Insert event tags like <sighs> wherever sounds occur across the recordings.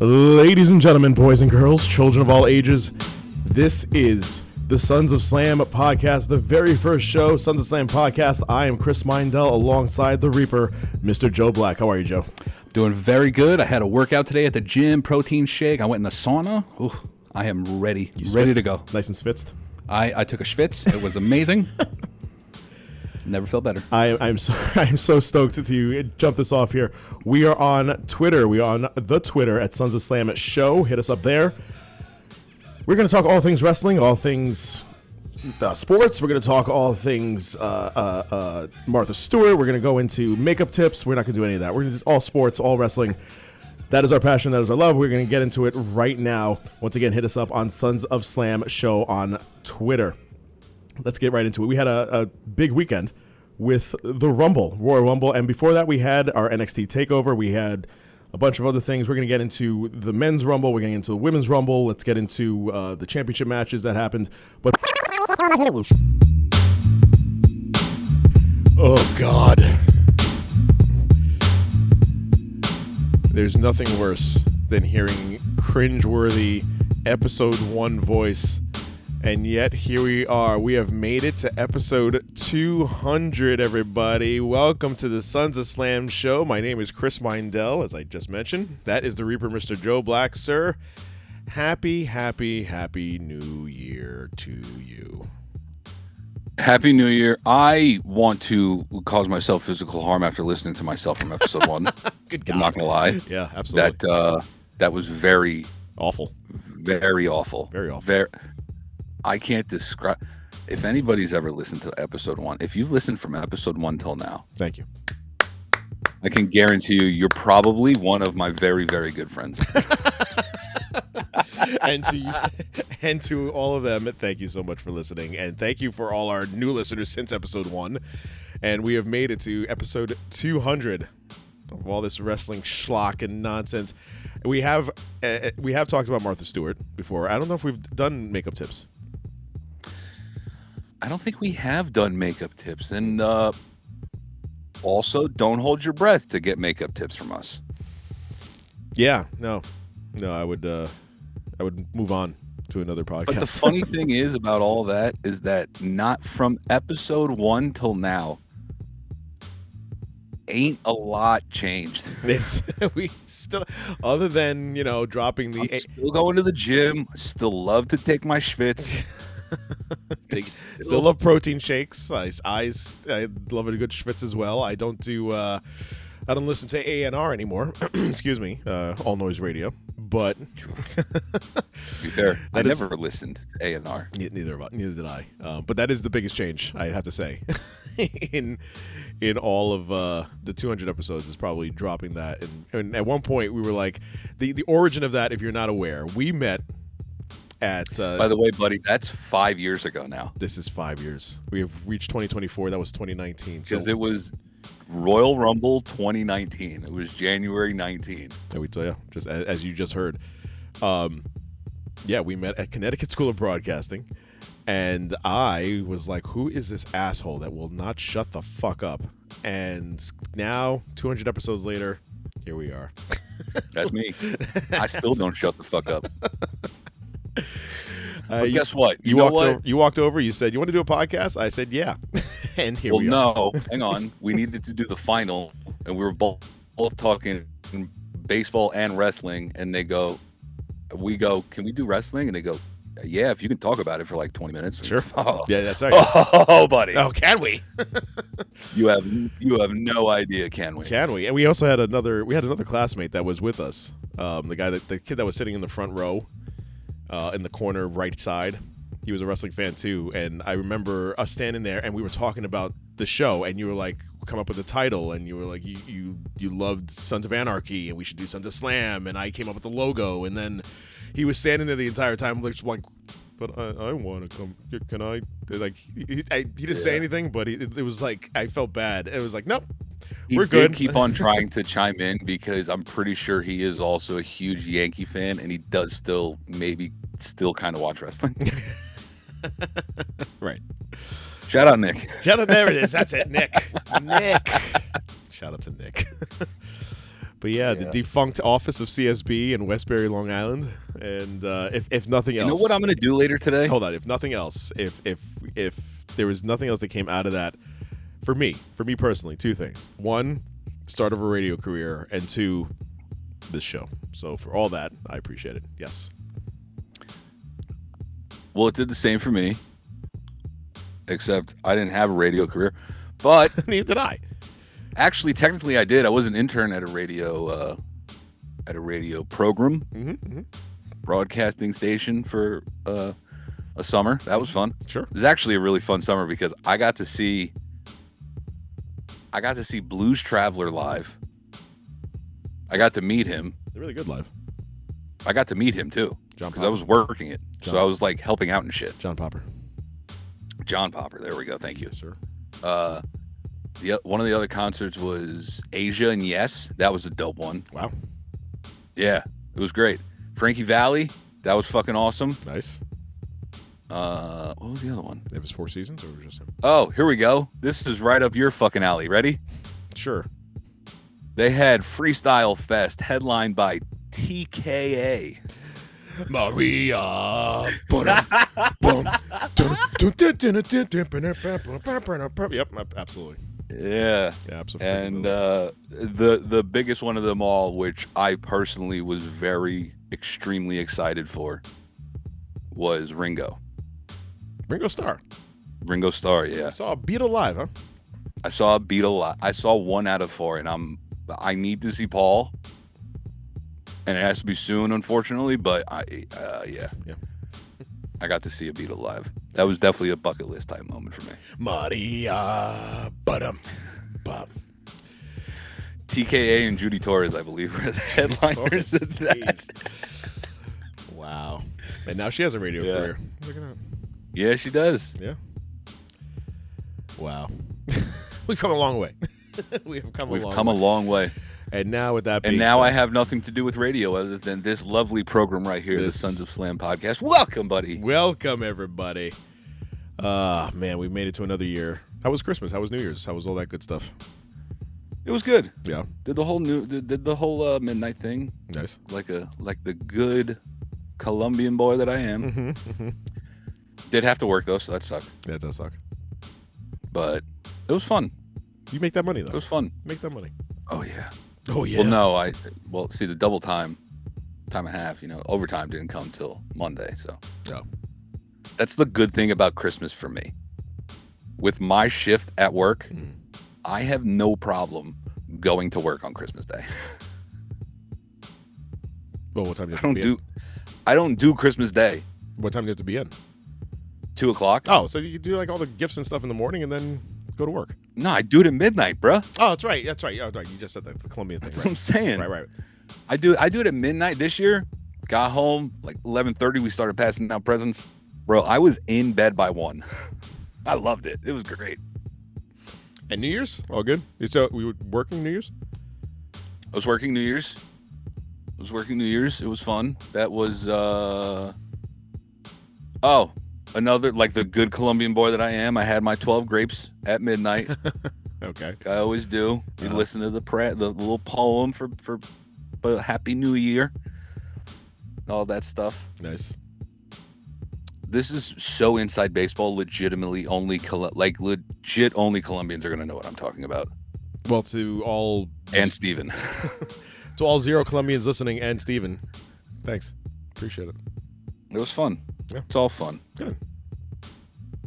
Ladies and gentlemen, boys and girls, children of all ages, this is the Sons of Slam podcast, the very first show, Sons of Slam podcast. I am Chris Mindell alongside the Reaper, Mr. Joe Black. How are you, Joe? Doing very good. I had a workout today at the gym, protein shake. I went in the sauna. Ooh, I am ready, ready to go. Nice and schwitzed. I, I took a schwitz. It was amazing. <laughs> Never felt better. I, I'm so <laughs> I'm so stoked to jump this off here. We are on Twitter. We are on the Twitter at Sons of Slam Show. Hit us up there. We're going to talk all things wrestling, all things uh, sports. We're going to talk all things uh, uh, uh, Martha Stewart. We're going to go into makeup tips. We're not going to do any of that. We're going to all sports, all wrestling. That is our passion. That is our love. We're going to get into it right now. Once again, hit us up on Sons of Slam Show on Twitter. Let's get right into it. We had a, a big weekend with the Rumble, Royal Rumble, and before that, we had our NXT Takeover. We had a bunch of other things. We're going to get into the men's Rumble. We're getting into the women's Rumble. Let's get into uh, the championship matches that happened. But oh God, there's nothing worse than hearing cringeworthy episode one voice. And yet, here we are. We have made it to episode 200, everybody. Welcome to the Sons of Slam show. My name is Chris Mindell, as I just mentioned. That is the Reaper, Mr. Joe Black, sir. Happy, happy, happy new year to you. Happy New Year. I want to cause myself physical harm after listening to myself from episode one. Good <laughs> God. I'm not going to lie. Yeah, absolutely. That uh, that was very, Awful. very awful. Very awful. Very, I can't describe. If anybody's ever listened to episode one, if you've listened from episode one till now, Thank you. I can guarantee you, you're probably one of my very, very good friends. <laughs> and to you, and to all of them, thank you so much for listening, and thank you for all our new listeners since episode one. And we have made it to episode 200 of all this wrestling schlock and nonsense. We have uh, we have talked about Martha Stewart before. I don't know if we've done makeup tips. I don't think we have done makeup tips, and uh, also don't hold your breath to get makeup tips from us. Yeah, no, no. I would uh, I would move on to another podcast. But the funny <laughs> thing is about all that is that not from episode one till now, ain't a lot changed. <laughs> we still other than you know dropping the I'm still going to the gym. Still love to take my schwitz. <laughs> <laughs> Still love protein shakes. I, I, I love a good schwitz as well. I don't do uh, I don't listen to ANR anymore. <clears throat> Excuse me, uh, all noise radio. But To be fair, <laughs> I is- never listened to A and R. Ne- neither of us, neither did I. Uh, but that is the biggest change I have to say <laughs> in in all of uh, the 200 episodes is probably dropping that. And, and at one point we were like the the origin of that. If you're not aware, we met at. Uh, By the way, buddy, that's five years ago now this is five years. We have reached 2024. That was 2019. So because it was Royal Rumble 2019. It was January 19. I would tell you, just as, as you just heard. Um, yeah, we met at Connecticut School of Broadcasting, and I was like, "Who is this asshole that will not shut the fuck up?" And now, 200 episodes later, here we are. That's me. I still <laughs> don't shut the fuck up. Uh, But guess what? you You, know walked what? over. You walked over. You said, "You want to do a podcast?" I said, "Yeah," <laughs> and here well, we are. Well, <laughs> no, hang on. We needed to do the final, and we were both both talking baseball and wrestling, and they go, we go, can we do wrestling? And they go, yeah, if you can talk about it for like 20 minutes. Sure. Oh, Yeah, that's right. oh buddy, Oh, can we? <laughs> you have you have no idea, can we? Can we? And we also had another. We had another classmate that was with us. Um, the guy that the kid that was sitting in the front row, uh, in the corner right side. He was a wrestling fan too, and I remember us standing there and we were talking about the show, and you were like, come up with a title, and you were like, you you you loved Sons of Anarchy, and we should do Sons of Slam, and I came up with the logo, and then he was standing there the entire time, like, like but I, I want to come. Can I? Like, he, I, he didn't say anything, but he, it was like I felt bad. It was like, nope, He we're did good. keep on trying to chime in because I'm pretty sure he is also a huge Yankee fan, and he does still maybe still kind of watch wrestling. <laughs> right. Shout out Nick. Shout out, there it is. That's it, Nick. <laughs> Nick. Shout out to Nick. <laughs> but yeah, the defunct office of CSB in Westbury, Long Island, and uh, if if nothing else, You know what I'm gonna do later today? hold on. If nothing else, if if if there was nothing else that came out of that, for me, for me personally, two things: one, start of a radio career, and two, this show. So for all that, I appreciate it. Yes. Well, it did the same for me, except I didn't have a radio career. But <laughs> Neither did I. actually, technically, I did. I was an intern at a radio uh, at a radio program hmm broadcasting station for uh, a summer. That was fun. Sure. It was actually a really fun summer because I got to see I got to see Blues Traveler live. I got to meet him. They're really good live. I got to meet him too John because I was working it. So I was like helping out and shit. John Popper. John Popper. There we go. Thank you. Yes, sir. Uh, the one of the other concerts was Asia and Yes. That was a dope one. Wow. Yeah, it was great. Frankie Valli. That was fucking awesome. Nice. Uh, what was the other one? It was four seasons, or just him? Oh, here we go. This is right up your fucking alley. Ready? Sure. They had Freestyle Fest headlined by TKA. Maria. Boom. Boom. Yep, absolutely. Yeah. Yeah, absolutely. And uh, the the biggest one of them all, which I personally was very extremely excited for, was Ringo. Ringo Starr. Ringo Starr. Yeah. I saw a Beatle live, huh? I saw a Beatle. Live. I saw one out of four, and I'm I need to see Paul, and it has to be soon, unfortunately. But I uh, yeah Yeah. I got to see a Beatle live. That was definitely a bucket list type moment for me. Maria. Bottom. Bum. TKA and Judy Torres, I believe, were the headliners of that. Wow. And now she has a radio Yeah. career. Look at that. Yeah, she does. Yeah. Wow. <laughs> We've come a long way. <laughs> we have come We've a long come way. a long way. And now with that And now said, I have nothing to do with radio other than this lovely program right here, This- the Sons of Slam podcast. Welcome, buddy. Welcome everybody. Ah, man, we made it to another year. How was Christmas? How was New Year's? How was all that good stuff? It was good. Yeah, Did the whole new did, did the whole uh, midnight thing nice. like a like the good Colombian boy that I am. Mm-hmm, Did have to work though, so that sucked. Yeah, it does suck. But it was fun. You make that money though. It was fun. Make that money. Oh yeah. Oh yeah. Well, no, I well see the double time, time and a half. You know, overtime didn't come till Monday, so Oh. that's the good thing about Christmas for me. With my shift at work, Mm. I have no problem going to work on Christmas Day. Well, what time do you I have to don't be do, I don't do Christmas Day. What time do you have to be in? Two o'clock. Oh, so you do like all the gifts and stuff in the morning and then go to work. No, I do it at midnight, bruh. Oh, that's right. That's right. Oh, right. You just said that the Colombian thing. That's what I'm saying. right, right. I do I do it at midnight this year. Got home like 11:30. We started passing out presents. Bro, I was in bed by one. <laughs> I loved it. It was great. And New Year's, all good. So we were working New Year's. I was working New Year's. I was working New Year's. It was fun. That was uh Oh, another like the good Colombian boy that I am. I had my 12 grapes at midnight. <laughs> Okay. I always do. We Uh-huh. listen to the pra- the little poem for for a happy new year. All that stuff. Nice. This is so inside baseball. Legitimately, only Col- like legit only Colombians are gonna know what I'm talking about. Well, to all And Steven. <laughs> to all zero Colombians listening and Steven, thanks. Appreciate it. it was fun. Yeah. It's all fun. Good.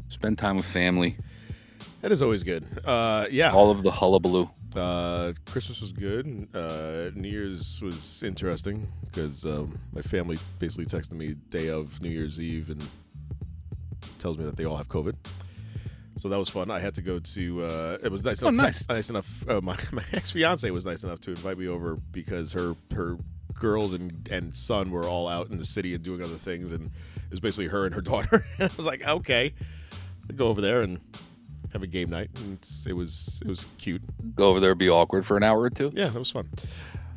Spend time with family. That is always good. Uh, yeah. All of the hullabaloo. Uh, Christmas was good. Uh, New Year's was interesting because um, my family basically texted me day of New Year's Eve and tells me that they all have COVID. So that was fun. I had to go to. Uh, it was nice. Oh, enough nice. nice enough. Uh, my <laughs> my ex fiance was nice enough to invite me over because her her girls and and son were all out in the city and doing other things, and it was basically her and her <laughs> daughter. I was like, okay, I'll go over there and have a game night, and it was it was cute. Go over there, be awkward for an hour or two. Yeah, that was fun.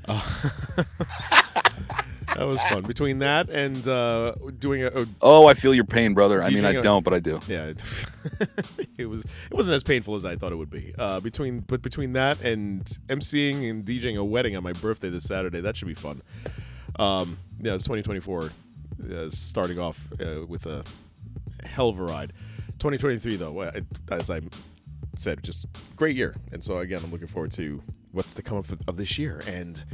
Uh, <laughs> that was fun. Between that and uh, doing a, a Oh, I feel your pain, brother. I mean, I a- don't, but I do. yeah, <laughs> it, was it wasn't as painful as I thought it would be. Uh, between but between that and emceeing and DJing a wedding on my birthday this Saturday, that should be fun. Um, yeah, it's 2024, uh, starting off uh, with a hell of a ride. 2023 though, as I said, just great year, and so again, I'm looking forward to what's to come of, of this year and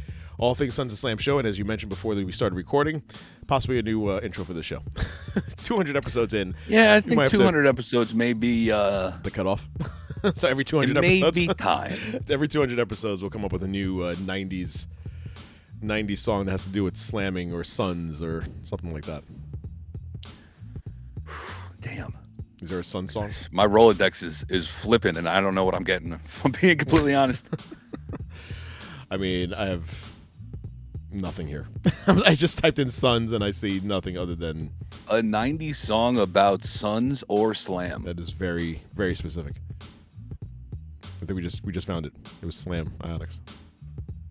all things Sons of Slam show. And as you mentioned before that we started recording, possibly a new uh, intro for the show. <laughs> 200 episodes in, Yeah, I You might have think to- 200 episodes may be. Uh, the cutoff. <laughs> so every it 200 may episodes, be time. <laughs> every 200 episodes, we'll come up with a new uh, 90s 90s song that has to do with slamming or Suns or something like that. <sighs> Damn. Is there a Sun song? My Rolodex is is flipping, and I don't know what I'm getting. If I'm being completely honest. I mean, I have nothing here. <laughs> I just typed in Suns and I see nothing other than A 90s song about Suns or Slam. that is very very specific. I think we just we just found it. It was Slam Ionics.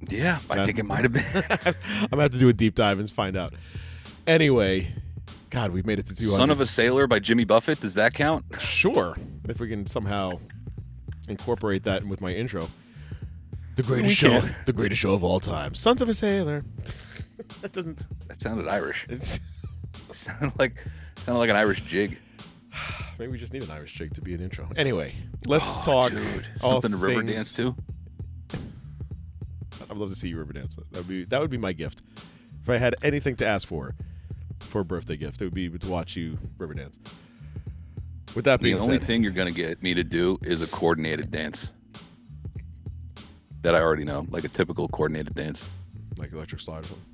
Yeah, I That- think it might have been. <laughs> I'm gonna have to do a deep dive and find out. Anyway, God, we've made it to 200. Son of a Sailor by Jimmy Buffett. Does that count? Sure, if we can somehow incorporate that with my intro. The greatest show, can. the greatest show of all time, Sons of a Sailor. <laughs> that doesn't. That sounded Irish. <laughs> It <laughs> sounded like sounded like an Irish jig. <sighs> maybe we just need an Irish jig to be an intro. Anyway, let's Oh, talk. dude. all Something to river things- dance to. I'd love to see you river dance. That would be that would be my gift. If I had anything to ask for for a birthday gift, it would be to watch you river dance. With that being The only said, thing you're gonna get me to do is a coordinated dance. That I already know, like a typical coordinated dance. like electric slide or something.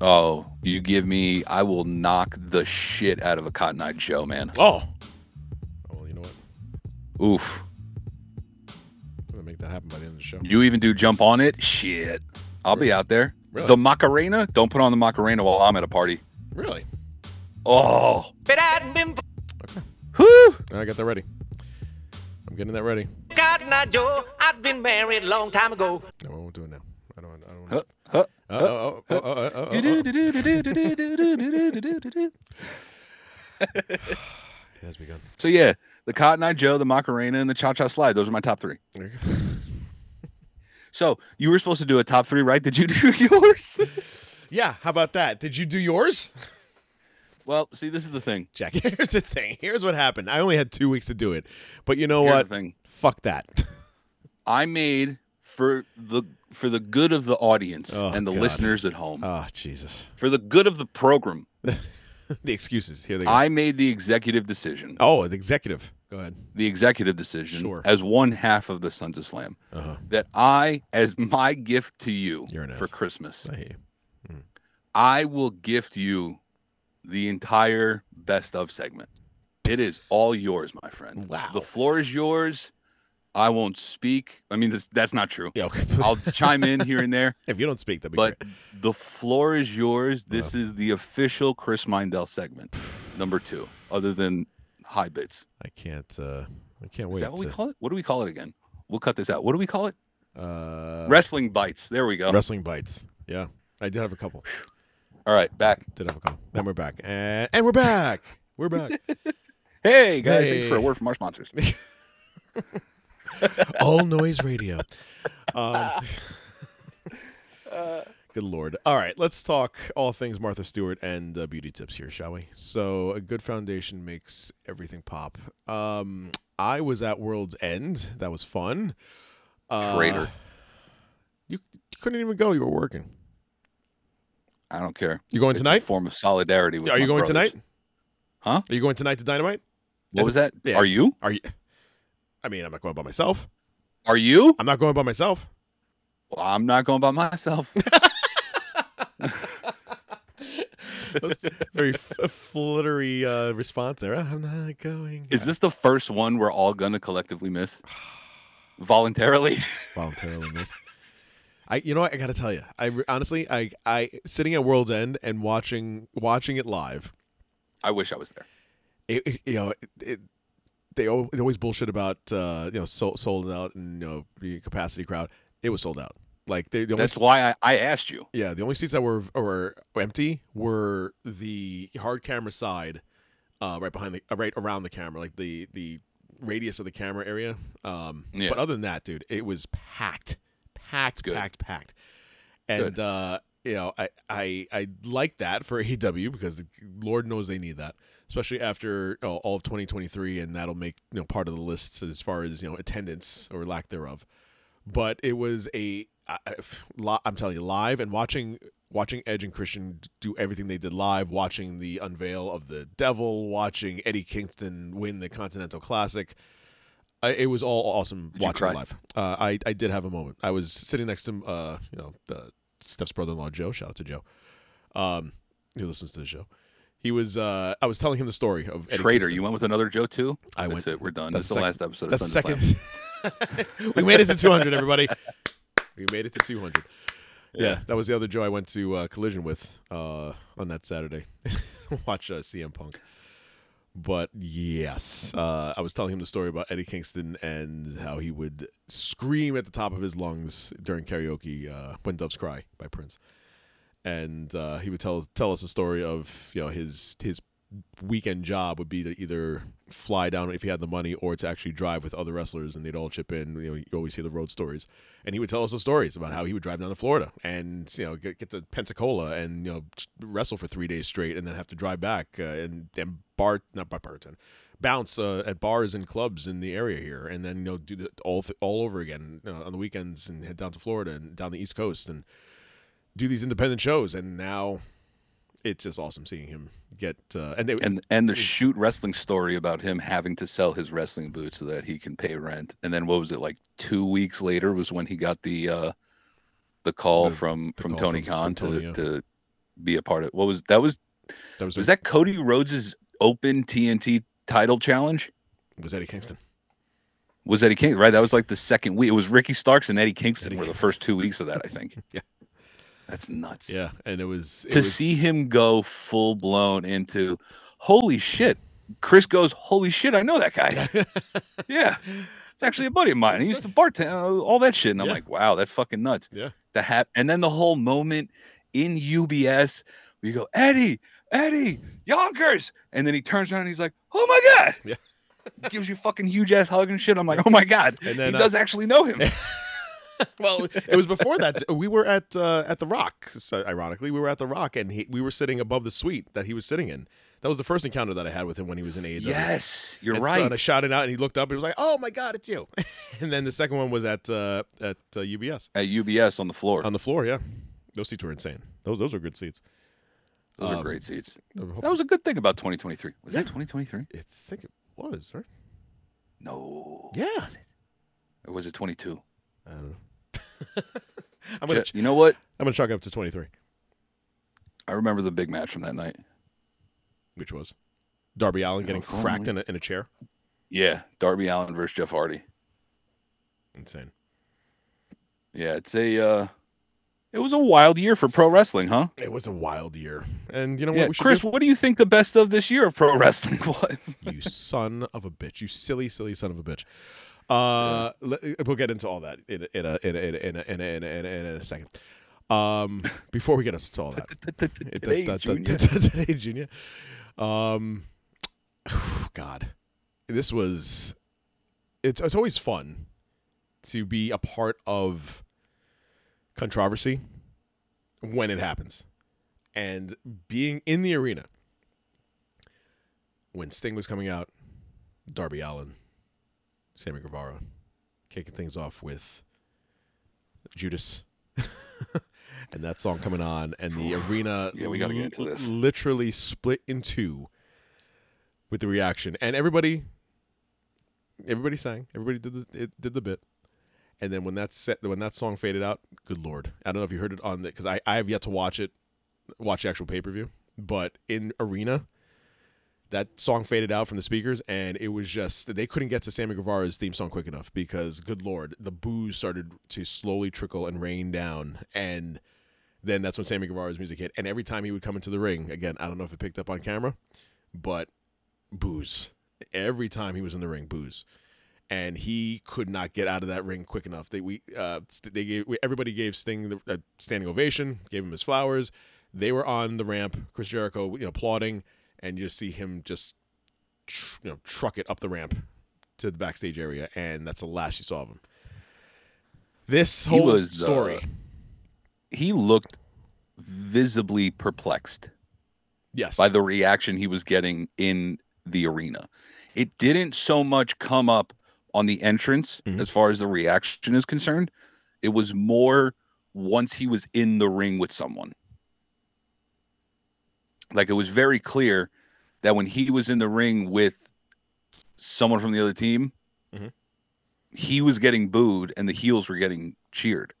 Oh, you give me, I will knock the shit out of a Cotton Eye Joe, man. Oh. Oh, well, you know what? Oof. I'm gonna make that happen by the end of the show. You even do jump on it? Shit. I'll be out there. Really? The Macarena? Don't put on the Macarena while I'm at a party. Really? Oh. Okay. Whew. I got that ready. I'm getting that ready. Cotton Eye Joe, I've been married a long time ago. No, I won't do it now. I don't. I don't. Huh, Want huh. oh, oh, oh, oh, oh, oh, oh. It has begun. So yeah, the Cotton Eye Joe, the Macarena, and the Cha Cha Slide. Those are my top three. There you go. <laughs> So you were supposed to do a top three, right? Did you do <laughs> yours? Yeah. How about that? Did you do yours? well, see, this is the thing. Jack, <laughs> here's the thing. Here's what happened. I only had two weeks to do it, but you know Here's what? Fuck that. I made for the for the good of the audience Oh, and the God. listeners at home, Oh Jesus. for the good of the program, <laughs> the excuses. Here they go. I made the executive decision. oh, the executive. Go ahead. The executive decision Sure. as one half of the Sons of Slam Uh-huh. that I, as my gift to you for. Christmas, I you. I will gift you the entire best of segment. It is all yours, my friend. Wow. The floor is yours. I won't speak. I mean, this, that's not true. Yeah. Okay. <laughs> I'll chime in here and there, if you don't speak, that'd be but great. the floor is yours. This is the official Chris Mindell segment, number two, other than high bits. I can't. uh I can't wait. Is that what we call it? What do we call it again? We'll cut this out. What do we call it? Uh, Wrestling bites. There we go. wrestling bites. Yeah, I did have a couple. All right, back. Did have a couple. Then we're back, and and we're back. We're back. <laughs> Hey guys, thanks for a word from our sponsors. <laughs> <laughs> All noise radio. Um, <laughs> good lord. All right, let's talk all things Martha Stewart and uh, beauty tips here, shall we? So, a good foundation makes everything pop. Um, I was at World's End. That was fun. Uh, Traitor. You, you couldn't even go. You were working. I don't care. You going It's tonight? form of solidarity. With Are you going brothers. tonight? Huh? Are you going tonight to Dynamite? What was that? Yeah, Are you? Are you? I mean, I'm not going by myself. Are you? I'm not going by myself. Well, I'm not going by myself. <laughs> <laughs> Very f- fluttery uh, response there. I'm not going. Is this the first one we're all gonna collectively miss? <sighs> Voluntarily? voluntarily miss? I, you know what? I got to tell you. I honestly, I, I sitting at World's End and watching watching it live. I wish I was there. It, it- you know, it, it, they, al- they always bullshit about uh, you know sold, sold out and you know capacity crowd. It was sold out. Like they, the only That's why I, I asked you. Yeah, the only seats that were were empty were the hard camera side, uh, right behind the uh, right around the camera, like the the radius of the camera area. Um, Yeah. But other than that, dude, it was packed, packed, Good. packed, packed. And uh, you know, I I I like that for <laughs> AEW because Lord knows they need that, especially after you know, all of 2023, and that'll make you know part of the list as far as you know attendance or lack thereof but it was a I- I- <sighs> li- I'm telling you live and watching watching Edge and Christian do everything they did live, watching the unveil of the Devil, watching Eddie Kingston win the Continental Classic. It was all awesome Did watching live. Uh, I I did have a moment. I was sitting next to uh you know the Steph's brother-in-law Joe. Shout out to Joe. Um, who listens to the show. He was. Uh, I was telling him the story of Eddie Traitor, Kingston. you went with another Joe too? I That's went- it. We're done. that's That's, the the last episode of That's Slam. second. <laughs> we made it to 200, everybody. We made it to 200. Yeah, that was the other Joe I went to uh, Collision with uh, on that Saturday. <laughs> Watch uh, CM Punk. But yes, uh, I was telling him the story about Eddie Kingston and how he would scream at the top of his lungs during karaoke uh, "When Doves Cry" by Prince, and uh, he would tell tell us a story of you know his his weekend job would be to either fly down if he had the money or to actually drive with other wrestlers and they'd all chip in. You know, you always hear the road stories. And he would tell us the stories about how he would drive down to Florida and, you know, get, get to Pensacola and, you know, wrestle for three days straight and then have to drive back uh, and, then bar, not bar, bartend, bounce uh, at bars and clubs in the area here and then, you know, do it all, th- all over again uh, on the weekends and head down to Florida and down the East Coast and do these independent shows. And now it's just awesome seeing him get, uh, and they, and and the shoot wrestling story about him having to sell his wrestling boots so that he can pay rent. And then what was it like two weeks later was when he got the uh the call The- from the from call Tony from- Khan from Tony, to yeah. to be a part of what was that was that was, was that Cody Rhodes's open TNT title challenge? was Eddie Kingston. Was Eddie King right? That was like the second week. It was Ricky Starks and Eddie Kingston Eddie were the first two weeks of that, I think. <laughs> Yeah. That's nuts. Yeah, and it was it to was- see him go full blown into holy shit. Chris goes, holy shit, I know that guy. <laughs> yeah. It's actually a buddy of mine. He used to bartend, uh, all that shit. And I'm Yeah. like, wow, that's fucking nuts. Yeah. To have, and then the whole moment in UBS, we go, Eddie, Eddie, Yonkers. And then he turns around and he's like, oh my God. Yeah. Gives you fucking huge ass hug and shit. I'm like, oh my God. <laughs> And then, he uh, does actually know him. <laughs> <laughs> well, it was before that. We were at uh, at the Rock. So ironically, we were at the Rock, and he, we were sitting above the suite that he was sitting in. That was the first encounter that I had with him when he was in AEW. yes, you're And so- right. and I shouted out, and he looked up, and he was like, "Oh my God, it's you!" <laughs> and then the second one was at uh, at uh, UBS At UBS on the floor. on the floor. Yeah, those seats were insane. Those those were good seats. Those are um, great seats. That was a good thing about 2023. Was Yeah. that 2023? I think it was right. No. Yeah, Or was it 22? I don't know. I'm gonna You know what? I'm gonna chalk it up to 23, I remember the big match from that night. which was Darby Allin getting cracked in a, in a chair. Yeah, Darby Allin versus Jeff Hardy. Insane. Yeah, it's a uh it was a wild year for pro wrestling, huh? It was a wild year, and you know Yeah, what? We Chris, do? what do you think the best of this year of pro <laughs> wrestling was? you son of a bitch, you silly, silly son of a bitch. Uh, uh. We'll get into all that in in a in a in a in a, in a, in a, in a, in a second. Um, <laughs> before we get into all that, <laughs> today, junior. <laughs> today, Junior. Um, God, this was. It's it's always fun to be a part of controversy when it happens, and being in the arena when Sting was coming out, Darby Allin Sammy Guevara, kicking things off with Judas. <laughs> and that song coming on, and the <sighs> arena Yeah, we gotta get into this. literally split in two with the reaction, and everybody, everybody sang, everybody did the it did the bit, and then when that set when that song faded out, good lord, I don't know if you heard it on the because I I have yet to watch it, watch the actual pay per view, but in arena, that song faded out from the speakers, and it was just they couldn't get to Sammy Guevara's theme song quick enough because, good lord, the boos started to slowly trickle and rain down, and then that's when Sammy Guevara's music hit. And every time he would come into the ring, again, I don't know if it picked up on camera, but boos. Every time he was in the ring, boos, and he could not get out of that ring quick enough. They we uh they gave we, everybody gave Sting the uh, standing ovation, gave him his flowers. They were on the ramp, Chris Jericho, you know, applauding, and you just see him just tr- you know truck it up the ramp to the backstage area, and that's the last you saw of him. This He whole was, story, uh, he looked visibly perplexed yes, by the reaction he was getting in the arena. It didn't so much come up on the entrance Mhm. as far as the reaction is concerned. It was more once he was in the ring with someone. Like it was very clear that when he was in the ring with someone from the other team, Mhm. he was getting booed and the heels were getting cheered,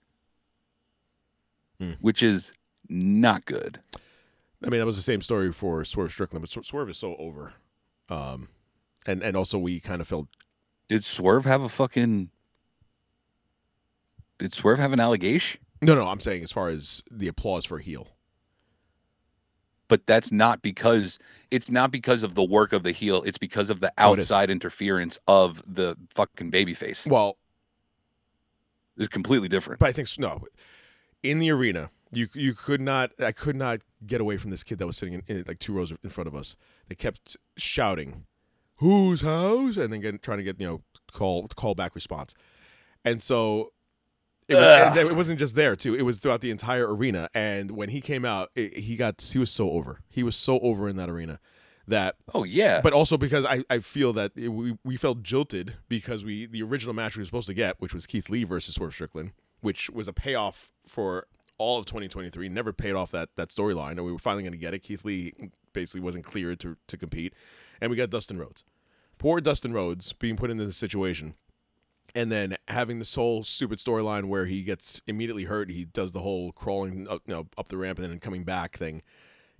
Hmm. which is not good. I mean, that was the same story for Swerve Strickland, but Swerve is so over. Um, and and also we kind of felt Did Swerve have a fucking? Did Swerve have an allegation? no, no. I'm saying as far as the applause for a heel. But that's not because it's not because of the work of the heel. It's because of the Oh, outside interference of the fucking babyface. Well, It's completely different. but I think no. In the arena, you you could not. I could not get away from this kid that was sitting in, in like two rows in front of us. They kept shouting, "Whose house?" and then getting, trying to get you know call call back response. And so it, was, and it wasn't just there too. It was throughout the entire arena. And when he came out, it, he got he was so over. He was so over in that arena that Oh yeah. but also because I, I feel that it, we, we felt jilted because we the original match we were supposed to get, which was Keith Lee versus Swerve Strickland, which was a payoff for all of 2023, never paid off that that storyline, and we were finally going to get it. Keith Lee basically wasn't cleared to to compete, and we got Dustin Rhodes. Poor Dustin Rhodes being put into this situation, and then having this whole stupid storyline where he gets immediately hurt. He does the whole crawling up, you know, up the ramp and then coming back thing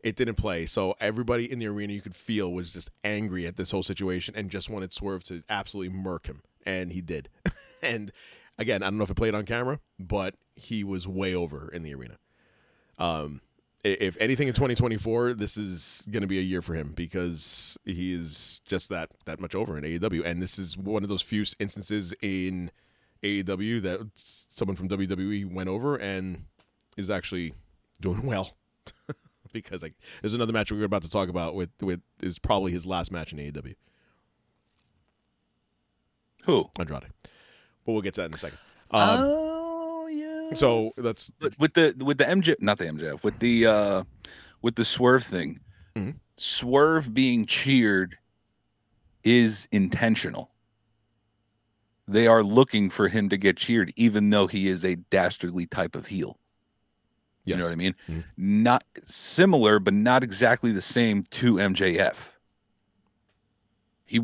it didn't play. So everybody in the arena you could feel was just angry at this whole situation and just wanted Swerve to absolutely murk him. And he did. <laughs> and again, I don't know if it played on camera, but he was way over in the arena. Um if anything in 2024, this is going to be a year for him because he is just that that much over in AEW, and this is one of those few instances in AEW that someone from WWE went over and is actually doing well <laughs> because like there's another match we're about to talk about with with is probably his last match in AEW. Who? Andrade, but we'll get to that in a second. Um, oh yeah. So that's But with the with the MJ, not the MJF, with the uh with the Swerve thing, Mhm. Swerve being cheered is intentional. They are looking for him to get cheered, even though he is a dastardly type of heel. yes, You know what I mean? Mhm. Not similar, but not exactly the same to MJF. He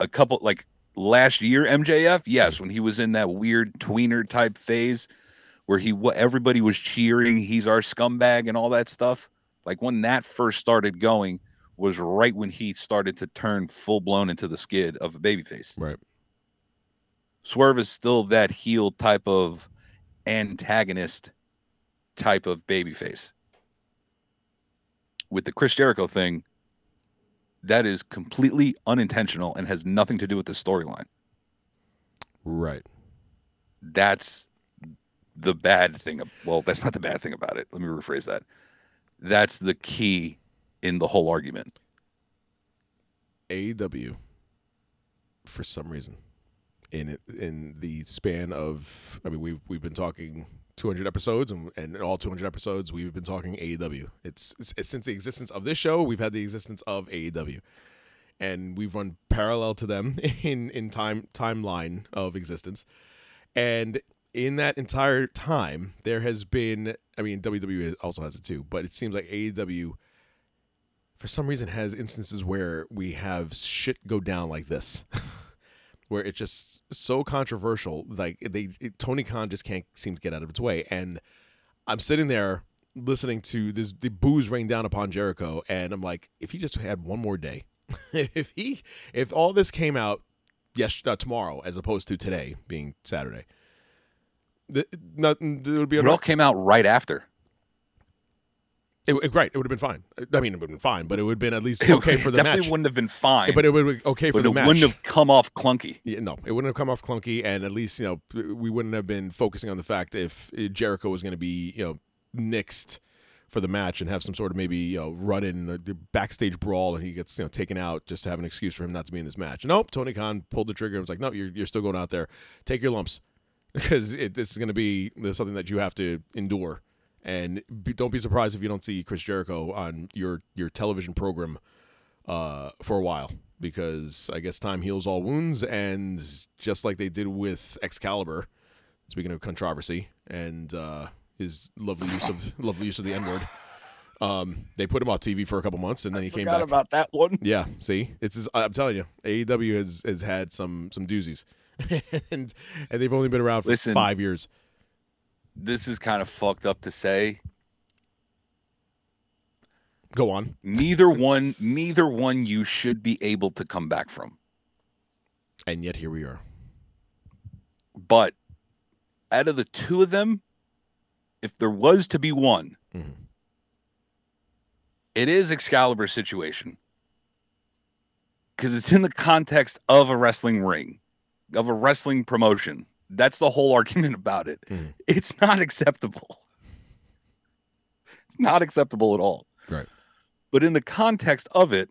a couple like last year MJF, yes, when he was in that weird tweener type phase where he what everybody was cheering, he's our scumbag and all that stuff. Like when that first started going was right when he started to turn full blown into the skid of a babyface. right. Swerve is still that heel type of antagonist type of babyface. With the Chris Jericho thing, that is completely unintentional and has nothing to do with the storyline. Right. That's the bad thing. Well, that's not the bad thing about it. Let me rephrase that. That's the key in the whole argument. AEW, for some reason, in in the span of, I mean, we've we've been talking 200 episodes, and, and all 200 episodes, we've been talking AEW. It's, it's since the existence of this show, we've had the existence of AEW, and we've run parallel to them <laughs> in in time timeline of existence, and in that entire time, there has been, I mean, WWE also has it too, but it seems like AEW for some reason has instances where we have shit go down like this <laughs> where it's just so controversial like they it, tony khan just can't seem to get out of its way. And i'm sitting there listening to this the boos rain down upon Jericho, and I'm like, if he just had one more day, <laughs> if he if all this came out yes uh, tomorrow as opposed to today being Saturday, the, it would be It all came out right after. it, it- right. It would have been fine. I mean, it would have been fine, but it would have been at least okay for the definitely match. Definitely wouldn't have been fine, but it would have been okay for the it match. It wouldn't have come off clunky. Yeah, no, it wouldn't have come off clunky, and at least you know we wouldn't have been focusing on the fact if Jericho was going to be you know nixed for the match and have some sort of maybe you know run in a backstage brawl and he gets you know taken out just to have an excuse for him not to be in this match. Nope, Tony Khan pulled the trigger and was like, no, you're you're still going out there, take your lumps <laughs> because it, this is going to be something that you have to endure. And be, don't be surprised if you don't see Chris Jericho on your your television program uh, for a while because I guess time heals all wounds, and just like they did with Excalibur, speaking of controversy and uh, his lovely use of <laughs> lovely use of the N word, um, they put him off TV for a couple months, and then he came back. about that one. Yeah, see, it's just, I'm telling you, AEW has has had some some doozies, <laughs> and and they've only been around for Listen. five years. This is kind of fucked up to say. Go on. Neither one, neither one, you should be able to come back from. And yet here we are. But out of the two of them, if there was to be one, Mhm. it is Excalibur situation. Because it's in the context of a wrestling ring, of a wrestling promotion. That's the whole <laughs> argument about it. Mhm. It's not acceptable. It's not acceptable at all. Right. But in the context of it,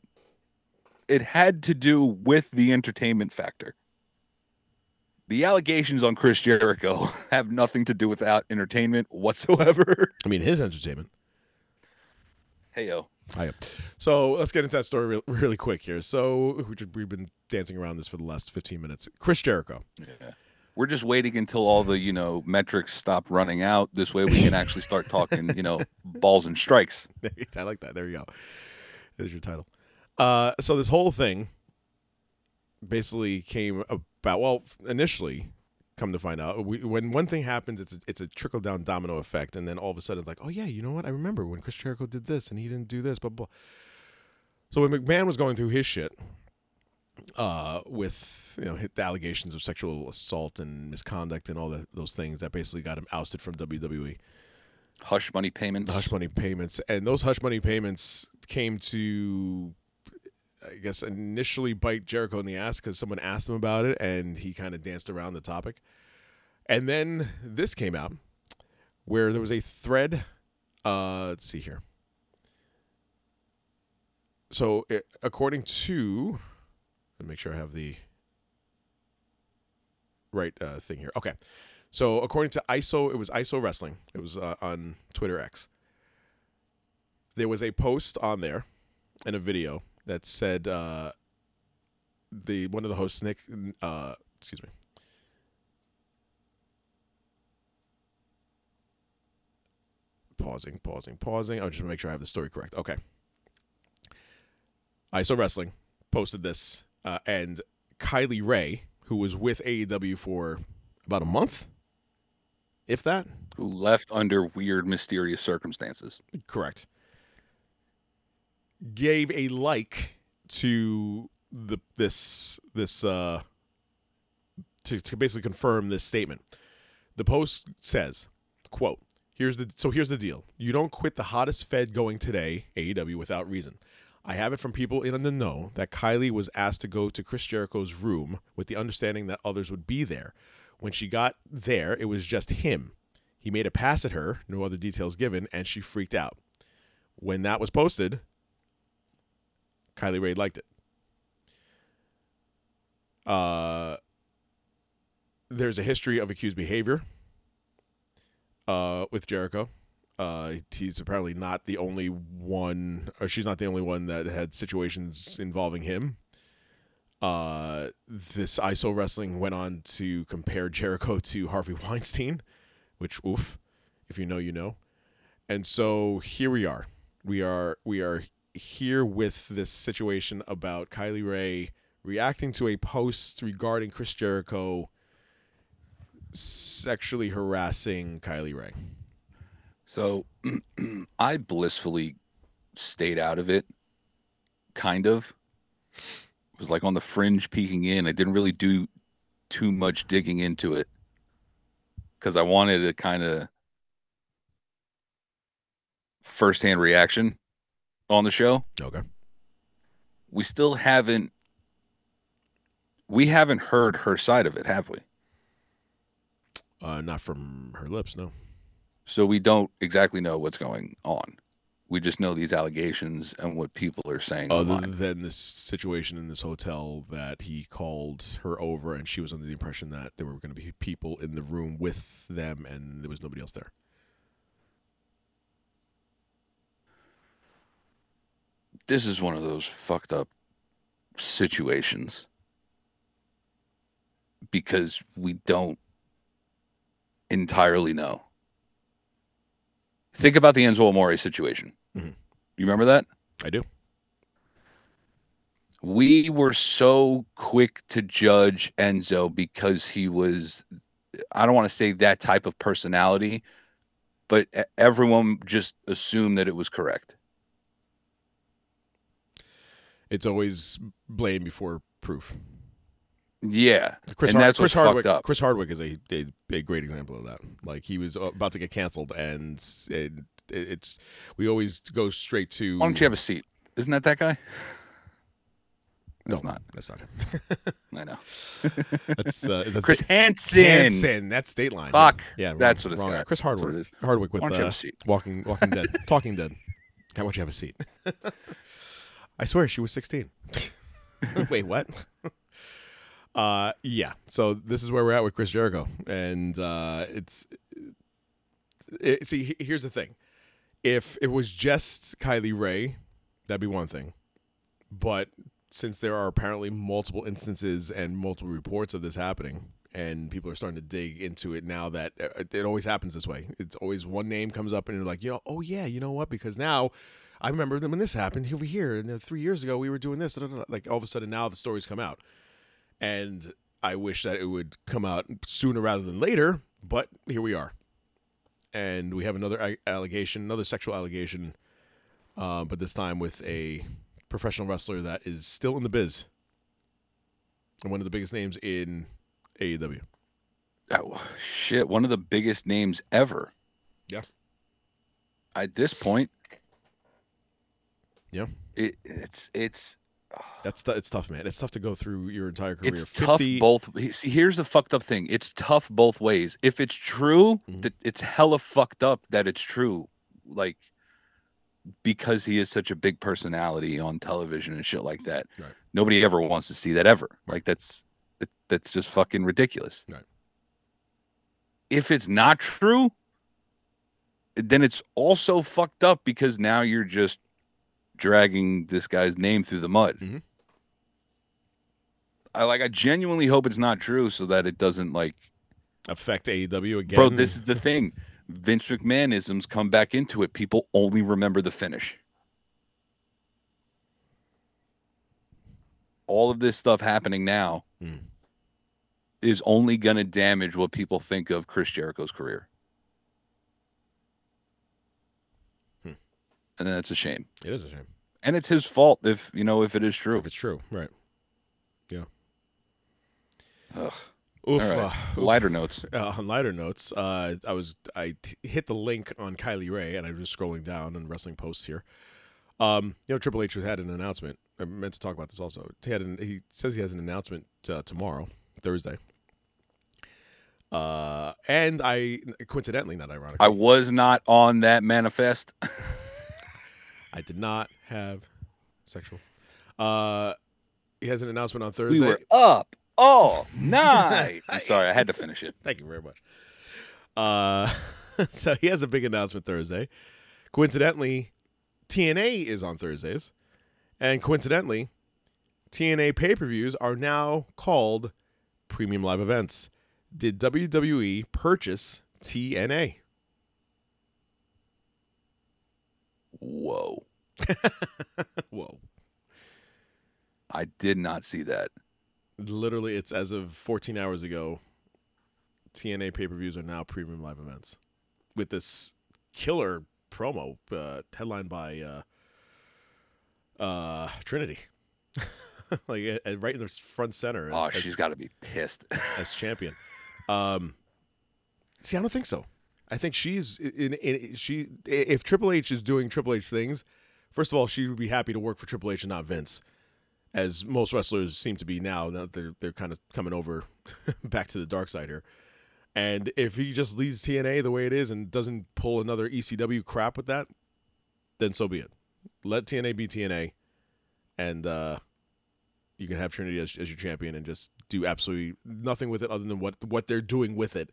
it had to do with the entertainment factor. The allegations on Chris Jericho <laughs> have nothing to do with that entertainment whatsoever. I mean, his entertainment. hey Hi. So let's get into that story real, really quick here. So we've been dancing around this for the last 15 minutes. Chris Jericho. Yeah. We're just waiting until all the, you know, metrics stop running out. This way we can actually start talking, you know, balls and strikes. <laughs> I like that. There you go. There's your title. Uh, so this whole thing basically came about. Well, initially, come to find out, we, when one thing happens, it's a, it's a trickle down domino effect, and then all of a sudden, it's like, oh yeah, you know what? I remember when Chris Jericho did this, and he didn't do this, blah blah. So when McMahon was going through his shit, uh, with you know the allegations of sexual assault and misconduct and all the, those things that basically got him ousted from WWE Hush money payments. hush money payments, and those hush money payments came to, I guess, initially bite Jericho in the ass because someone asked him about it, and he kind of danced around the topic. And then this came out, where there was a thread. Uh, let's see here. So, it, according to, let me make sure I have the right uh, thing here. Okay. So according to ISO, it was ISO Wrestling. It was uh, on Twitter X. There was a post on there and a video that said uh, the one of the hosts, Nick, uh, excuse me. Pausing, pausing, pausing. I'll to make sure I have the story correct. Okay. ISO Wrestling posted this, uh, and Kylie Rae, who was with AEW for about a month, if that. Who left under weird, mysterious circumstances. Correct. Gave a like to the this this uh to, to basically confirm this statement. The post says, quote, here's the so here's the deal. You don't quit the hottest fed going today, AEW, without reason. I have it from people in the know that Kylie was asked to go to Chris Jericho's room with the understanding that others would be there. When she got there, it was just him. He made a pass at her, no other details given, and she freaked out. When that was posted, Kylie Rae liked it. Uh, there's a history of accused behavior uh, with Jericho. Uh, he's apparently not the only one, or she's not the only one that had situations involving him. Uh, this ISO Wrestling went on to compare Jericho to Harvey <laughs> Weinstein, which oof, if you know, you know. And so here we are. We are we are here with this situation about Kylie Rae reacting to a post regarding Chris Jericho sexually harassing Kylie Rae. So <clears throat> I blissfully stayed out of it, kind of. It was like on the fringe peeking in. I didn't really do too much digging into it because I wanted a kind of firsthand reaction on the show. Okay. We still haven't we haven't heard her side of it, have we? Uh, not from her lips, no. So we don't exactly know what's going on. We just know these allegations and what people are saying. Other online. than this situation in this hotel that he called her over and she was under the impression that there were going to be people in the room with them and there was nobody else there. This is one of those fucked up situations because we don't entirely know. Think about the Enzo Amore situation. Mhm. You remember that? I do. We were so quick to judge Enzo because he was, I don't want to say that type of personality, but everyone just assumed that it was correct. It's always blame before proof. Yeah. Chris, and that's Chris what's Hardwick. fucked up. Chris Hardwick is a, a a great example of that. Like he was about to get canceled, and it, it's we always go straight to. Why don't you have a seat? Isn't that that guy? No, That's not. That's not him. <laughs> I know. <laughs> That's, uh, that's Chris Hansen. Hansen. That's State Line. Fuck. Yeah, wrong- That's what it's wrong got. Chris Hardwick. Hardwick with Why don't you have uh, a seat? Walking Walking Dead. <laughs> Talking Dead. How about you have a seat? I swear she was 16. <laughs> Wait, what? <laughs> uh, yeah. So this is where we're at with Chris Jericho, and uh, it's it, see. Here's the thing: if it was just Kylie Rae, that'd be one thing, but since there are apparently multiple instances and multiple reports of this happening, and people are starting to dig into it now that uh, it always happens this way. It's always one name comes up and you're like, you know, oh yeah, you know what? Because now I remember when this happened over here, and three years ago we were doing this. Like all of a sudden now the stories come out, and I wish that it would come out sooner rather than later. But here we are, and we have another allegation, another sexual allegation, uh, but this time with a professional wrestler that is still in the biz, and one of the biggest names in AEW. Oh, shit. One of the biggest names ever. Yeah. At this point, Yeah. it, it's it's That's t- it's tough, man. It's tough to go through your entire career. it's tough both. See, here's the fucked up thing. It's tough both ways. If it's true, Mhm. that it's hella fucked up that it's true. Like because he is such a big personality on television and shit like that. Right. Nobody ever wants to see that ever. Like that's that, that's just fucking ridiculous. Right. If it's not true, then it's also fucked up because now you're just dragging this guy's name through the mud. Mhm. I like I genuinely hope it's not true so that it doesn't like affect AEW again. bro, this is the <laughs> thing. Vince McMahonisms come back into it. People only remember the finish. All of this stuff happening now Mm. is only going to damage what people think of Chris Jericho's career. And that's a shame. it is a shame And it's his fault if, you know, if it is true. if it's true, right? Yeah. Ugh. Oof. All right. uh, oof. Lighter notes. Uh, on lighter notes, uh, I was I t- hit the link on Kylie Rae, and I was scrolling down on wrestling posts here. Um, you know, Triple H had an announcement. I meant to talk about this also. He had an, he says he has an announcement uh, tomorrow, Thursday. Uh, and I coincidentally, not ironically, I was not on that manifest. <laughs> I did not have sexual. Uh, he has an announcement on Thursday. we were up all <laughs> night. I'm sorry, I had to finish it. Thank you very much. Uh, <laughs> so he has a big announcement Thursday. Coincidentally, TNA is on Thursdays, and coincidentally, TNA pay per views are now called premium live events. Did WWE purchase TNA? Whoa. <laughs> Whoa! I did not see that. Literally, it's as of 14 hours ago. TNA pay per views are now premium live events with this killer promo uh, headlined by uh, uh, Trinity, <laughs> like uh, uh, right in the front center. Oh, as, she's got to be pissed. <laughs> as champion. Um, see, I don't think so. I think she's in, in she. If Triple H is doing Triple H things, first of all, she would be happy to work for Triple H and not Vince, as most wrestlers seem to be now. Now they're they're kind of coming over <laughs> back to the dark side here. And if he just leaves TNA the way it is and doesn't pull another ECW crap with that, then so be it. Let TNA be TNA, and uh, you can have Trinity as, as your champion and just do absolutely nothing with it other than what what they're doing with it.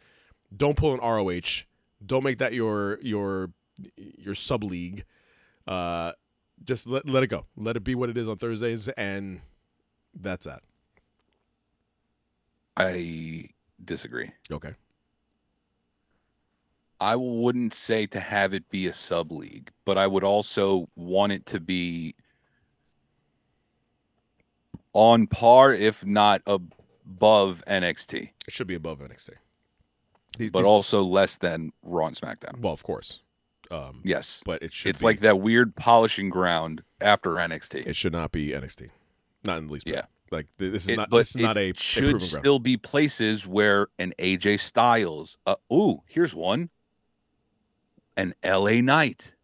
Don't pull an ROH. Don't make that your your your sub league. Uh, just let let it go. Let it be what it is on Thursdays, and that's that. I disagree. Okay. I wouldn't say to have it be a sub league, but I would also want it to be on par, if not above NXT, It should be above NXT. These- but these- also less than Raw and SmackDown. well, of course. Um, Yes, but it should. it's be- like that weird polishing ground after NXT. It should not be NXT. Not in the least bit. Yeah. Like this is It- not. This is not it a, a should ground. still be places where an AJ Styles. Uh, ooh, here's one. An LA Knight.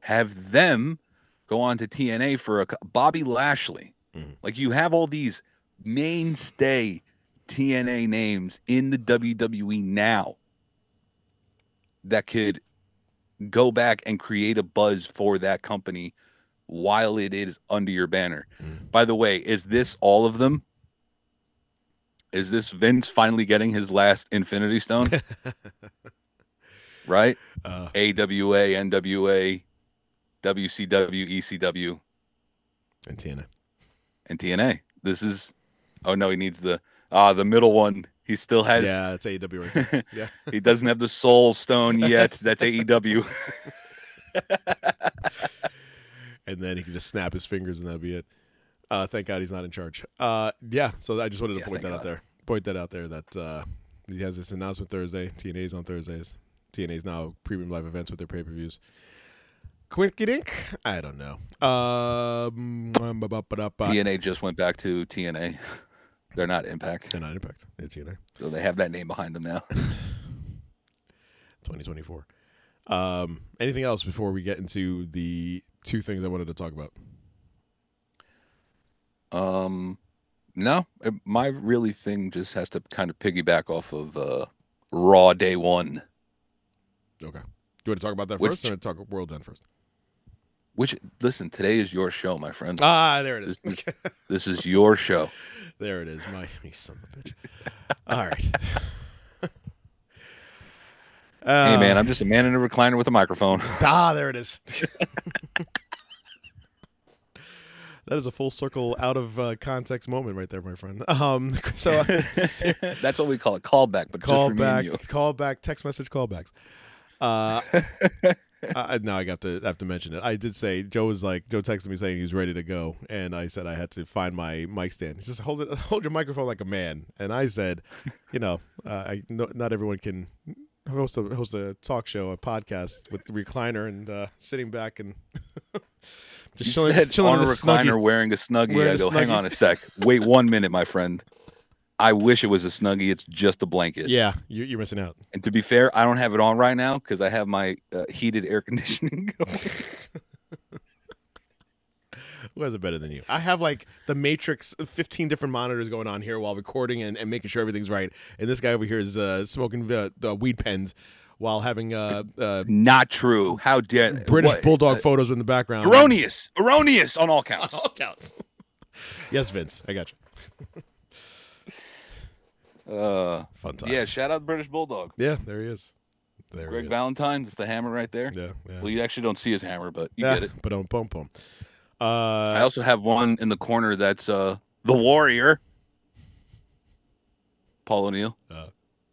Have them go on to TNA for a Bobby Lashley. Mhm. Like you have all these mainstay TNA names in the WWE now that could go back and create a buzz for that company while it is under your banner. Mhm. By the way, is this all of them? Is this Vince finally getting his last Infinity Stone? <laughs> right? Uh, AWA, NWA, WCW, ECW, and TNA. and TNA. This is oh no, he needs the ah the middle one. He still has Yeah, it's AEW right there. <laughs> Yeah. he doesn't have the soul stone yet. <laughs> That's AEW. <laughs> and then he can just snap his fingers and that'd be it. Uh, thank God he's not in charge. Uh, yeah, so I just wanted to Yeah, point that thank out there. Point that out there that uh, he has this announcement Thursday. TNA's on Thursdays. TNA's now premium live events with their pay per views. Quinky dink? I don't know. Um. TNA just went back to TNA. They're not Impact, They're not Impact. They're TNA. so they have that name behind them now. <laughs> 2024. Um, anything else before we get into the two things I wanted to talk about? Um, no, it- my really thing just has to kind of piggyback off of uh, Raw Day One, Okay. Do you want to talk about that Which- first, or talk World End first? which listen, today is your show, my friend. Ah, there it is. This is- <laughs> This is your show. <laughs> there it is. My <laughs> me son of a bitch. All right. <laughs> hey man, Uh, I'm just a man in a recliner with a microphone. ah, there it is. that is a full circle out of uh, context moment right there, my friend. Um, so uh, That's what we call a callback, but call just for me back, and you. call text message callbacks. Uh, I, now I got to have to mention it. I did say Joe was like Joe texted me saying he was ready to go, and I said I had to find my mic stand. He says hold it, <laughs> hold your microphone like a man, and I said, you know, <laughs> uh, I no, not everyone can host a host a talk show, a podcast with the recliner and uh, sitting back and <laughs> just You chilling, said chilling on a recliner snuggie. wearing a snuggie. Wearing I go, hang on a sec. Wait one minute, my friend. I wish it was a snuggie. It's just a blanket. Yeah, you, you're missing out. And to be fair, I don't have it on right now because I have my uh, heated air <laughs> conditioning <laughs> going. Who has it better than you? I have like the Matrix, 15 different monitors going on here while recording and, and making sure everything's right. And this guy over here is uh, smoking uh, the weed pens while having uh, uh, Not true. How dare <laughs> British what? bulldog Uh, photos in the background. erroneous, erroneous on all counts. All counts. yes, Vince, I got you. Uh, Fun times. yeah, shout out British Bulldog. yeah, there he is. There Greg he is. Valentine, it's the hammer right there. Yeah, yeah. Well, you actually don't see his hammer, but you yeah, get it. But don't bump him. I Uh, also have one in the corner that's uh the Warrior. Paul O'Neill.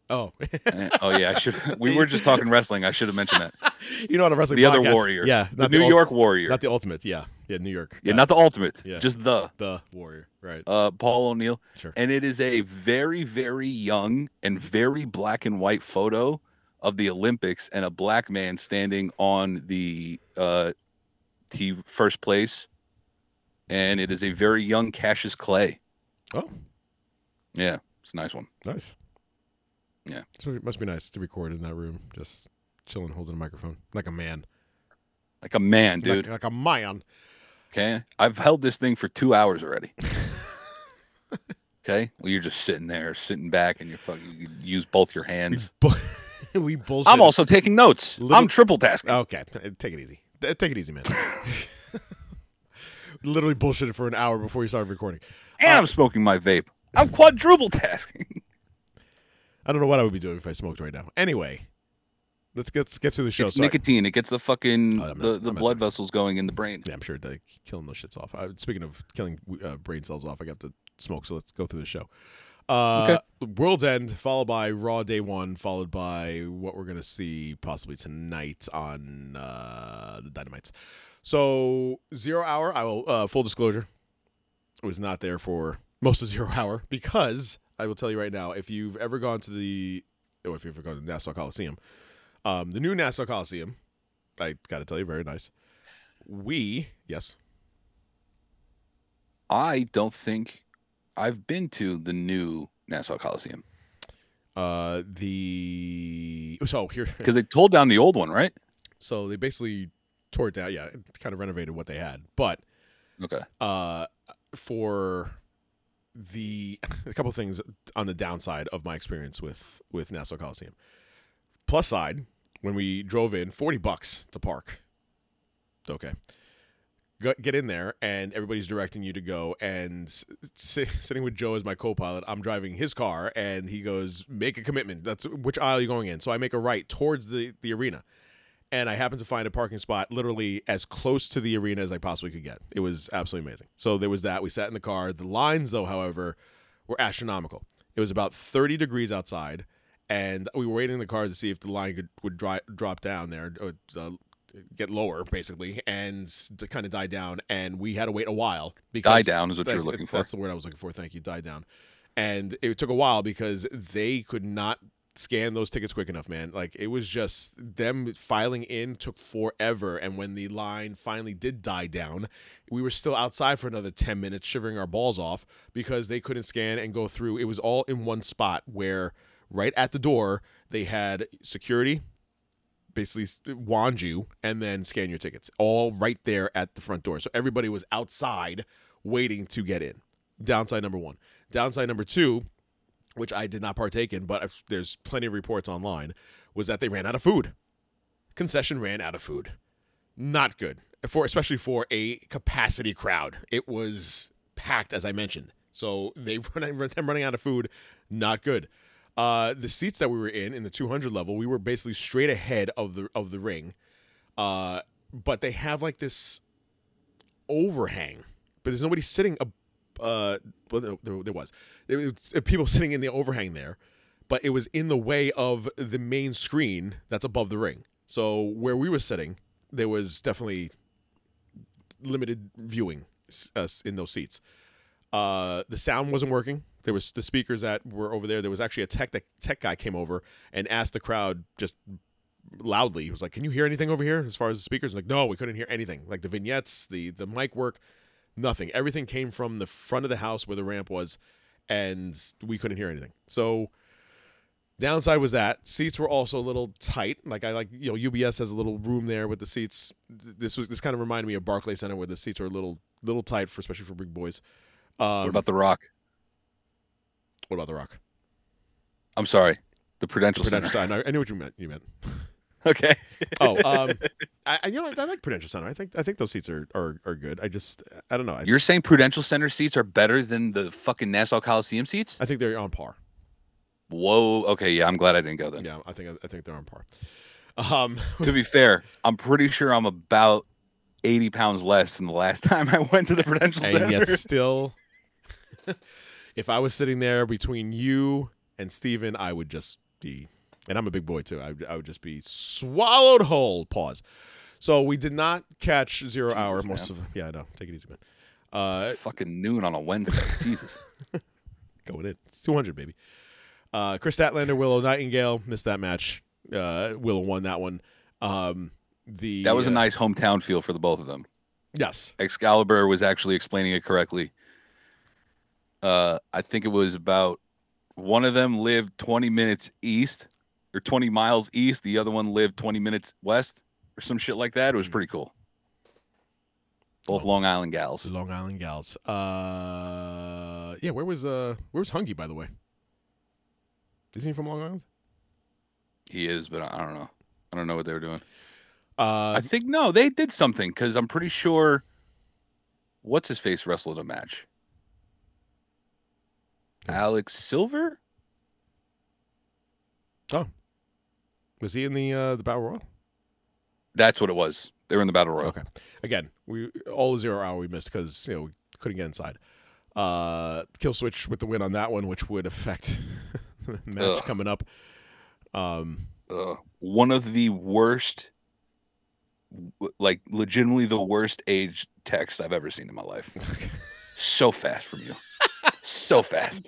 oh, Eh, oh yeah, I should. <laughs> We were just talking wrestling. I should have mentioned that. you know what a wrestling The other Warrior. Yeah, The not New ult- York Warrior. not the ultimate. Yeah, yeah, New York. yeah, not the ultimate. yeah. Just the the warrior. Right. uh Paul O'Neill. Sure. And it is a very, very young and very black and white photo of the Olympics and a black man standing on the uh, tee first place, and it is a very young Cassius Clay. Oh, Yeah, it's a nice one. nice. Yeah. So it must be nice to record in that room, just chilling, holding a microphone like a man, Like a man, dude. Like, like a man. Okay. I've held this thing for two hours already. okay. Well, you're just sitting there, sitting back, and you're fucking you use both your hands. Bu- <laughs> we bullshit. I'm also taking notes. Little- I'm triple tasking. okay. Take it easy. Uh, Take it easy, man. <laughs> Literally bullshitted for an hour before you started recording. and I'm smoking my vape. I'm quadruple tasking. I don't know what I would be doing if I smoked right now. Anyway, let's get let's get to the show. it's So I- nicotine. It gets the fucking Oh, not- the, I'm the blood vessels going in the brain. Yeah, I'm sure they're killing those shits off. I, speaking of killing uh, brain cells off, I got to smoke, so let's go through the show. Uh, World's End, followed by Raw Day One, followed by what we're gonna see possibly tonight on uh, the Dynamites. So Zero Hour, I will uh, full disclosure, I was not there for most of Zero Hour because I will tell you right now, if you've ever gone to the, or if you've ever gone to Nassau Coliseum, um, the new Nassau Coliseum, I got to tell you, very nice. We yes, I don't think I've been to the new Nassau Coliseum uh, the so here <laughs> because they told down the old one, right? so they basically tore it down. Yeah, kind of renovated what they had, but Okay. uh, for the <laughs> a couple things on the downside of my experience with with Nassau Coliseum. Plus side, when we drove in, forty bucks to park. Okay. Go, get in there, and everybody's directing you to go. And si- sitting with Joe as my co-pilot, I'm driving his car, and he goes, "Make a commitment. That's which aisle are you going in?" So I make a right towards the the arena and I happened to find a parking spot literally as close to the arena as I possibly could get. It was absolutely amazing. So there was that. We sat in the car. The lines, though, however, were astronomical. It was about 30 degrees outside, and we were waiting in the car to see if the line could would dry, drop down there, or, uh, get lower, basically, and to kind of die down. And we had to wait a while because Die down is what you were Thank- looking for. That's the word I was looking for. Thank you. Die down. And it took a while because they could not scan those tickets quick enough, man. Like it was just them filing in took forever. And when the line finally did die down, we were still outside for another 10 minutes shivering our balls off because they couldn't scan and go through. It was all in one spot where right at the door they had security basically wand you and then scan your tickets all right there at the front door. So everybody was outside waiting to get in. Downside number 1. Downside number 2 which I did not partake in, but there's plenty of reports online, was that they ran out of food. Concession ran out of food. Not good for especially for a capacity crowd. It was packed, as I mentioned. So they <laughs> them running out of food. Not good. Uh, the seats that we were in in the 200 level, we were basically straight ahead of the of the ring, uh, but they have like this overhang, but there's nobody sitting. Ab- uh, well, there, there, was. Was uh, people <laughs> sitting in the overhang there, but it was in the way of the main screen that's above the ring. So where we were sitting, there was definitely limited viewing uh, in those seats. Uh, the sound wasn't working. There was the speakers that were over there. There was actually a tech that, tech guy came over and asked the crowd just loudly. He was like, "Can you hear anything over here as far as the speakers?" Like, no, we couldn't hear anything. Like the vignettes, the the mic work, nothing. Everything came from the front of the house where the ramp was, and we couldn't hear anything. So downside was that seats were also a little tight. Like I like you know UBS has a little room there with the seats. This was this kind of reminded me of Barclay Center where the seats are a little little tight for especially for big boys. Um, What about the Rock? What about the Rock? I'm sorry, the Prudential, Prudential Center. Center. I I knew what you meant. You meant. <laughs> Okay. Oh, um, <laughs> I, I you know I like Prudential Center. I think I think those seats are are, are good. I just I don't know. I, You're saying Prudential Center seats are better than the fucking Nassau Coliseum seats? I think they're on par. Whoa. Okay. Yeah. I'm glad I didn't go then. Yeah, I think I think they're on par. Um, to be fair, I'm pretty sure I'm about 80 pounds less than the last <laughs> time I went to the Prudential Center. and yet still, if I was sitting there between you and Steven, I would just be, and I'm a big boy too. I, would- I would just be swallowed whole. Pause. So we did not catch zero Jesus, hour most man. of. Yeah, I know. Take it easy, man. Uh, fucking noon on a Wednesday. <laughs> Jesus. going in. It's 200, baby. Uh, Kris Statlander, Willow Nightingale missed that match. Uh, Willow won that one. Um, the That was a uh, nice hometown feel for the both of them. yes. Excalibur was actually explaining it correctly. Uh, I think it was about one of them lived 20 minutes east or 20 miles east. The other one lived 20 minutes west or some shit like that. It was pretty cool. Both Oh. Long Island gals. Long Island Gals. Uh, yeah. Where was uh Where was Hungy by the way? Isn't he from Long Island? He is, but I I don't know. I don't know what they were doing. Uh, I think no, they did something because I'm pretty sure. What's his face wrestled a match? Alex Silver? oh, was he in the uh the Battle Royal? That's what it was. They were in the battle royal. Okay. Again, we all zero hour we missed because you know we couldn't get inside. Uh, kill switch with the win on that one, which would affect <laughs> the match Ugh. coming up. Um, uh, one of the worst, like legitimately the worst age text I've ever seen in my life. <laughs> so fast from you. So fast.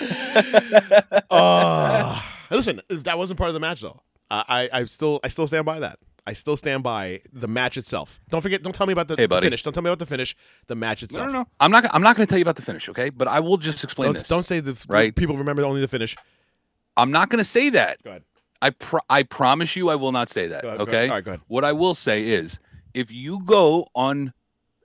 <laughs> uh, <laughs> listen, that wasn't part of the match though. I, I, I still, I still stand by that. I still stand by the match itself. Don't forget. Don't tell me about the Hey, finish. Don't tell me about the finish. The match itself. no, no. I'm not. gonna- I'm not going to tell you about the finish, okay? But I will just explain Don't, this. don't say the right? People remember only the finish. I'm not going to say that. Go ahead. I pro- I promise you, I will not say that. Go ahead, go okay. ahead. All right, go ahead. What I will say is, if you go on,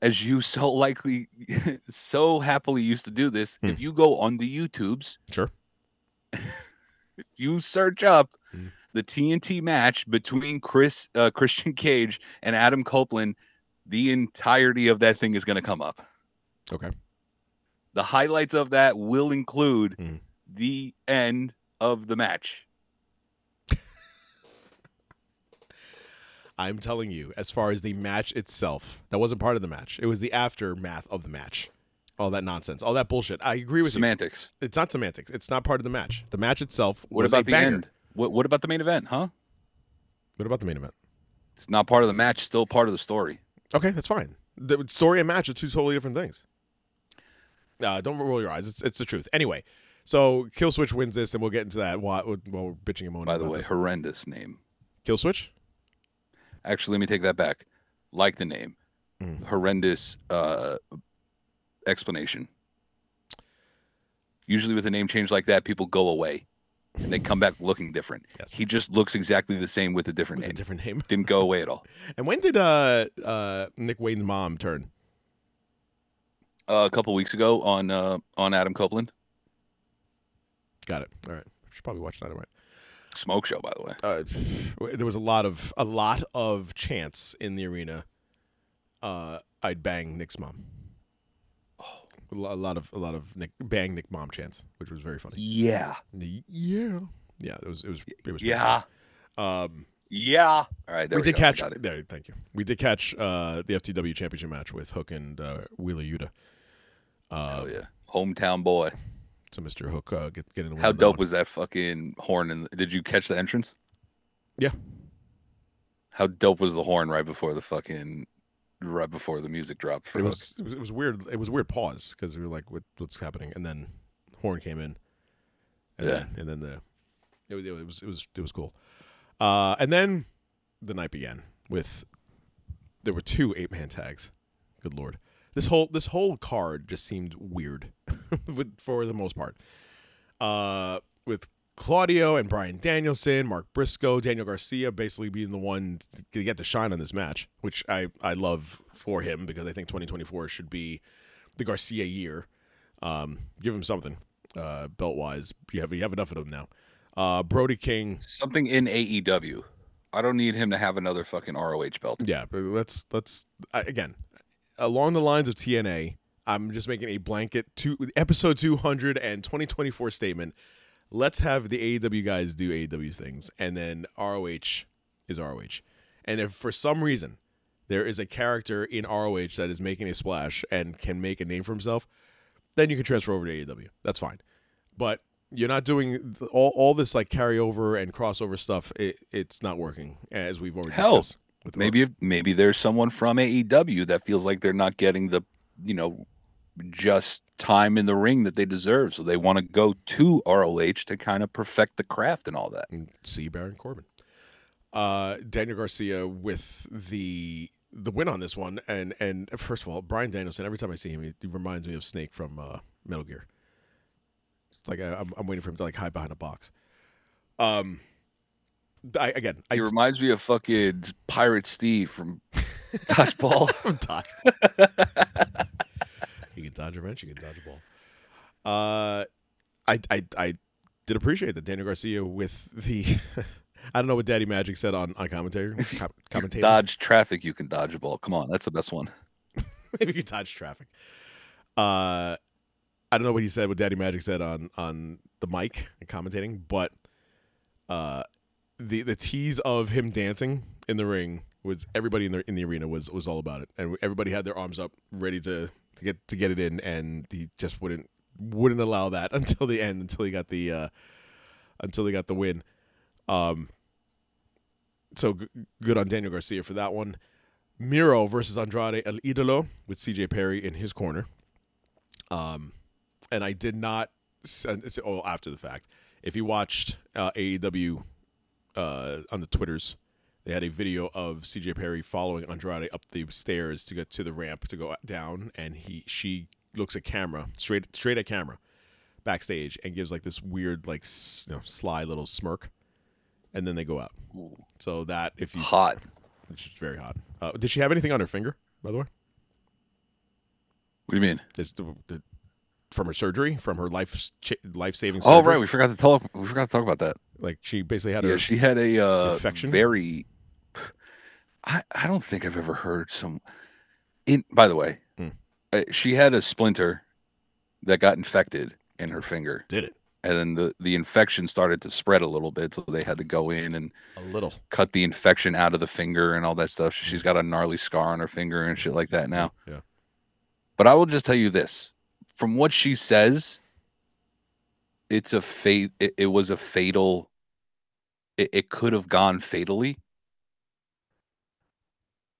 as you so likely, <laughs> so happily used to do this, Hmm. if you go on the YouTubes, Sure. <laughs> if you search up Hmm. the TNT match between Chris uh, <laughs> Christian Cage and Adam Copeland, the entirety of that thing is going to come up. Okay. The highlights of that will include Hmm. the end of the match. I'm telling you, as far as the match itself, that wasn't part of the match. It was the aftermath of the match. All that nonsense, all that bullshit. I agree with Semantics. you. It's not semantics. It's not part of the match. The match itself. What was about the banger. end? What What about the main event? Huh? What about the main event? It's not part of the match. Still part of the story. Okay, that's fine. The story and match are two totally different things. Uh, don't roll your eyes. It's, it's the truth. Anyway, so Kill Switch wins this, and we'll get into that while, while we're bitching and moaning. By the way, this. horrendous name. Kill Switch. Actually, let me take that back. Like the name, Mm. horrendous uh, explanation. Usually, with a name change like that, people go away and they come back looking different. Yes. He just looks exactly the same with a different With a name. different name. Didn't go away at all. <laughs> And when did uh uh Nick Wayne's mom turn? Uh, a couple weeks ago on uh, on Adam Copeland Got it. All right. Should probably watch that. Right. Smoke show, by the way. Uh, there was a lot of a lot of chants in the arena. Uh, I'd bang Nick's mom. A a lot of a lot of Nick bang Nick mom chants, which was very funny. Yeah, Yeah, yeah. It was it was it was. yeah. Um, yeah. All right, there we we, did go. Catch. it. There, thank you. We did catch uh, the FTW championship match with Hook and uh, Wheeler Yuta. Uh, Hell yeah, hometown boy. So Mr. Hook uh, get getting How dope was that fucking horn? And did you catch the entrance? Yeah. How dope was the horn right before the fucking right before the music dropped for It was, it was it was weird. It was a weird pause because we were like, what, "What's happening?" And then Horn came in, and Yeah. then, and then the it, was- it was it was it was cool. Uh, and then the night began with there were two eight man tags. Good lord, this whole this whole card just seemed weird, <laughs> with, for the most part. Uh, with Claudio and Bryan Danielson, Mark Briscoe, Daniel Garcia basically being the one to get the shine on this match, which I, I love for him because I think 2024 should be the Garcia year. Um, give him something, uh, belt wise. You have you have enough of them now. Uh, Brody King, Something in AEW. I don't need him to have another fucking ROH belt. yeah. But let's let's again along the lines of TNA. I'm just making a blanket two episode 200 and 2024 statement. Let's have the AEW guys do AEW's things, and then ROH is ROH. And if for some reason there is a character in ROH that is making a splash and can make a name for himself, then you can transfer over to AEW. That's fine. But you're not doing all, all this like carryover and crossover stuff. It, it's not working, as we've already Hell, discussed. Maybe if, maybe there's someone from AEW that feels like they're not getting the you know just time in the ring that they deserve, so they want to go to ROH to kind of perfect the craft and all that. and see Baron Corbin. Uh, Daniel Garcia with the the win on this one, and and first of all, Bryan Danielson. Every time I see him, he, he reminds me of Snake from uh, Metal Gear. It's like I, I'm, I'm waiting for him to like hide behind a box. Um, I again, I He reminds me of fucking Pirate Steve from Dodgeball. <laughs> dodge. <laughs> he can dodge a wrench. He can dodge a ball. Uh, I I I did appreciate that Daniel Garcia with the. <laughs> I don't know what Daddy Magic said on on commentary. Com- commentating. dodge traffic, you can dodge a ball. Come on, that's the best one. Maybe you can dodge traffic. Uh, I don't know what he said. What Daddy Magic said on on the mic and commentating, but uh, the the tease of him dancing in the ring was everybody in the in the arena was was all about it, and everybody had their arms up, ready to to get to get it in, and he just wouldn't wouldn't allow that <laughs> until the end, until he got the uh, until he got the win. Um, so g- good on Daniel Garcia for that one. Miro versus Andrade El Idolo with CJ Perry in his corner. Um, and I did not. s- uh, Oh, after the fact, if you watched uh, AEW uh, on the Twitters, they had a video of CJ Perry following Andrade up the stairs to get to the ramp to go down, and he she looks at camera straight straight at camera backstage and gives like this weird like s- you know sly little smirk, and then they go out. So that if you Hot. is very hot. Uh, did she have anything on her finger, by the way? What do you mean? Is the, the, from her surgery, from her life life saving. Surgery. Oh right, we forgot to talk. We forgot to talk about that. like she basically had Yeah, her. she had a uh, infection? very. I I don't think I've ever heard some. In by the way, Hmm. uh, she had a splinter that got infected in her finger, did it and then the the infection started to spread a little bit, so they had to go in and a little. cut the infection out of the finger and all that stuff. She's got a gnarly scar on her finger and shit like that now. Yeah. But I will just tell you this: from what she says, it's a fate. It, it was a fatal. It, it could have gone fatally.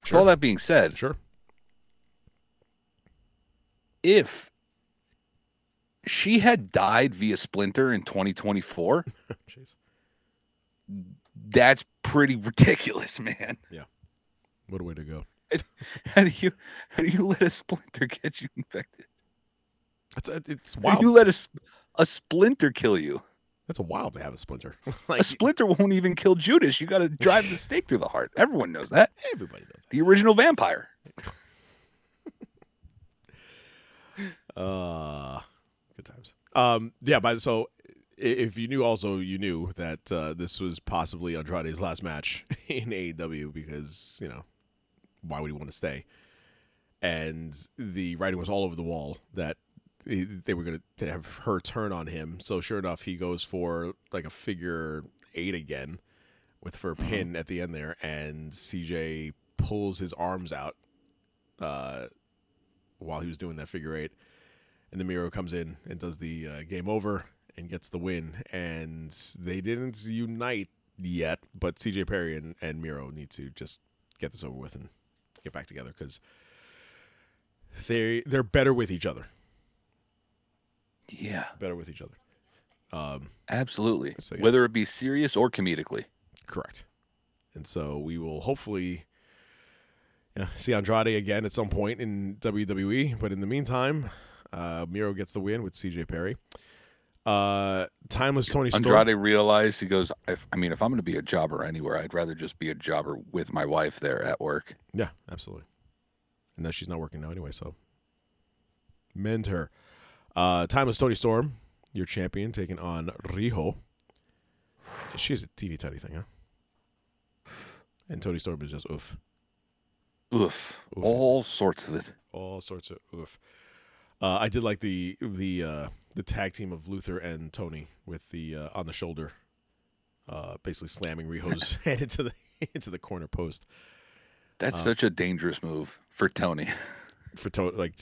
So all that being said, Sure. if she had died via splinter in 2024, <laughs> Jeez. that's pretty ridiculous, man. Yeah. What a way to go. How do you how do you let a splinter get you infected? It's it's wild. you let a, a splinter kill you? That's a wild to have a splinter. <laughs> A splinter won't even kill Judas. You got to drive the stake through the heart. Everyone knows that. everybody knows The original vampire. that. <laughs> Uh, good times. Um, yeah. By so, if you knew, also you knew that uh, this was possibly Andrade's last match <laughs> in AEW because you know why would he want to stay? And the writing was all over the wall that they were going to have her turn on him. So sure enough, he goes for like a figure eight again with for a pin at the end there, and CJ pulls his arms out uh, while he was doing that figure eight, and the Miro comes in and does the uh, game over and gets the win. And they didn't unite yet, but CJ Perry and, and Miro need to just get this over with and get back together because they they're better with each other. Yeah, Better with each other. Um, absolutely. So, yeah. Whether it be serious or comedically. Correct. And so we will hopefully yeah, see Andrade again at some point in WWE. But in the meantime, uh, Miro gets the win with CJ Perry. Uh, timeless Toni Storm. Andrade realized he goes, if, I mean, if I'm going to be a jobber anywhere, I'd rather just be a jobber with my wife there at work. Yeah, absolutely. And now she's not working now anyway, so mend her. Uh, time timeless Toni Storm, your champion, taking on Riho. She's a teeny tiny thing, huh? And Toni Storm is just oof. Oof. Oof. All sorts of it. all sorts of oof. Uh, I did like the the uh, the tag team of Luther and Toni with the uh, on the shoulder, uh, basically slamming Riho's <laughs> head into the <laughs> into the corner post That's Uh, such a dangerous move for Toni. <laughs> for Toni. Like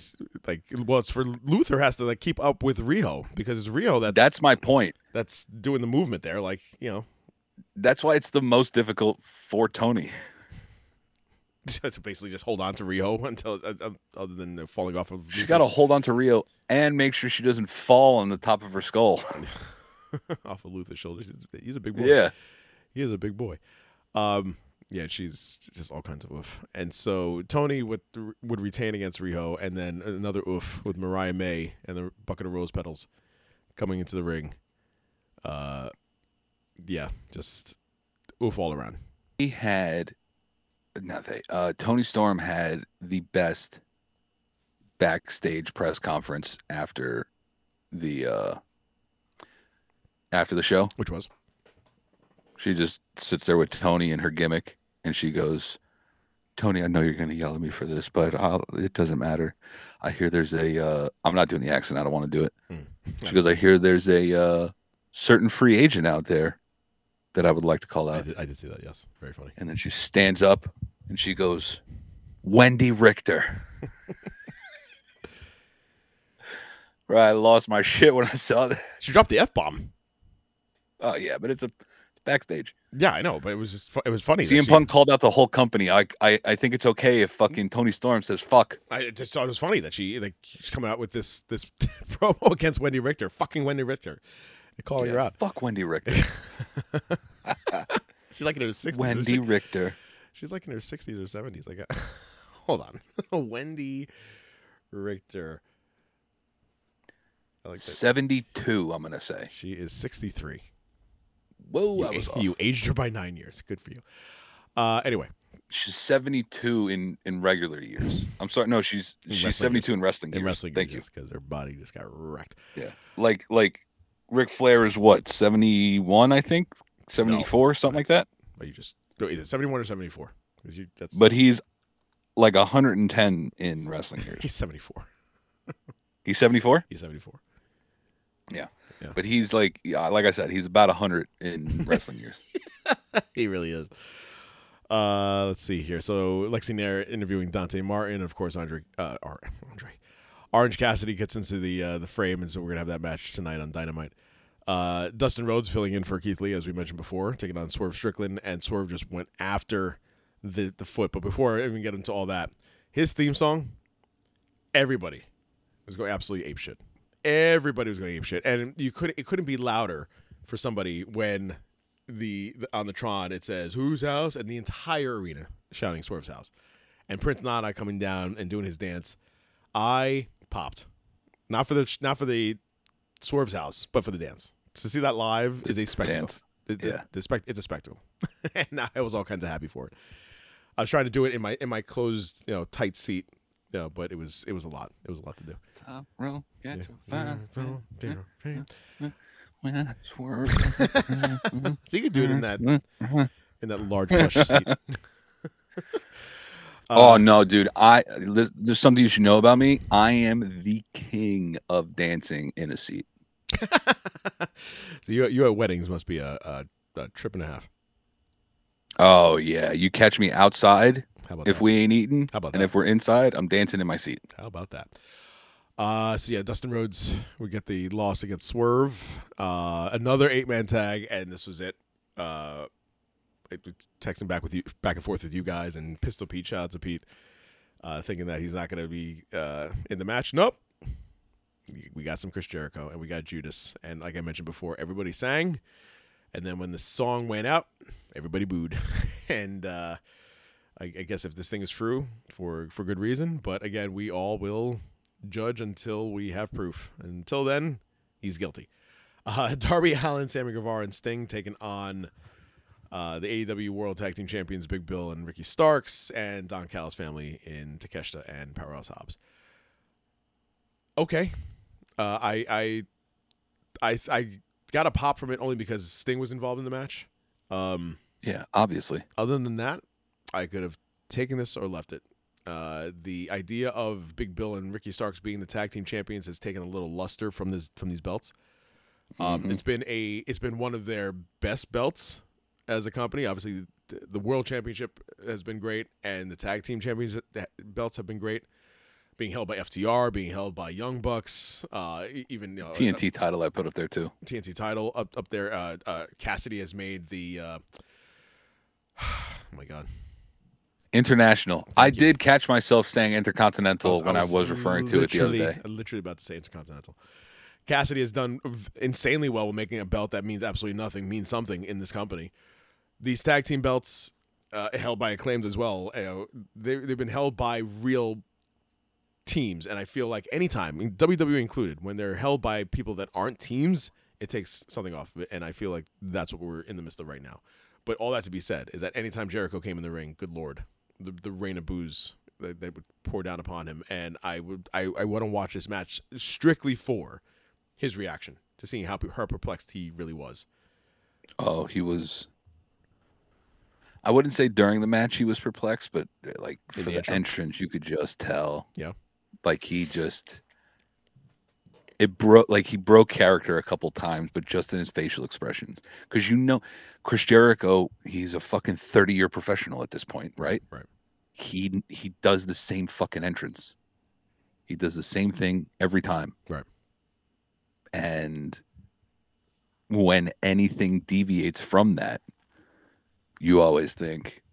like well, it's for Luther has to like keep up with Riho because it's Riho that's That's my point. that's doing the movement there. Like you know That's why it's the most difficult for Toni. <laughs> to basically just hold on to Riho until uh, uh, other than falling off of. She's got to hold on to Riho and make sure she doesn't fall on the top of her skull. <laughs> off of Luther's shoulders. He's- He's a big boy. yeah. He is a big boy. Um, yeah, she's just all kinds of oof. And so Toni would would retain against Riho, and then another oof with Mariah May and the bucket of rose petals coming into the ring. Uh, yeah, just oof all around. He had not they. Uh, Toni Storm had the best backstage press conference after the uh after the show. Which was She just sits there with Tony and her gimmick, and she goes, "Tony, I know you're going to yell at me for this, but I'll, it doesn't matter. I hear there's a. Uh, I'm not doing the accent. I don't want to do it. She goes, I hear there's a uh, certain free agent out there that I would like to call I out. did, I did see that. Yes, very funny. And then she stands up and she goes, Wendi Richter. <laughs> right, I lost my shit when I saw that. She dropped the f bomb. Oh yeah, but it's a backstage. Yeah, I know, but it was just fu- it was funny. CM she- Punk called out the whole company. I, I I think it's okay if fucking Toni Storm says fuck. I just thought it was funny that she like she's coming out with this this <laughs> promo against Wendi Richter, fucking Wendi Richter, and calling her out. Fuck Wendi Richter. <laughs> <laughs> She's like in her sixties. Wendi Richter. She's like in her sixties or seventies. Like, hold on, Wendi Richter. I like that. 72, I'm gonna say. She is sixty three. Whoa, You, I was <laughs> off. you aged her by nine years. Good for you. Uh, anyway, She's 72 in in regular years. I'm sorry, no, she's In she's 72 years. in wrestling in years. wrestling, Thank you. because her body just got wrecked. Yeah. Like like Ric Flair is what, 71, I think? 74, something like that. But you just no, is it seventy one or seventy four? You, that's But he's like 110 in wrestling <laughs> years. he's seventy four. <laughs> He's 74? He's seventy four. Yeah. Yeah. But he's like yeah, like I said, he's about 100 in <laughs> wrestling years. he really is. Uh, let's see here. So Lexi Nair interviewing Dante Martin, of course. Andre, uh, Andre, Orange Cassidy gets into the uh, the frame, and so we're gonna have that match tonight on Dynamite. Uh, Dustin Rhodes filling in for Keith Lee, as we mentioned before, taking on Swerve Strickland, and Swerve just went after the the foot. But before I even get into all that, his theme song, everybody was going absolutely ape shit. Everybody was going ape shit, and you couldn't it couldn't be louder for somebody when the, the on the Tron it says whose house and the entire arena shouting Swerve's house, and Prince Nana coming down and doing his dance. I popped, not for the not for the Swerve's house, but for the dance. To see that live is a spectacle. Dance. The, the, Yeah. the spec- it's a spectacle, <laughs> and I was all kinds of happy for it. I was trying to do it in my in my closed, you know, tight seat, you know, but it was it was a lot. It was a lot to do. Top row, get your Swerve. <laughs> So you could do it in that in that large plush <laughs> seat. <laughs> Uh, oh no, dude! I there's, there's something you should know about me. I am the king of dancing in a seat. So you you at weddings must be a, a, a trip and a half. Oh yeah, you catch me outside How about if that? we ain't eating, How about and if we're inside, I'm dancing in my seat. How about that? Uh, so yeah, Dustin Rhodes, we get the loss against Swerve. Uh, another eight man tag, and this was it. Uh, texting back with you, back and forth with you guys, and Pistol Pete, shout out to Pete, uh, thinking that he's not going to be uh, in the match. Nope. We- We got some Chris Jericho, and we got Judas, and like I mentioned before, everybody sang, and then when the song went out, everybody booed, <laughs> and uh, I, I guess if this thing is true for for good reason, but again, we all will judge until we have proof. Until then, he's guilty. Uh, <laughs> Darby Allin, Sammy Guevara, and Sting taking on uh, the AEW World Tag Team Champions Big Bill and Ricky Starks, and Don Callis family in Takeshita and Powerhouse Hobbs. Okay, uh, I I I I got a pop from it only because Sting was involved in the match. Um, Yeah, obviously. other than that, I could have taken this or left it. Uh, the idea of Big Bill and Ricky Starks being the tag team champions has taken a little luster from this from these belts. Um, It's been a it's been one of their best belts as a company. Obviously, the, the world championship has been great, and the tag team championship belts have been great. Being held by FTR, being held by Young Bucks, uh, even you know, TNT title I put up there too. TNT title up up there. Uh, uh, Cassidy has made the. Uh, <sighs> oh my god. International. I did catch myself saying intercontinental when I was, referring to it the other day. I'm literally about to say intercontinental. Cassidy has done insanely well with making a belt that means absolutely nothing mean something in this company. these tag team belts uh, held by acclaimed as well. Uh, they they've been held by real teams, and I feel like anytime, I WWE included, when they're held by people that aren't teams, it takes something off of it, and I feel like that's what we're in the midst of right now. But all that to be said is that anytime Jericho came in the ring, good lord, the the rain of boos that they would pour down upon him, and I would I, I want to watch this match strictly for his reaction to seeing how how perplexed he really was. Oh, he was. I wouldn't say during the match he was perplexed, but like In for the the, entrance, you could just tell. Yeah. Like he just. It broke like he broke character a couple times, but just in his facial expressions. Because you know, Chris Jericho, he's a fucking thirty year professional at this point, right? Right. He he does the same fucking entrance. He does the same thing every time. Right. And when anything deviates from that, you always think,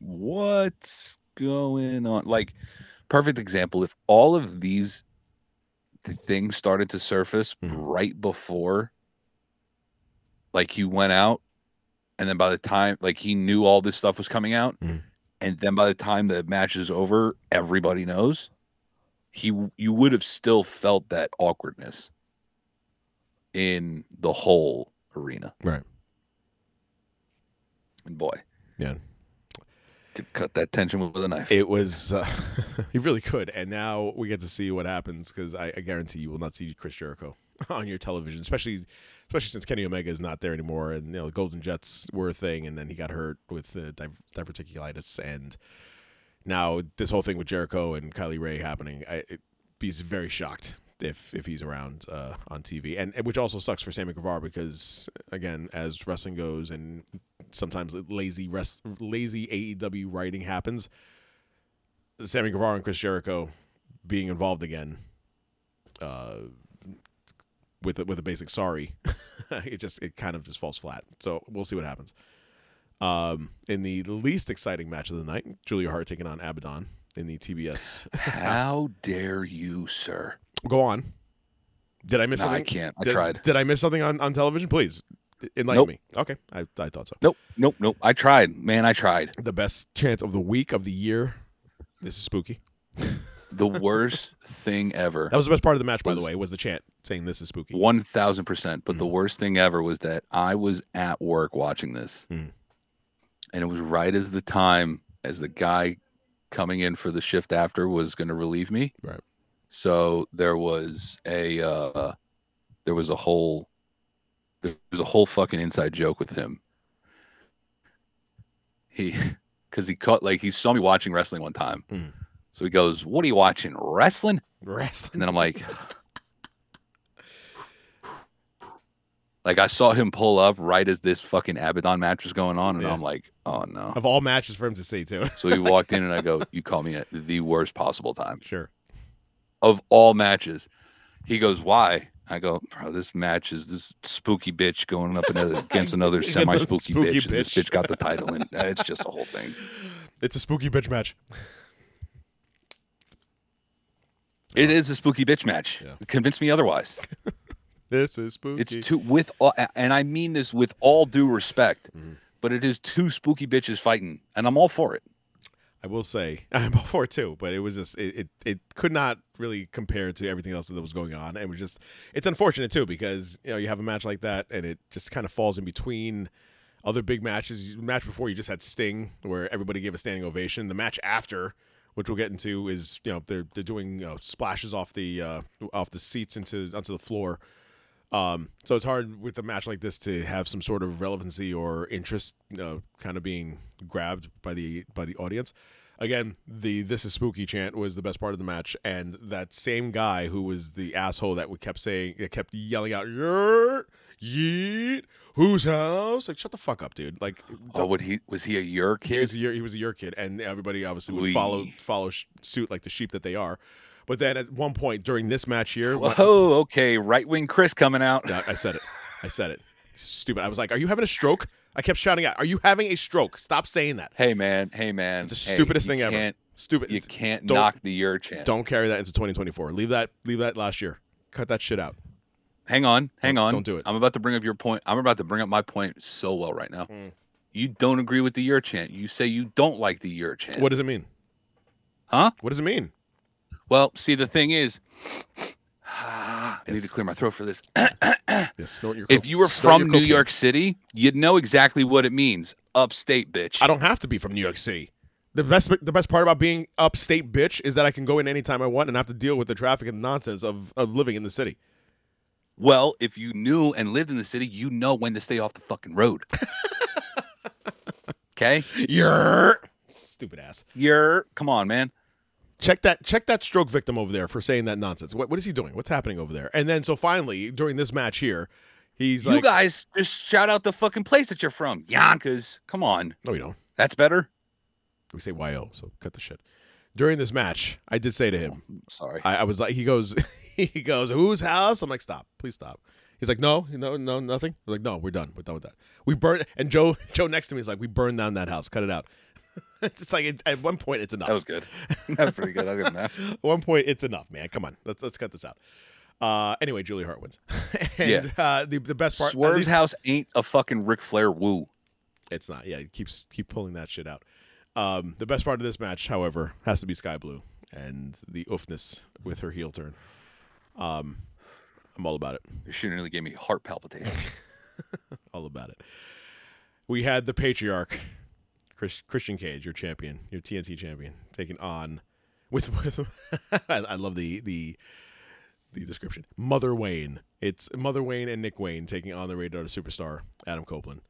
what's going on? Like, perfect example if all of these th- thing started to surface Mhm. right before, like, he went out, and then by the time, like, he knew all this stuff was coming out, Mhm. and then by the time the match is over, everybody knows. He, you would have still felt that awkwardness in the whole arena. Right. And boy, Yeah. Could cut that tension with a knife. It was uh, <laughs> he really could, and now we get to see what happens because I, I guarantee you will not see Chris Jericho <laughs> on your television, especially especially since Kenny Omega is not there anymore, and you know the Golden Jets were a thing, and then he got hurt with uh, div- diverticulitis, and now this whole thing with Jericho and Kylie Rae happening, I it, he's very shocked if if he's around uh, on TV, and, and which also sucks for Sammy Guevara because again, as wrestling goes, and sometimes lazy rest, lazy AEW writing happens. Sammy Guevara and Chris Jericho being involved again, uh, with a, with a basic sorry, <laughs> it just it kind of just falls flat. So we'll see what happens. Um, in the least exciting match of the night, Julia Hart taking on Abaddon in the TBS. How dare you, sir? Go on. Did I miss No, I can't. I did, tried. Did I miss something on, on television? Please enlighten Nope. me. Okay, I, I thought so. Nope, nope, nope. I tried, man. I tried. The best chant of the week of the year. This is spooky. The worst thing ever. That was the best part of the match, by the way, was the chant saying "This is spooky." One thousand percent. But the Mm-hmm. worst thing ever was that I was at work watching this, Mm. and it was right as the time as the guy coming in for the shift after was going to relieve me. Right. So there was a uh, there was a whole there was a whole fucking inside joke with him. He <laughs> because he caught like he saw me watching wrestling one time. Mm. So he goes, "What are you watching? Wrestling?" Wrestling. And then I'm like, <laughs> like I saw him pull up right as this fucking Abaddon match was going on, and Yeah. I'm like, oh no. Of all matches for him to see too. So he <laughs> walked in, and I go, "You call me at the worst possible time sure. of all matches." He goes, "Why?" I go, "Bro, this match is this spooky bitch going up another, against another <laughs> semi spooky Spooky bitch, and this bitch. bitch got the title, and uh, it's just a whole thing." <laughs> It's a spooky bitch match. It is a spooky bitch match. Yeah. Convince me otherwise. <laughs> This is spooky. It's two with all, and I mean this with all due respect, Mhm. but it is two spooky bitches fighting, and I'm all for it. I will say <laughs> I'm before too, but it was just it, it it could not really compare to everything else that was going on. It was just it's unfortunate too because you know you have a match like that and it just kind of falls in between other big matches. Match before you just had Sting where everybody gave a standing ovation. The match after, which we'll get into, is you know they're they're doing you know, splashes off the uh, off the seats into onto the floor. Um, so it's hard with a match like this to have some sort of relevancy or interest, you know, kind of being grabbed by the by the audience. Again, the "This is spooky" chant was the best part of the match, and that same guy who was the asshole that we kept saying, that kept yelling out "Yeet, yeet, whose house?" Like, shut the fuck up, dude! Like, Oh, what he was he a your he was kid? a year, he was a year kid, and everybody obviously would Wee. follow follow sh- suit like the sheep that they are. But then at one point during this match here, what- Whoa, okay, right wing Chris coming out. I said it. I said it. Stupid. I was like, "Are you having a stroke?" I kept shouting out, "Are you having a stroke?" Stop saying that. Hey man, hey man, It's the hey, stupidest thing ever. Stupid. You can't Don't- knock the year chant. Don't carry that into 2024. Leave that. Leave that last year. Cut that shit out. Hang on, hang Don't- on. don't do it. I'm about to bring up your point. I'm about to bring up my point so well right now. Mm. You don't agree with the year chant. You say you don't like the year chant. What does it mean? Huh? What does it mean? Well, see, the thing is, <sighs> I need to clear my throat for this. <clears throat> Your if you were from New. York City, you'd know exactly what it means. Upstate, bitch. I don't have to be from New York City. The best the best part about being upstate bitch is that I can go in anytime I want and have to deal with the traffic and nonsense of, of living in the city. Well, if you knew and lived in the city, you know when to stay off the fucking road. <laughs> okay? You're stupid ass. You're come on, man. Check that check that stroke victim over there for saying that nonsense. What what is he doing? What's happening over there? And then so finally during this match here, he's like you like, guys just shout out the fucking place that you're from. Yonkers. Come on. no, we don't. That's better. We say yo, so cut the shit. During this match, I did say to him, oh, Sorry. I, I was like, he goes, <laughs> he goes, whose house? I'm like, stop, please stop. He's like, no, no, no, nothing. We're like, no, we're done. We're done with that. We burned, and Joe, <laughs> Joe next to me is like, we burned down that house. Cut it out. <laughs> it's just like it, at one point, it's enough. that was good. That was pretty good. I'll give him that. <laughs> At one point, it's enough, man. Come on, let's let's cut this out. Uh, anyway, Julie Hart wins, <laughs> and Yeah. uh, the the best part, Swerve's least- house ain't a fucking Ric Flair woo. It's not. Yeah, it keeps keep pulling that shit out. Um, the best part of this match, however, has to be Skye Blue and the oofness with her heel turn. Um, I'm all about it. She nearly gave me heart palpitations. All about it. We had the patriarch, Chris, Christian Cage, your champion, your TNT champion, taking on with with. <laughs> I, I love the the the description. Mother Wayne. It's Mother Wayne and Nick Wayne taking on the Rated R superstar Adam Copeland.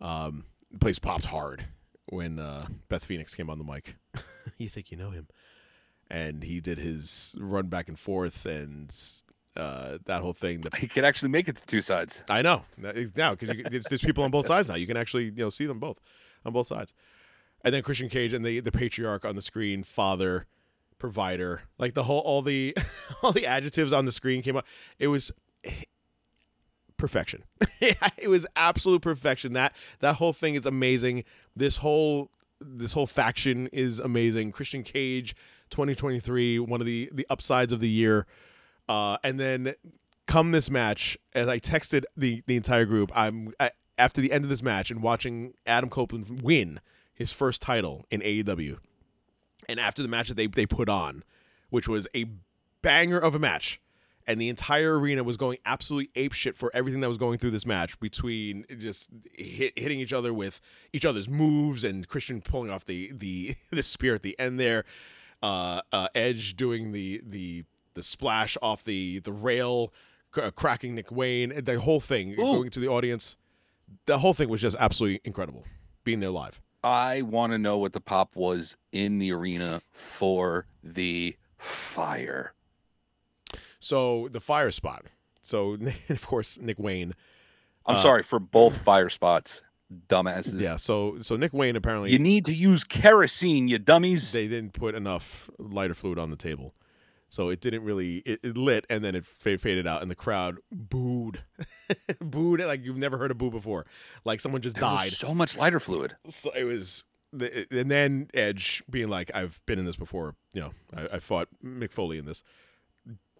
Um, the place popped hard when uh, Beth Phoenix came on the mic. <laughs> you think you know him? And he did his run back and forth and uh, that whole thing. That he could actually make it to two sides. I know now because there's, there's people on both sides now. You can actually you know see them both on both sides. And then Christian Cage and the the patriarch on the screen, father, provider, like the whole all the <laughs> all the adjectives on the screen came up. It was perfection. <laughs> it was absolute perfection. That that whole thing is amazing. This whole this whole faction is amazing. Christian Cage, 2023, one of the the upsides of the year. Uh, and then come this match, as I texted the the entire group, I'm I, after the end of this match and watching Adam Copeland win his first title in AEW, and after the match that they they put on, which was a banger of a match, and the entire arena was going absolutely ape shit for everything that was going through this match between just hit, hitting each other with each other's moves and Christian pulling off the the <laughs> the spear at the end there, uh, uh, Edge doing the the the splash off the the rail, cracking Nick Wayne, the whole thing going to the audience. The whole thing was just absolutely incredible, being there live. I want to know what the pop was in the arena for the fire. So the fire spot. So <laughs> of course Nick Wayne. I'm Uh, sorry for both fire spots, dumbasses. Yeah. So so Nick Wayne apparently You need to use kerosene, you dummies. they didn't put enough lighter fluid on the table. So it didn't really it, it lit and then it fa- faded out and the crowd booed. <laughs> booed like you've never heard a boo before. Like someone just There was died. so much lighter fluid. So it was the- and then Edge being like I've been in this before, you know, I, I fought Mick Foley in this.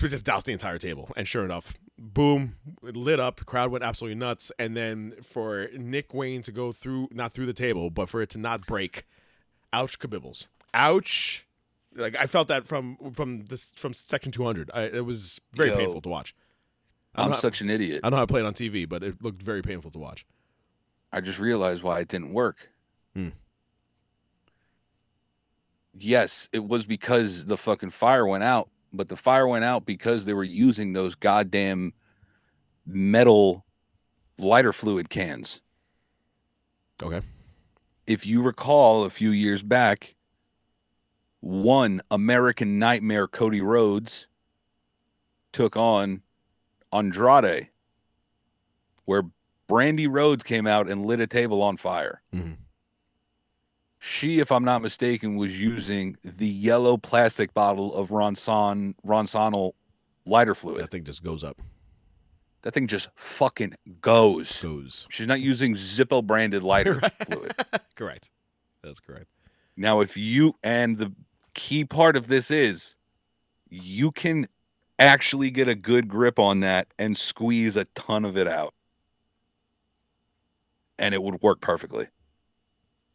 Just doused the entire table. And sure enough, boom, it lit up. The crowd went absolutely nuts. And then for Nick Wayne to go through, not through the table, but for it to not break, ouch, kabibbles. Ouch. Like I felt that from from this from section 200. I, it was very Yo. painful to watch. I'm know- such an idiot. I don't know how I played on TV, but it looked very painful to watch. I just realized why it didn't work. Hmm. Yes, it was because the fucking fire went out, but the fire went out because they were using those goddamn metal lighter fluid cans. Okay. If you recall a few years back, one American Nightmare Cody Rhodes took on Andrade, where Brandi Rhodes came out and lit a table on fire. Mhm. She, if I'm not mistaken, was using the yellow plastic bottle of Ronson Ronsonol lighter fluid. That thing just goes up. That thing just fucking goes. Goes. She's not using Zippo branded lighter <laughs> fluid. <laughs> correct. That's correct. Now, if you and the key part of this is you can actually get a good grip on that and squeeze a ton of it out. And it would work perfectly.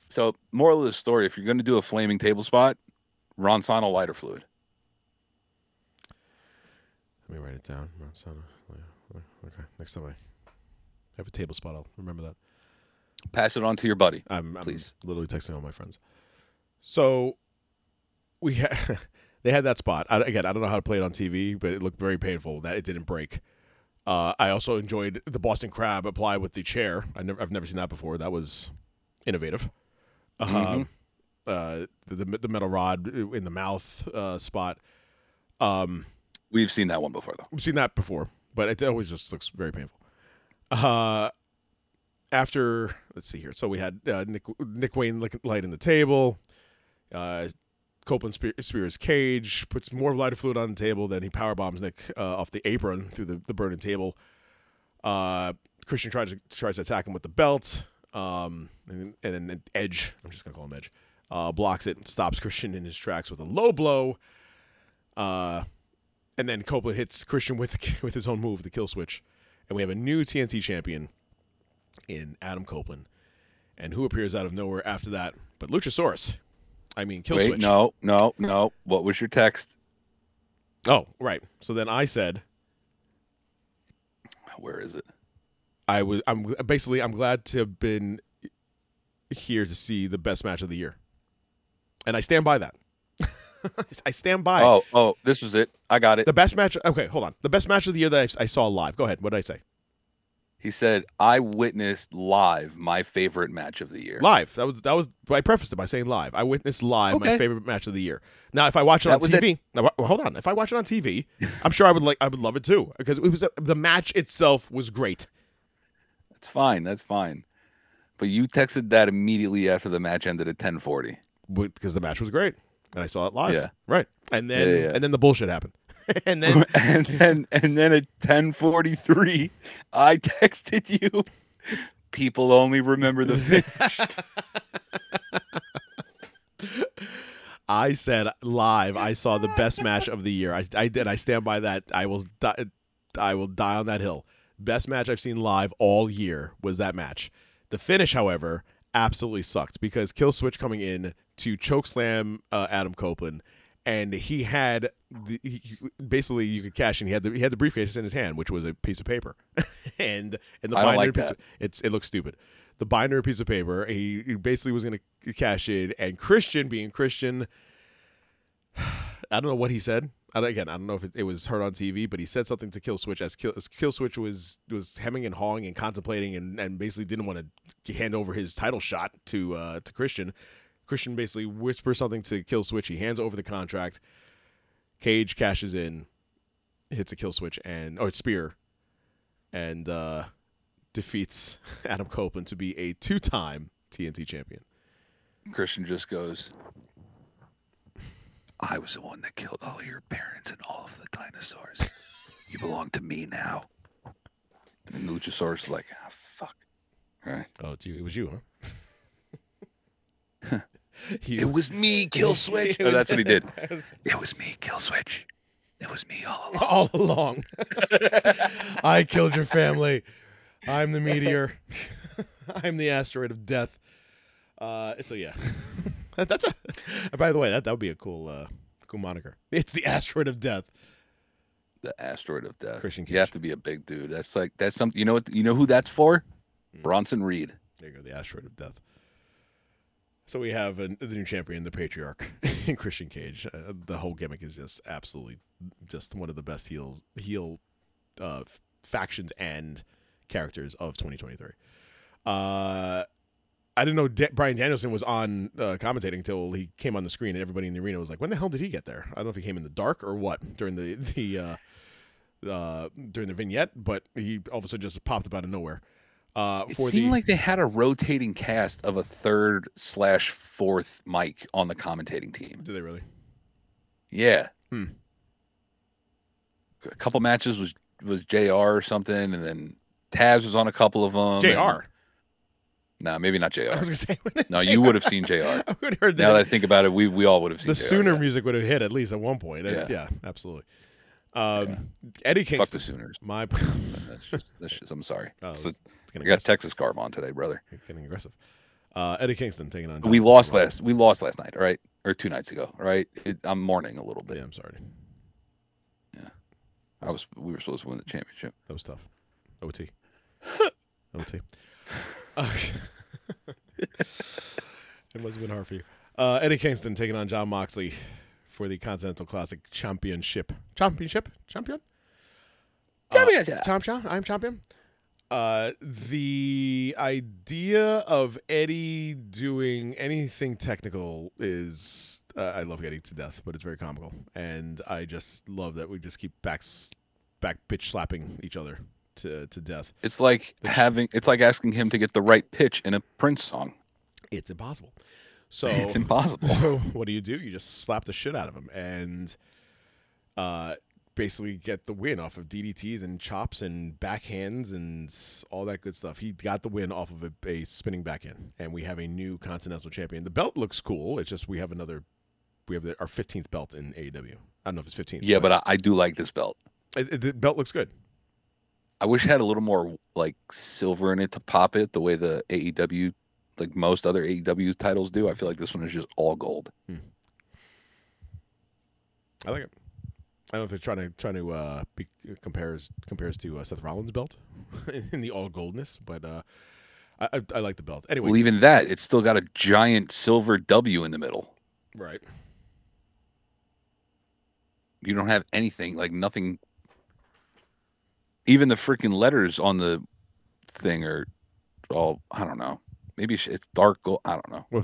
So, moral of the story: if you're going to do a flaming table spot, Ronsano lighter fluid. Let me write it down. Marsana- Okay, next time I have a table spot, I'll remember that. Pass it on to your buddy. I'm, I'm Please. literally texting all my friends. So we had <laughs> they had that spot. I, again, I don't know how to play it on TV, but it looked very painful that it didn't break. Uh, I also enjoyed the Boston Crab applied with the chair. I never, I've never seen that before. That was innovative. Um, uh, the the metal rod in the mouth uh, spot. Um, We've seen that one before, though. We've seen that before, but it always just looks very painful. Uh, after let's see here, so we had uh, Nick Nick Wayne lick- lighting the table. Copeland spear, spears Cage, puts more lighter fluid on the table, then he power bombs Nick uh, off the apron through the, the burning table. Uh, Christian tries to tries to attack him with the belt, um, and, and then Edge, I'm just gonna call him Edge, uh, blocks it and stops Christian in his tracks with a low blow. Uh, and then Copeland hits Christian with <laughs> with his own move, the kill switch, and we have a new TNT champion in Adam Copeland. And who appears out of nowhere after that? But Luchasaurus. I mean, kill Wait, switch. no, no, no. What was your text? Oh, right. So then I said Where is it? I was. I'm basically. I'm glad to have been here to see the best match of the year, and I stand by that. <laughs> I stand by Oh, oh, this was it. I got it. the best match. Okay, hold on. The best match of the year that I, I saw live. Go ahead. What did I say? He said, "I witnessed live my favorite match of the year." Live. That was that was. I prefaced it by saying live. I witnessed live my favorite match of the year. Now, if I watch it That on was it. TV, now, hold on. If I watch it on TV, <laughs> I'm sure I would like. I would love it too because it was the match itself was great. That's fine. That's fine. But you texted that immediately after the match ended at 10:40. because the match was great and I saw it live. Yeah. Right. And then yeah, yeah. and then the bullshit happened. <laughs> and then <laughs> and then and then at 10:43, I texted you. People only remember the <laughs> finish. I said live, I saw the best match of the year. I, I did. I stand by that. I will die, I will die on that hill. Best match I've seen live all year was that match. The finish, however, absolutely sucked because Kill Switch coming in to chokeslam uh, Adam Copeland, and he had the, he, basically you could cash in. He had the he had the briefcase in his hand, which was a piece of paper, <laughs> and and the I binder like piece of- it's it looks stupid. The binder piece of paper. He, he basically was going to cash in, and Christian, being Christian, <sighs> I don't know what he said. I, again, I don't know if it, it was heard on TV, but he said something to Kill Switch as Kill, as Kill Switch was was hemming and hawing and contemplating, and, and basically didn't want to hand over his title shot to uh, to Christian. Christian basically whispers something to Kill Switch. He hands over the contract. Cage cashes in, hits a Kill Switch and or spear, and uh, defeats <laughs> Adam Copeland to be a two-time TNT champion. Christian just goes, I was the one that killed all your parents and all of the dinosaurs. You belong to me now. And Luchasaurus is like, ah, fuck. All right. Oh, it's you. It was you, huh? <laughs> You- It was me, <laughs> Kill Switch. Oh, that's what he did. It was me, Kill Switch. It was me all along. all along. <laughs> I killed your family. I'm the meteor. <laughs> I'm the asteroid of death. Uh, so yeah, that's a. By the way, that that would be a cool, uh, cool moniker. It's the asteroid of death. The asteroid of death. Christian you have to be a big dude. That's like that's something. You know what? You know who that's for? Hmm. Bronson Reed. There you go, the asteroid of death. So we have a, the new champion, the patriarch, <laughs> in Christian Cage. Uh, the whole gimmick is just absolutely just one of the best heels heel uh, f- factions and characters of 2023. Uh, I didn't know Da- Bryan Danielson was on uh, commentating until he came on the screen, and everybody in the arena was like, "When the hell did he get there?" I don't know if he came in the dark or what during the <laughs> the uh, uh, during the vignette, but he all of a sudden just popped up out of nowhere. Uh, It seemed the like they had a rotating cast of a third slash fourth mic on the commentating team. did they really? Yeah. Hmm. A couple matches was was Jr. or something, and then Taz was on a couple of them. Jr. No, maybe not Jr. I was gonna say No, you would have seen Jr. <laughs> I would have heard Now that I think about it, we we all would have seen The JR, Sooner yeah. music would have hit at least at one point. Yeah. Yeah, absolutely. Um, Eddie Kingston. Fuck the Sooners. My, <laughs> That's just, that's just I'm sorry. Oh, It's it's a- getting I got. Texas Garb on today, brother. You're getting aggressive. Uh, Eddie Kingston taking on. We Jon lost Moxley. last. We lost last night, all right, or two nights ago, all right. It, I'm mourning a little bit. Yeah, I'm sorry. Yeah, I was. We were supposed to win the championship. That was tough. OT. OT. Uh, it must have been hard for you. Uh, Eddie Kingston taking on Jon Moxley for the Continental Classic Championship. Championship? Champion? Championship. Champion? I'm champion. Uh, the idea of Eddie doing anything technical is uh, I love Eddie to death, but it's very comical, and I just love that we just keep back back bitch slapping each other to to death. It's like having. It's like asking him to get the right pitch in a Prince song. It's impossible. <laughs> So It's impossible. So <laughs> what do you do? You just slap the shit out of him and uh, basically get the win off of DDTs and chops and backhands and all that good stuff. He got the win off of a, a spinning backhand, and we have a new Continental Champion. The belt looks cool. It's just we have another. We have the, our 15th belt in AEW. I don't know if it's 15th. Yeah, but I, I do like this belt. it, it- the belt looks good. I wish it had a little more like silver in it to pop it, the way the AEW, like most other AEW titles do. I feel like this one is just all gold. Hmm. I like it. I don't know if they're trying to trying to uh, be, compares compares to uh, Seth Rollins' belt <laughs> in the all goldness, but uh, I, I I like the belt anyway. Well, even that, it's still got a giant silver W in the middle. right. You don't have anything like nothing. Even the freaking letters on the thing are all I don't know. Maybe it's- it's dark gold. I don't know.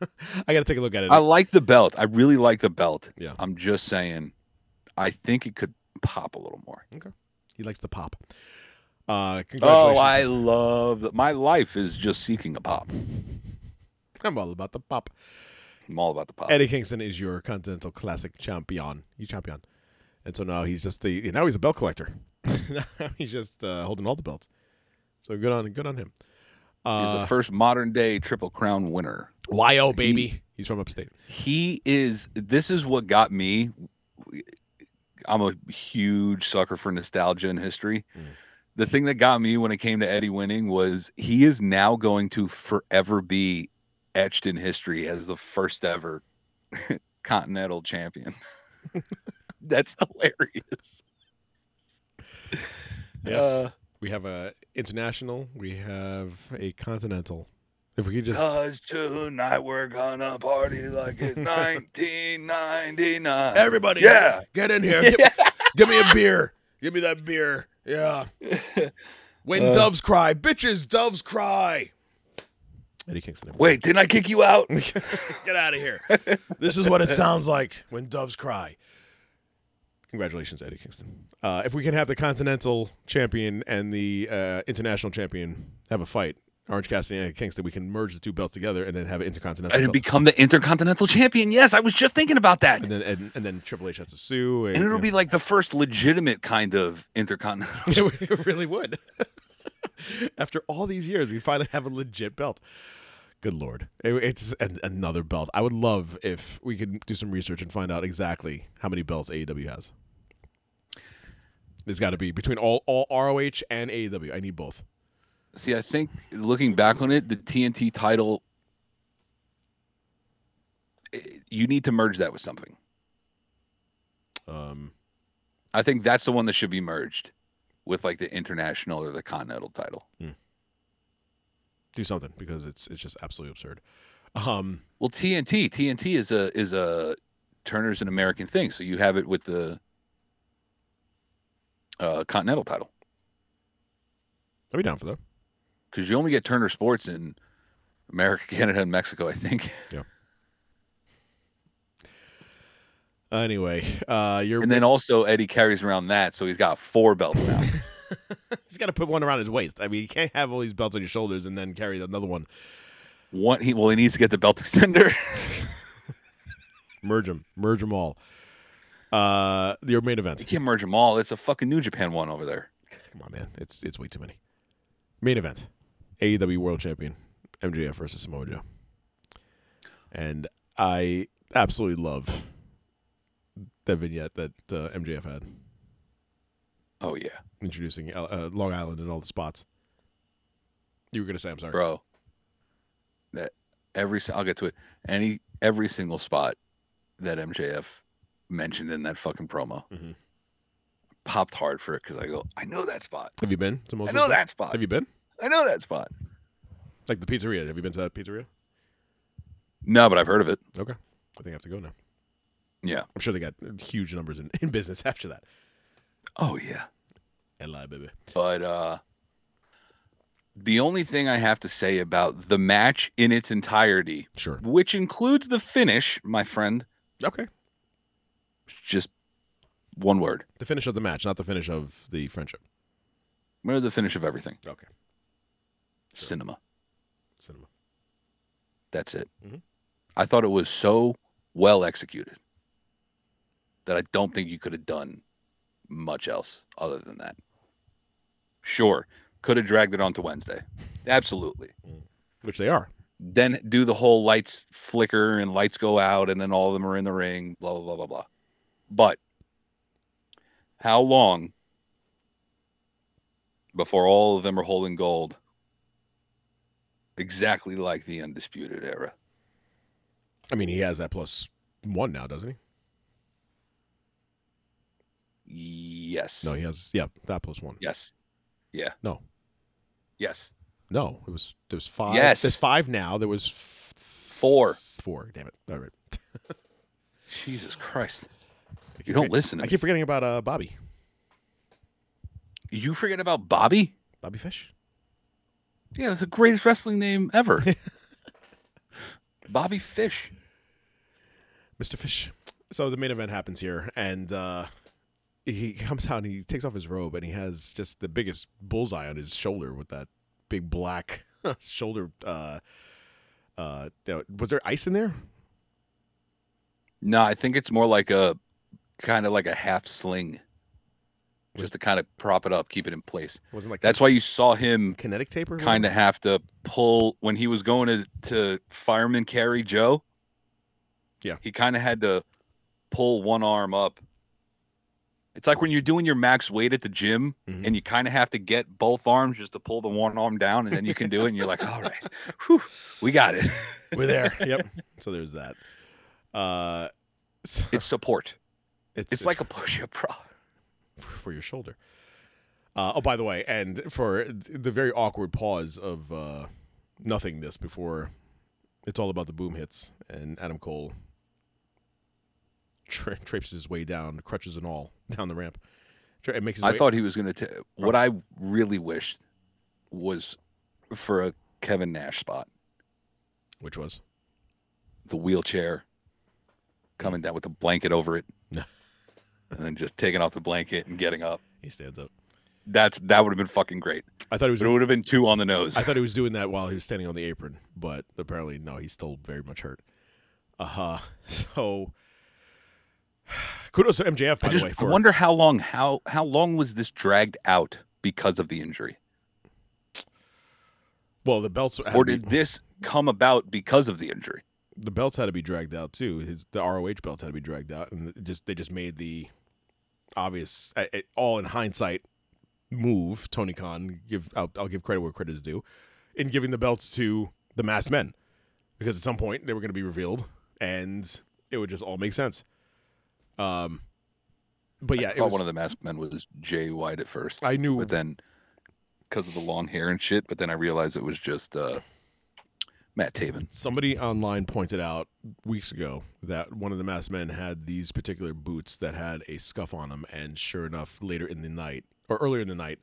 <laughs> I got to take a look at it. I like the belt. I really like the belt. Yeah. I'm just saying, I think it could pop a little more. Okay. he likes the pop. Uh, Oh! I love that. My life is just seeking a pop. I'm all about the pop. I'm all about the pop. Eddie Kingston is your Continental Classic champion. You champion, and so now he's just the now he's a belt collector. <laughs> he's just uh, holding all the belts. So good on good on him. He's Uh, the first modern day Triple Crown winner. YO baby. He's from upstate. He is. This is what got me. I'm a huge sucker for nostalgia and history. Mm. The thing that got me when it came to Eddie winning was he is now going to forever be etched in history as the first ever <laughs> Continental champion. <laughs> That's hilarious. Yeah. Uh, We have a international. We have a continental. If we could just Cause tonight we're gonna party like it's <laughs> 1999. everybody, Yeah. get in here. <laughs> Give, give me a beer. Give me that beer. Yeah. <laughs> When doves cry, bitches, doves cry. Eddie Kingston. everybody. Wait, didn't I kick you out? Get out of here. this is what it sounds like when doves cry. Congratulations, Eddie Kingston. Uh, if we can have the Continental Champion and the uh, International Champion have a fight, Orange Cassidy and Kingston, we can merge the two belts together and then have an Intercontinental. and become the Intercontinental Champion. Yes, I was just thinking about that. and then and, and then Triple H has to sue, And it'll be like the first legitimate kind of Intercontinental. <laughs> it really would. <laughs> After all these years, we finally have a legit belt. Good lord, It- it's an, another belt. I would love if we could do some research and find out exactly how many belts AEW has. There's got to be between all all ROH and AEW. I need both. See, I think looking back on it, the TNT title, eh, you need to merge that with something. Um, I think that's the one that should be merged with like the international or the continental title. do something because it's it's just absolutely absurd. Um, Well, TNT, TNT is a is a Turner's an American thing, so you have it with the uh, continental title I'd be down for that. Because you only get Turner Sports in America, <laughs> Canada, and Mexico. I think. Yeah. Anyway, uh, you're And then also Eddie carries around that, so he's got four belts now. <laughs> he's got to put one around his waist. I mean, you can't have all these belts on your shoulders and then carry another one. One, he well, he needs to get the belt extender. <laughs> Merge them, merge them all. Uh, your main event. you can't merge them all. It's a fucking New Japan one over there. Come on, man. It's it's way too many. Main event: AEW World Champion MJF versus Samoa Joe. And I absolutely love that vignette that uh, MJF had Oh yeah, introducing uh, Long Island and all the spots. You were gonna say, I'm sorry. bro. that every I'll get to it. Any every single spot that MJF mentioned in that fucking promo Mhm. popped hard for it because I go, I know that spot. Have you been to most? I know that spot. Have you been? I know that spot. Like the pizzeria. Have you been to that pizzeria? No, but I've heard of it. Okay. I think I have to go now. Yeah. I'm sure they got huge numbers in, in business <laughs> after that. Oh yeah. Eli, baby. But uh the only thing I have to say about the match in its entirety, Sure. which includes the finish, my friend, Okay. just one word. The finish of the match, not the finish of the friendship. We're the finish of everything. Okay. Cinema. Cinema. That's it. Mhm. I thought it was so well executed that I don't think you could have done much else other than that. Sure, could have dragged it on to Wednesday. Absolutely. Which they are. Then do the whole lights flicker and lights go out and then all of them are in the ring, blah, blah, blah, blah, blah. But how long before all of them are holding gold? Exactly like the Undisputed Era. I mean, he has that plus one now, doesn't he? Yes. No, he has. Yeah, that plus one. Yes. Yeah. No. Yes. No, it was there's five. Yes. There's five now. There was f- Four. Four. Damn it. All right. <laughs> Jesus Christ. I keep You don't forget- listen to I me. keep forgetting about uh, Bobby. You forget about Bobby? Bobby Fish. Yeah, that's the greatest wrestling name ever. <laughs> Bobby Fish. Mr. Fish. So the main event happens here, and uh, he comes out and he takes off his robe, and he has just the biggest bullseye on his shoulder with that big black <laughs> shoulder. Uh, uh, was there ice in there? No, I think it's more like a kind of like a half sling. Just to kind of prop it up, keep it in place. Wasn't like That's why you saw him kinetic tape or kind of have to pull when he was going to, to fireman carry Joe. Yeah. He kind of had to pull one arm up. It's like when you're doing your max weight at the gym Mhm. and you kind of have to get both arms just to pull the one arm down and then you can do it and you're like, all right, whew, we got it. We're there. <laughs> yep. So there's that. Uh, so It's support. it's, It's like a push-up bra. For your shoulder. Uh, oh, by the way, and for the very awkward pause of uh, nothingness before it's all about the boom hits and Adam Cole tra- traipses his way down, crutches and all, <laughs> down the ramp. Tra- It makes I way- thought he was going to. What I really wished was for a Kevin Nash spot, which was the wheelchair coming down with a blanket over it, No. <laughs> and then just taking off the blanket and getting up. he stands up. That's that would have been fucking great. I thought he was. But it would have been two on the nose. I thought he was doing that while he was standing on the apron, but apparently no, he's still very much hurt. Uh huh. <laughs> So <sighs> kudos to MJF by I just the way. I For, wonder how long how how long was this dragged out because of the injury, well, the belts or did this come about because of the injury? The belts had to be dragged out too. His the ROH belts had to be dragged out, and just they just made the obvious, all in hindsight, move. Tony Khan give I'll, I'll give credit where credit is due in giving the belts to the masked men because at some point they were going to be revealed, and it would just all make sense. Um, but yeah, I it was, one of the masked men was Jay White at first. I knew but then because of the long hair and shit. But then I realized it was just uh, Matt Taven. Somebody online pointed out weeks ago that one of the masked men had these particular boots that had a scuff on them, and sure enough, later in the night or earlier in the night,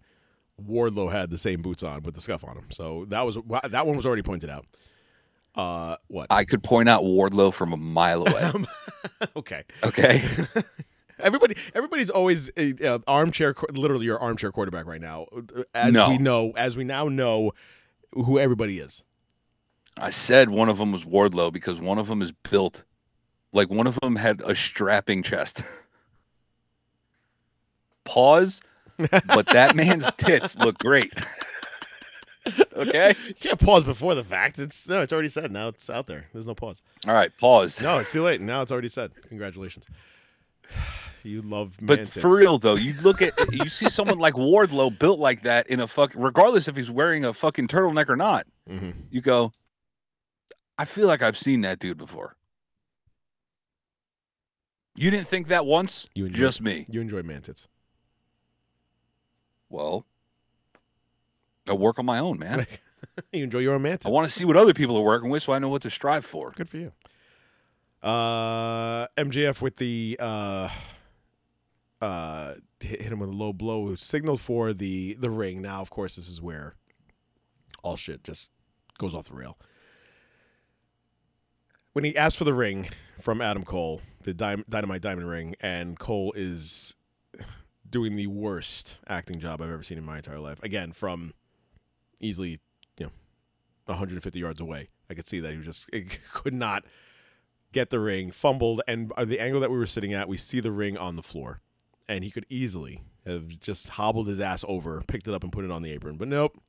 Wardlow had the same boots on with the scuff on them. So that was that one was already pointed out. Uh, what? I could point out Wardlow from a mile away. <laughs> okay. Okay. <laughs> Everybody, everybody's always uh, uh, armchair, literally your armchair quarterback right now. uh, As No. we know, as we now know, who everybody is. I said one of them was Wardlow because one of them is built like one of them had a strapping chest. <laughs> Pause, but that <laughs> man's tits look great. <laughs> okay. You can't pause before the fact. It's no, it's already said. Now it's out there. There's no pause. All right. Pause. No, it's too late. Now it's already said. Congratulations. <sighs> You love But man for real though, you look at you see someone like Wardlow built like that in a fuck regardless if he's wearing a fucking turtleneck or not. Mhm. You go, I feel like I've seen that dude before. You didn't think that once? You enjoy- Just me. You enjoy Mantits. Well, I work on my own, man. <laughs> you enjoy your own. I want to see what other people are working with so I know what to strive for. Good for you. Uh, MJF with the uh, uh, hit, hit him with a low blow. Signaled for the the ring. Now, of course, this is where all shit just goes off the rail. When he asked for the ring from Adam Cole, the Dy- Dynamite Diamond ring, and Cole is doing the worst acting job I've ever seen in my entire life. Again, from easily, you know, 150 yards away. I could see that he just <laughs> could not get the ring, fumbled, and the angle that we were sitting at, we see the ring on the floor, and he could easily have just hobbled his ass over, picked it up, and put it on the apron. But nope,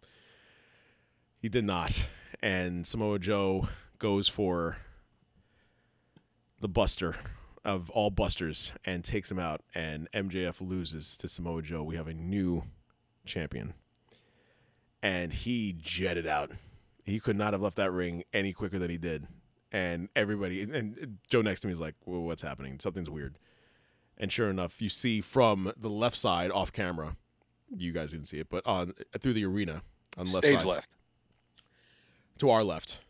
he did not. And Samoa Joe goes for the Buster of all Busters and takes him out, and MJF loses to Samoa Joe. We have a new champion, and he jetted out. He could not have left that ring any quicker than he did and everybody and Joe next to me is like, well, "What's happening? Something's weird." And sure enough, you see from the left side off camera, you guys didn't see it, but on through the arena on the left Stage side left. to our left,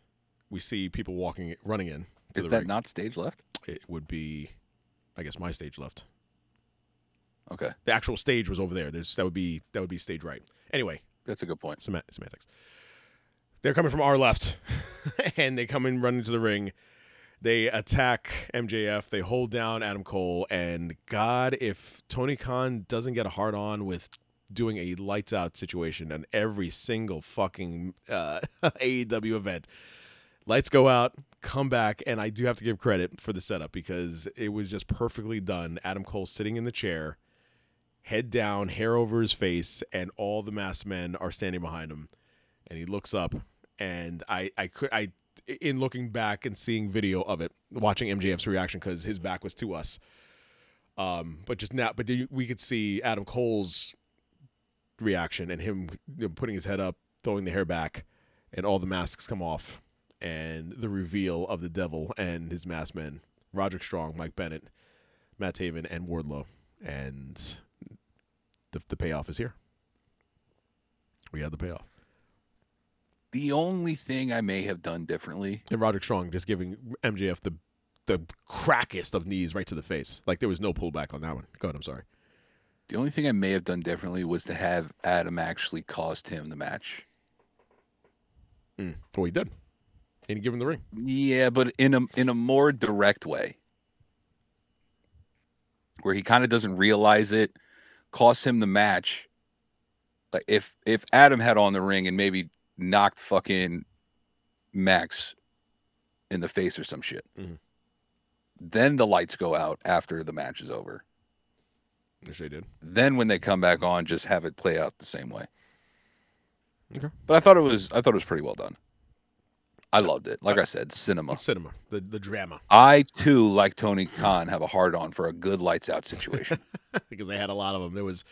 we see people walking, running in. To Is that not stage left? It would be, I guess, my stage left. Okay, The actual stage was over there. There's that would be that would be stage right. Anyway, that's a good point. Sema- semantics. They're coming from our left, <laughs> and they come in running to the ring. They attack MJF. They hold down Adam Cole, and God, if Tony Khan doesn't get a hard on with doing a lights out situation on every single fucking uh, <laughs> AEW event, lights go out, come back, and I do have to give credit for the setup because it was just perfectly done. Adam Cole sitting in the chair, head down, hair over his face, and all the masked men are standing behind him. And he looks up, and I, I could, I, in looking back and seeing video of it, watching MJF's reaction because his back was to us. Um, but just now, but we could see Adam Cole's reaction and him you know, putting his head up, throwing the hair back, and all the masks come off, and the reveal of the devil and his masked men: Roderick Strong, Mike Bennett, Matt Taven, and Wardlow, and the the payoff is here. We had the payoff. The only thing I may have done differently, And Roderick Strong just giving MJF the the crackest of knees right to the face. Like there was no pullback on that one. Go ahead, I'm sorry. the only thing I may have done differently was to have Adam actually cost him the match. Mm. Well, he did. And he gave him the ring. Yeah, but in a in a more direct way, where he kind of doesn't realize it, costs him the match. Like if if Adam had on the ring and maybe knocked fucking Max in the face or some shit, Mhm. then the lights go out after the match is over. Yes, they did. Then when they come back on, just have it play out the same way. Okay. But I thought it was I thought it was pretty well done. I loved it. Like I said, cinema. Cinema, the the drama, I too, like Tony Khan, have a hard on for a good lights out situation. <laughs> because they had a lot of them. There was,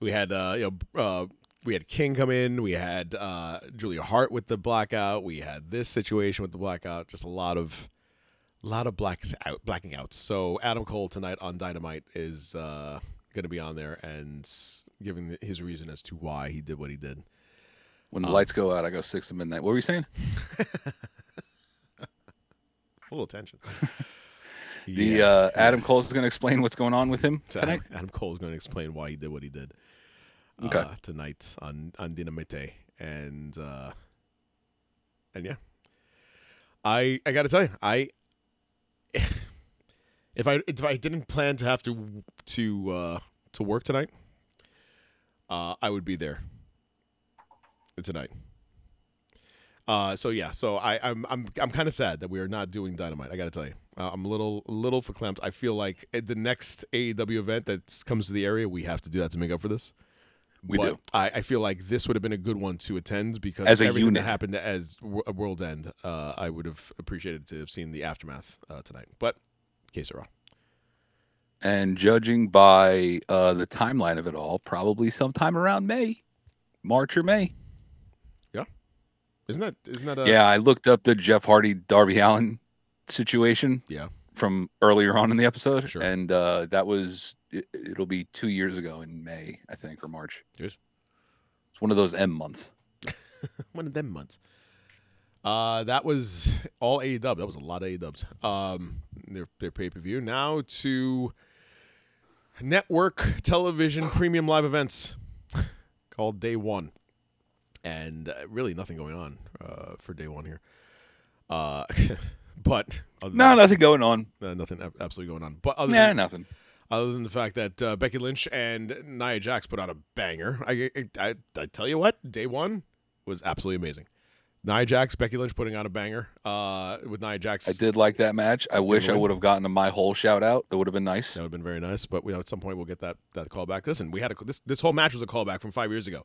we had uh, you know, uh, we had King come in. We had uh, Julia Hart with the blackout. We had this situation with the blackout. Just a lot of, a lot of blacks out, blacking outs. So Adam Cole tonight on Dynamite is uh, going to be on there and giving his reason as to why he did what he did. When the Um, lights go out, I go six to midnight. What were you saying? <laughs> Full attention. <laughs> The Yeah. uh, Adam Cole's going to explain what's going on with him So tonight. Adam, Adam Cole is going to explain why he did what he did Okay. uh, tonight on on Dynamite, and uh, and yeah, I I got to tell you, I <laughs> if I if I didn't plan to have to to uh, to work tonight, uh, I would be there tonight. Uh, so yeah, so I, I'm I'm I'm kind of sad that we are not doing Dynamite. I got to tell you, uh, I'm a little a little verklempt. I feel like at the next AEW event that comes to the area, we have to do that to make up for this. We But do. I, I feel like this would have been a good one to attend because As a everything unit. that happened as a world end, uh, I would have appreciated to have seen the aftermath uh, tonight. But case are And judging by uh, the timeline of it all, probably sometime around May, March or May. Isn't that isn't that a yeah, I looked up the Jeff Hardy Darby Allin situation. Yeah. From earlier on in the episode, Sure. and uh, that was it, it'll be two years ago in May, I think, or March. Cheers. It's one of those M months. <laughs> one of them months. Uh, that was all A dub. That was a lot of A dubs. Um, their their pay per view now to network television premium live events <laughs> called Day One, and uh, really nothing going on uh, for Day One here. Uh, <laughs> but other than No, that, nothing going on. uh, nothing absolutely going on. But other Nah, than, nothing. other than the fact that uh, Becky Lynch and Nia Jax put out a banger. I, I, I, I tell you what, day one was absolutely amazing. Nia Jax, Becky Lynch putting out a banger uh, with Nia Jax. I did like that match. I wish I would have gotten a my whole shout out. That would have been nice. That would have been very nice, but we, at some point we'll get that that call back. Listen, we had a, this this whole match was a callback from five years ago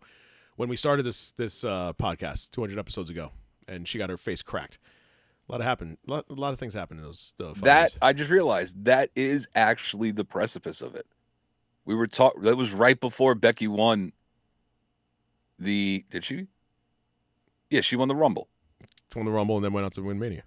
when we started this this uh, podcast 200 episodes ago, and she got her face cracked. A lot of happened. A lot, a lot of things happened in those. Uh, five That years. I just realized that is actually the precipice of it. We were talk. That was right before Becky won. The did she? Yeah, she won the Rumble. won the Rumble and then went on to win Mania.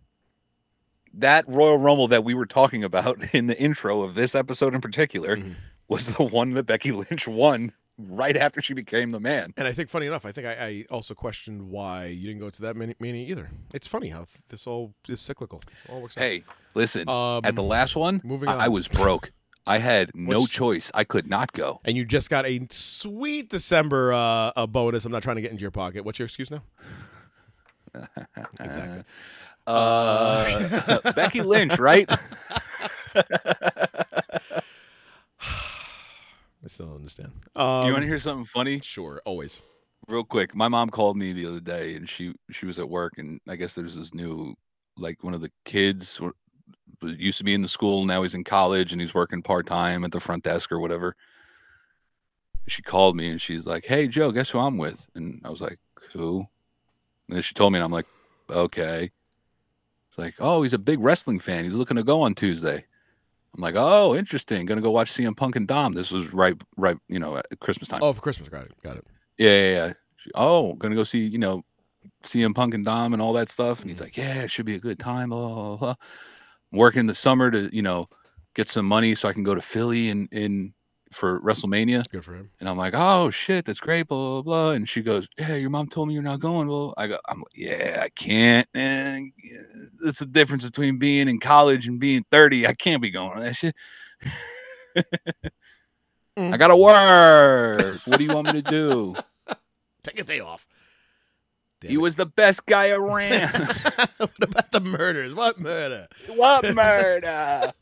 That Royal Rumble that we were talking about <laughs> in the intro of this episode in particular Mhm. was the one that Becky Lynch won right after she became the man. And I think, funny enough, I think I, I also questioned why you didn't go to that many, many either. It's funny how this all is cyclical. All works out. Hey, listen. Um, at the last one, moving I, I was broke. I had no What's- choice. I could not go. and you just got a sweet December uh, a bonus. I'm not trying to get into your pocket. What's your excuse now? <laughs> exactly. Uh, <laughs> Becky Lynch, right? <laughs> I still don't understand. Do you Um, want to hear something funny? Sure, always. Real quick. My mom called me the other day, and she she was at work, and I guess there's this new like one of the kids who used to be in the school, now he's in college, and he's working part time at the front desk or whatever. She called me, and she's like, "Hey Joe, guess who I'm with?" And I was like, "Who?" And then she told me, and I'm like, "Okay." It's like, "Oh, he's a big wrestling fan. He's looking to go on Tuesday." I'm like, "Oh, interesting. Gonna go watch CM Punk and Dom." This was right, right, you know, at Christmas time. Oh, for Christmas. Got it. Got it. Yeah, yeah, yeah. She- Oh, gonna go see, you know, CM Punk and Dom and all that stuff. And he's mm-hmm. like, Yeah, it should be a good time. Blah, blah, blah. Working the summer to, you know, get some money so I can go to Philly and in for WrestleMania. Good for him. And I'm like, Oh shit, that's great, blah, blah, blah. And she goes, Yeah, your mom told me you're not going. Well, I go, I'm like, Yeah, I can't. And it's the difference between being in college and being 30. I can't be going on that shit. Mm. <laughs> I gotta work. What do you want me to do? <laughs> Take a day off. Damn He it. was the best guy around. <laughs> what about the murders? What murder? what murder?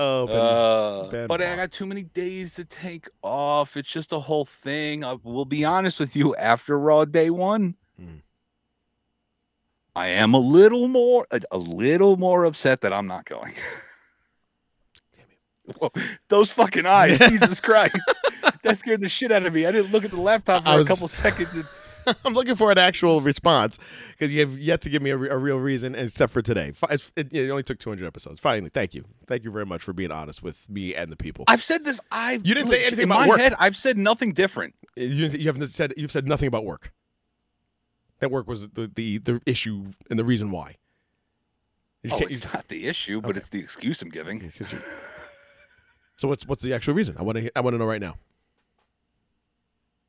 Oh, Ben- Uh, Ben but I got too many days to take off. It's just a whole thing. I will be honest with you. After Raw Day One, Hmm. I am a little more, a, a little more upset that I'm not going. <laughs> Whoa, those fucking eyes, <laughs> Jesus Christ! That scared the shit out of me. I didn't look at the laptop for I was- a couple seconds. And, <laughs> I'm looking for an actual response because you have yet to give me a, re- a real reason, except for today. It, it only took 200 episodes. Finally, thank you, thank you very much for being honest with me and the people. I've said this. I've You didn't say anything in about my work. head. I've said nothing different. You, you haven't said you've said nothing about work. That work was the the, the issue and the reason why. You Oh, it's you- not the issue, but Okay. it's the excuse I'm giving. Yeah, 'cause you- so what's what's the actual reason? I want to I want to know right now.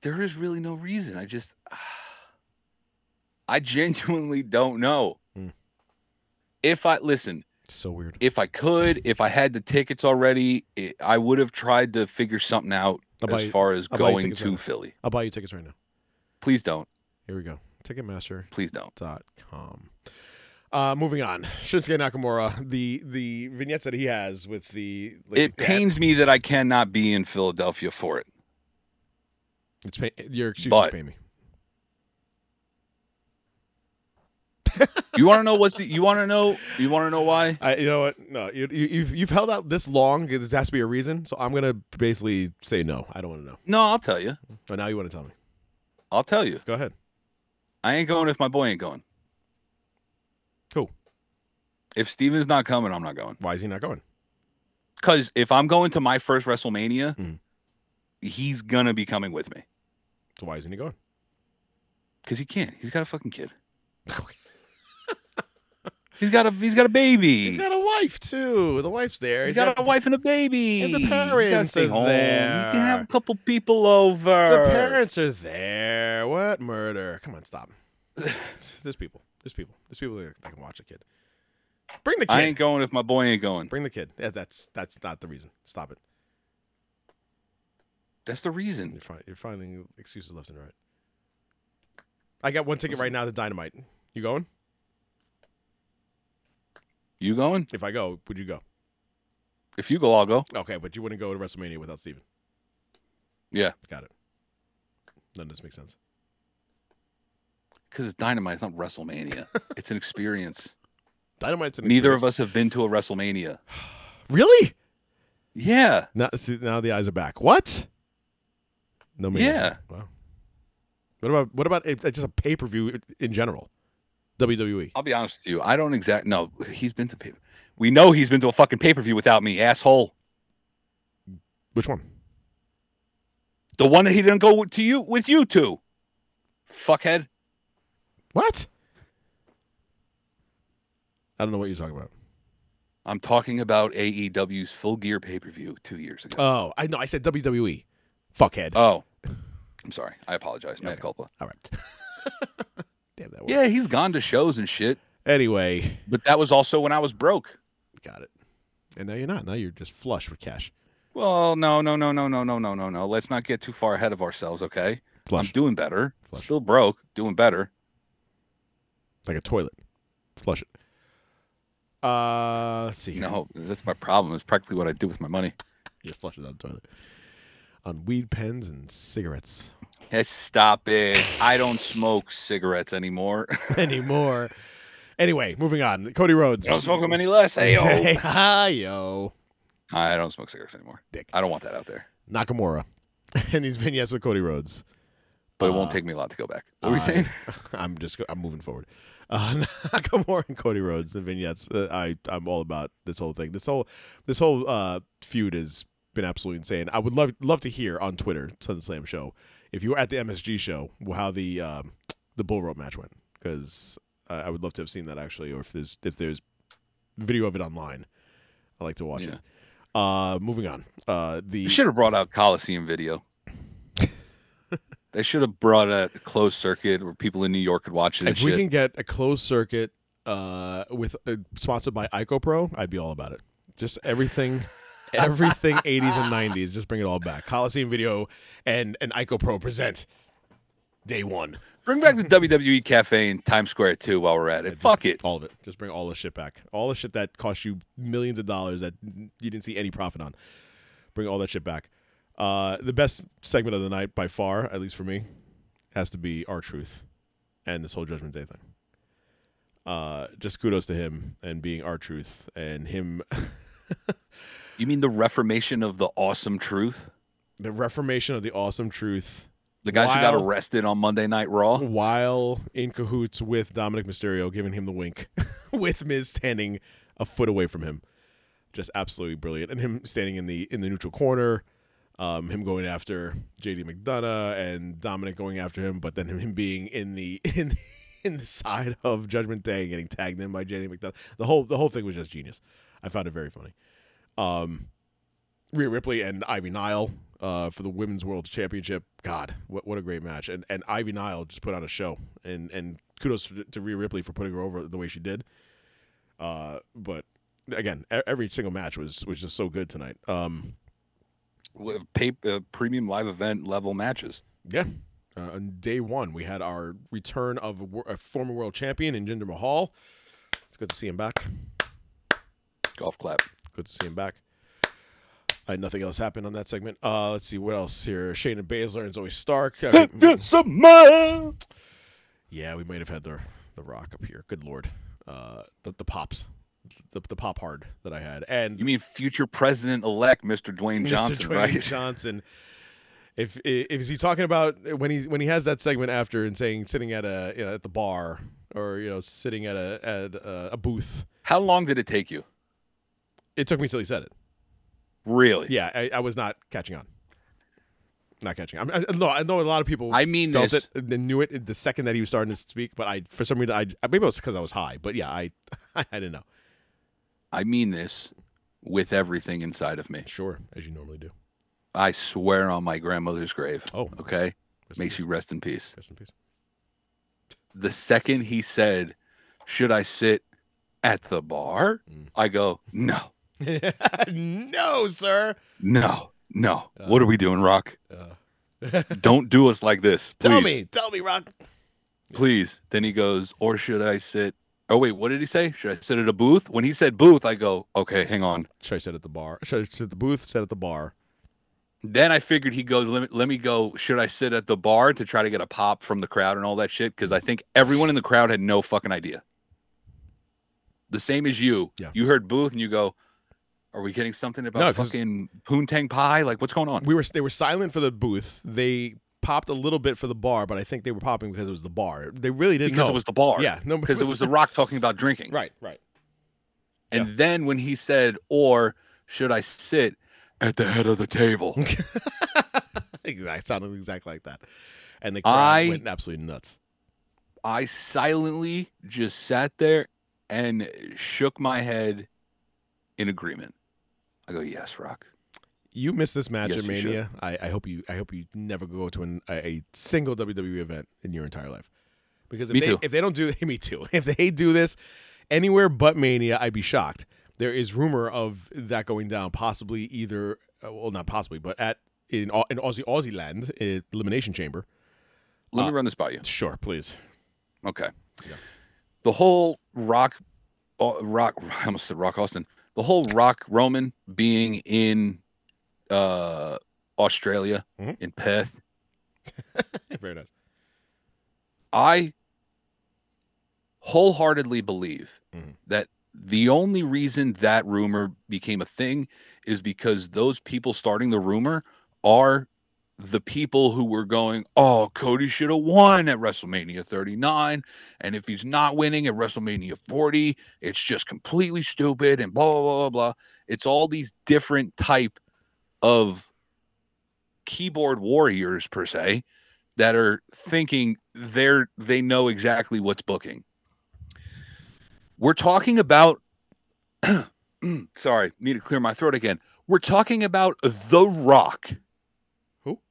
There is really no reason. I just, <sighs> I genuinely don't know. Hmm. If I listen, It's so weird. if I could, if I had the tickets already, it, I would have tried to figure something out I'll as far as going to right. Philly. I'll buy you tickets right now. Please don't. Here we go. Ticketmaster. Please don't. dot com. Uh, moving on, Shinsuke Nakamura, the the vignettes that he has with the like, It pains me that I cannot be in Philadelphia for it. It's pain, your excuses But- pain me. You want to know what's the, you want to know? You want to know why? I, you know what? No, you, you, you've you've held out this long. There has to be a reason. So I'm gonna basically say no. I don't want to know. No, I'll tell you. But now you want to tell me? I'll tell you. Go ahead. I ain't going if my boy ain't going. Cool. If Steven's not coming, I'm not going. Why is he not going? Because if I'm going to my first WrestleMania, Mhm. he's gonna be coming with me. So why isn't he going? Because he can't. He's got a fucking kid. <laughs> <laughs> he's got a he's got a baby. He's got a wife too. The wife's there. He's got a wife and a baby. And the parents are home. He there. can have a couple people over. The parents are there. What murder? Come on, stop. <sighs> There's people. There's people. There's people that that can watch a kid. Bring the kid. I ain't going if my boy ain't going. Bring the kid. Yeah, that's that's not the reason. Stop it. That's the reason. You're fine. You're finding excuses left and right. I got one ticket right now to Dynamite. You going? You going? If I go, would you go? If you go, I'll go. Okay, but you wouldn't go to WrestleMania without Steven. Yeah, Got it. None of this makes sense. because it's dynamite. It's not WrestleMania. <laughs> it's an experience. Dynamite's an Neither experience. of us have been to a WrestleMania. <sighs> Really? Yeah. Now, see, now the eyes are back. What? No, me. Yeah. Wow. What about what about a, just a pay per view in general? WWE. I'll be honest with you. I don't exact. No, he's been to pay. We know he's been to a fucking pay per view without me, asshole. Which one? The one that he didn't go to you with you to. Fuckhead. What? I don't know what you're talking about. I'm talking about AEW's Full Gear pay per view two years ago. Oh, I know. I said WWE. Fuckhead. oh, I'm sorry. I apologize. Okay. culpa. All right. <laughs> Damn that. Yeah, he's gone to shows and shit, Anyway, but that was also when I was broke. got it. And now you're not. Now you're just flush with cash. Well, no, no, no, no, no, no, no, no, no. Let's not get too far ahead of ourselves, okay? Flush I'm doing better. Flush. Still broke, doing better. like a toilet. Flush it. Uh, let's see. Here. know, that's my problem. It's practically what I do with my money. <laughs> You flush it down the toilet. On weed pens and cigarettes. Hey, stop it. I don't smoke cigarettes anymore. <laughs> Anymore. Anyway, moving on. Cody Rhodes. I don't smoke them any less. Hey, <laughs> Hey, yo. hi, yo. I don't smoke cigarettes anymore. Dick. I don't want that out there. Nakamura. <laughs> and these vignettes with Cody Rhodes. But it Uh, won't take me a lot to go back. What were you saying? I'm just I'm moving forward. Uh, Nakamura and Cody Rhodes, the vignettes. Uh, I I'm all about this whole thing. This whole this whole uh, feud has been absolutely insane. I would love love to hear on Twitter, Sun Slam Show, if you were at the MSG show, how the um, the bull rope match went, because I I would love to have seen that actually, or if there's if there's video of it online, I like to watch Yeah. it. Uh, moving on. Uh, the should have brought out Coliseum video. <laughs> they should have brought out a closed circuit where people in New York could watch it if we shit. can get a closed circuit uh, with uh, sponsored by IcoPro, I'd be all about it. Just everything, <laughs> everything 80s and 90s. Just bring it all back. Coliseum Video and and IcoPro present day one. Bring back the WWE Cafe in Times Square too while we're at it. Just Fuck it. all of it. Just bring all the shit back. All the shit that cost you millions of dollars that you didn't see any profit on. Bring all that shit back. Uh, the best segment of the night by far, at least for me, has to be R-Truth and this whole Judgment Day thing. Uh, just kudos to him and being R-Truth and him <laughs> You mean the reformation of the awesome truth? the reformation of the awesome truth The guys who got arrested on Monday Night Raw? while in cahoots with Dominik Mysterio, giving him the wink, <laughs> with Miz standing a foot away from him. Just absolutely brilliant, and him standing in the in the neutral corner, um, him going after JD McDonagh and Dominic going after him, but then him, him being in the <laughs> in in the side of Judgment Day and getting tagged in by JD McDonagh. The whole the whole thing was just genius. I found it very funny. Um, Rhea Ripley and Ivy Nile uh, for the Women's World Championship. God, what what a great match! And and Ivy Nile just put on a show. And and kudos to, to Rhea Ripley for putting her over the way she did. Uh, but again, every single match was was just so good tonight. Um, Pay, uh, premium live event level matches. yeah. Uh, on day one, we had our return of a, a former world champion in Jinder Mahal. It's good to see him back. Golf clap. Good to see him back. Uh, nothing else happened on that segment. Uh, let's see what else here. Shayna Baszler and Zoey Stark. Uh, yeah, we might have had the the Rock up here. Good lord, uh, the the pops, the, the pop hard that I had, and You mean future president elect Mr. Dwayne Mr. Johnson, Dwayne right? Johnson. If, if is he talking about when he when he has that segment after and saying sitting at a you know at the bar or you know sitting at a at a, a booth? How long did it take you? It took me till he said it. Really? Yeah, I, I was not catching on. not catching. I'm, I, no, I know a lot of people. I mean felt this. it and knew it the second that he was starting to speak, but I, for some reason, I maybe it was because I was high, but yeah, I, <laughs> I didn't know. I mean this with everything inside of me. Sure, as you normally do. I swear on my grandmother's grave. Oh. okay. Rest Makes you rest in peace. Rest in peace. The second he said, "Should I sit at the bar?" Mm. I go, "No, <laughs> no, sir. no, no. what are we doing, Rock? Uh, <laughs> Don't do us like this. Please. tell me, tell me, Rock. please. Then he goes, or should I sit? Oh wait, what did he say? Should I sit at a booth? When he said booth, I go, okay, hang on. Should I sit at the bar? Should I sit at the booth? Sit at the bar. Then I figured he goes, let me, let me go. Should I sit at the bar to try to get a pop from the crowd and all that shit? Because I think everyone in the crowd had no fucking idea. The same as you. Yeah. You heard booth and you go, are we getting something about No, fucking poontang pie? Like what's going on? We were they were silent for the booth. They popped a little bit for the bar, but I think they were popping because it was the bar. They really didn't because know. it was the bar. Yeah, no, Because it was the rock talking about drinking. right, right. And then when he said, or should I sit at the head of the table? <laughs> exactly, sounded exactly like that. And the crowd I- went absolutely nuts. I silently just sat there and shook my head in agreement. I go, yes, Rock. You missed this match Yes, at. Mania. I, I hope you I hope you never go to an, a, single WWE event in your entire life. Because if Me they too. if they don't do <laughs> me too. If they do this anywhere but Mania, I'd be shocked. There is rumor of that going down, possibly either uh, well not possibly, but at in in Aussie Aussie land, Elimination Chamber. Let Uh, me run this by you. Sure, please. Okay. Yeah. The whole Rock, Rock, <laughs> I almost said Rock Austin. The whole Rock Roman being in uh, Australia, Mhm. in Perth, <laughs> Very nice. I wholeheartedly believe Mhm. that the only reason that rumor became a thing is because those people starting the rumor are the people who were going, Oh, Cody should have won at WrestleMania 39. And if he's not winning at WrestleMania 40, it's just completely stupid and blah, blah, blah, blah, blah. It's all these different type of keyboard warriors, per se, that are thinking they're they know exactly what's booking. We're talking about <clears throat> sorry, need to clear my throat again. We're talking about The Rock.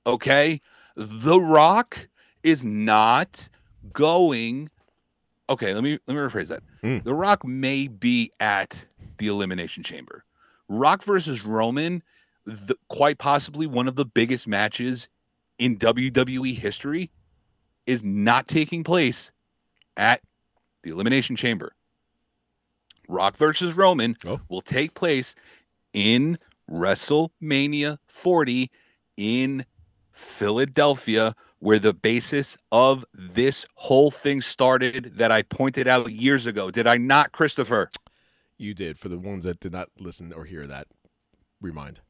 Okay? The Rock is not going Okay, let me let me rephrase that. Mm. The Rock may be at the elimination chamber. Rock versus Roman, the, quite possibly one of the biggest matches in WWE history is not taking place at the Elimination Chamber. Rock versus Roman Oh. will take place in WrestleMania 40 in Philadelphia, where the basis of this whole thing started that I pointed out years ago. Did I not, Christopher? You did. For the ones that did not listen or hear that, remind.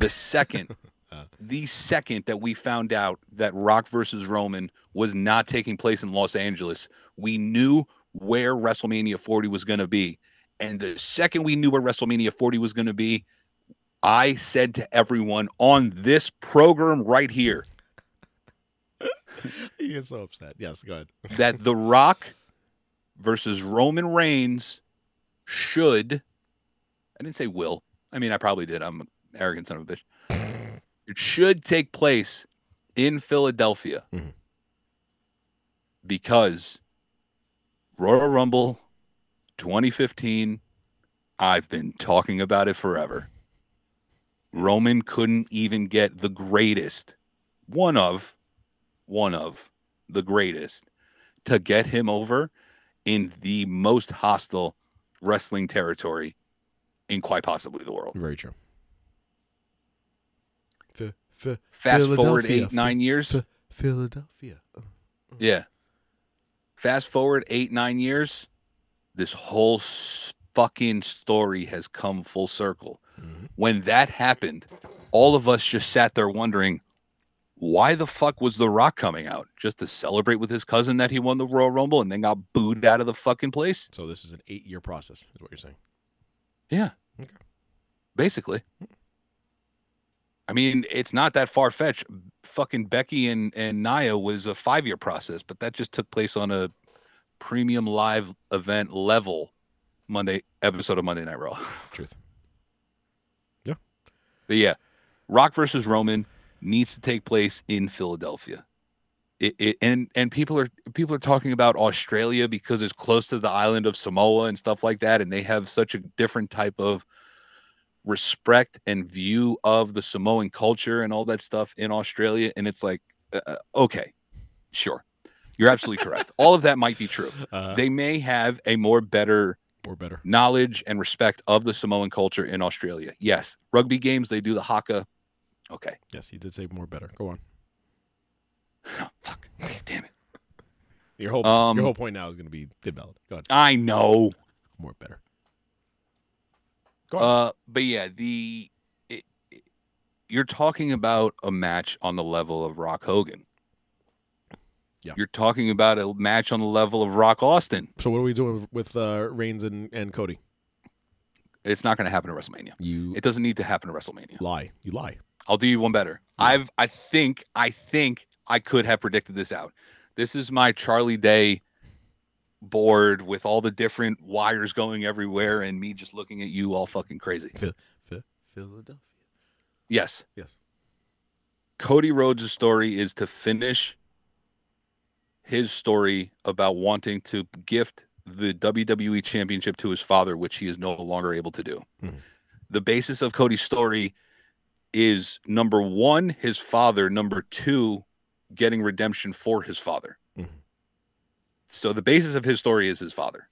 The second, <laughs> Uh. the second that we found out that Rock versus Roman was not taking place in Los Angeles, we knew where WrestleMania 40 was going to be. And the second we knew where WrestleMania 40 was going to be, I said to everyone on this program right here <laughs> You get so upset. Yes, go ahead. <laughs> that The Rock versus Roman Reigns should, I didn't say will. I mean, I probably did. I'm an arrogant son of a bitch. <laughs> It should take place in Philadelphia Mhm. because Royal Rumble 2015, I've been talking about it forever. Roman couldn't even get the greatest, one of, one of the greatest to get him over in the most hostile wrestling territory in quite possibly the world. Very true. F- f- Fast forward eight, nine years. F- Philadelphia. Uh, uh. Yeah. Fast forward eight, nine years. This whole fucking story has come full circle. Mhm. When that happened, all of us just sat there wondering, why the fuck was The Rock coming out? Just to celebrate with his cousin that he won the Royal Rumble and then got booed out of the fucking place? So this is an eight-year process, is what you're saying. Yeah. Okay. Basically. I mean, it's not that far fetched. Fucking Becky and and Nia was a five year process, but that just took place on a premium live event level Monday episode of Monday Night Raw. <laughs> Truth. But yeah, Rock versus Roman needs to take place in Philadelphia. It, it, and and people are people are talking about Australia because it's close to the island of Samoa and stuff like that, and they have such a different type of respect and view of the Samoan culture and all that stuff in Australia. And it's like, uh, uh, okay, sure, you're absolutely correct. All of that might be true. Uh, They may have a more better or better. knowledge and respect of the Samoan culture in Australia. Yes, rugby games they do the haka. Okay, Yes, he did say more better. Go on. fuck, damn it. Your whole Um, your whole point now is going to be valid. Go ahead. I know. More better. Go on. Uh, but yeah, the it, it- you're talking about a match on the level of Rock Hogan. Yeah. You're talking about a match on the level of Rock Austin. so what are we doing with uh, Reigns and, and Cody? It's not going to happen at WrestleMania. You It doesn't need to happen at WrestleMania. lie. You lie. I'll do you one better. I've I think I think I could have predicted this out. This is my Charlie Day board with all the different wires going everywhere and me just looking at you all fucking crazy. Phil- Phil- Philadelphia. Yes. Yes. Cody Rhodes' story is to finish his story about wanting to gift the WWE championship to his father, which he is no longer able to do. Mhm. The basis of Cody's story is number one, his father, number two, getting redemption for his father. Mhm. So the basis of his story is his father.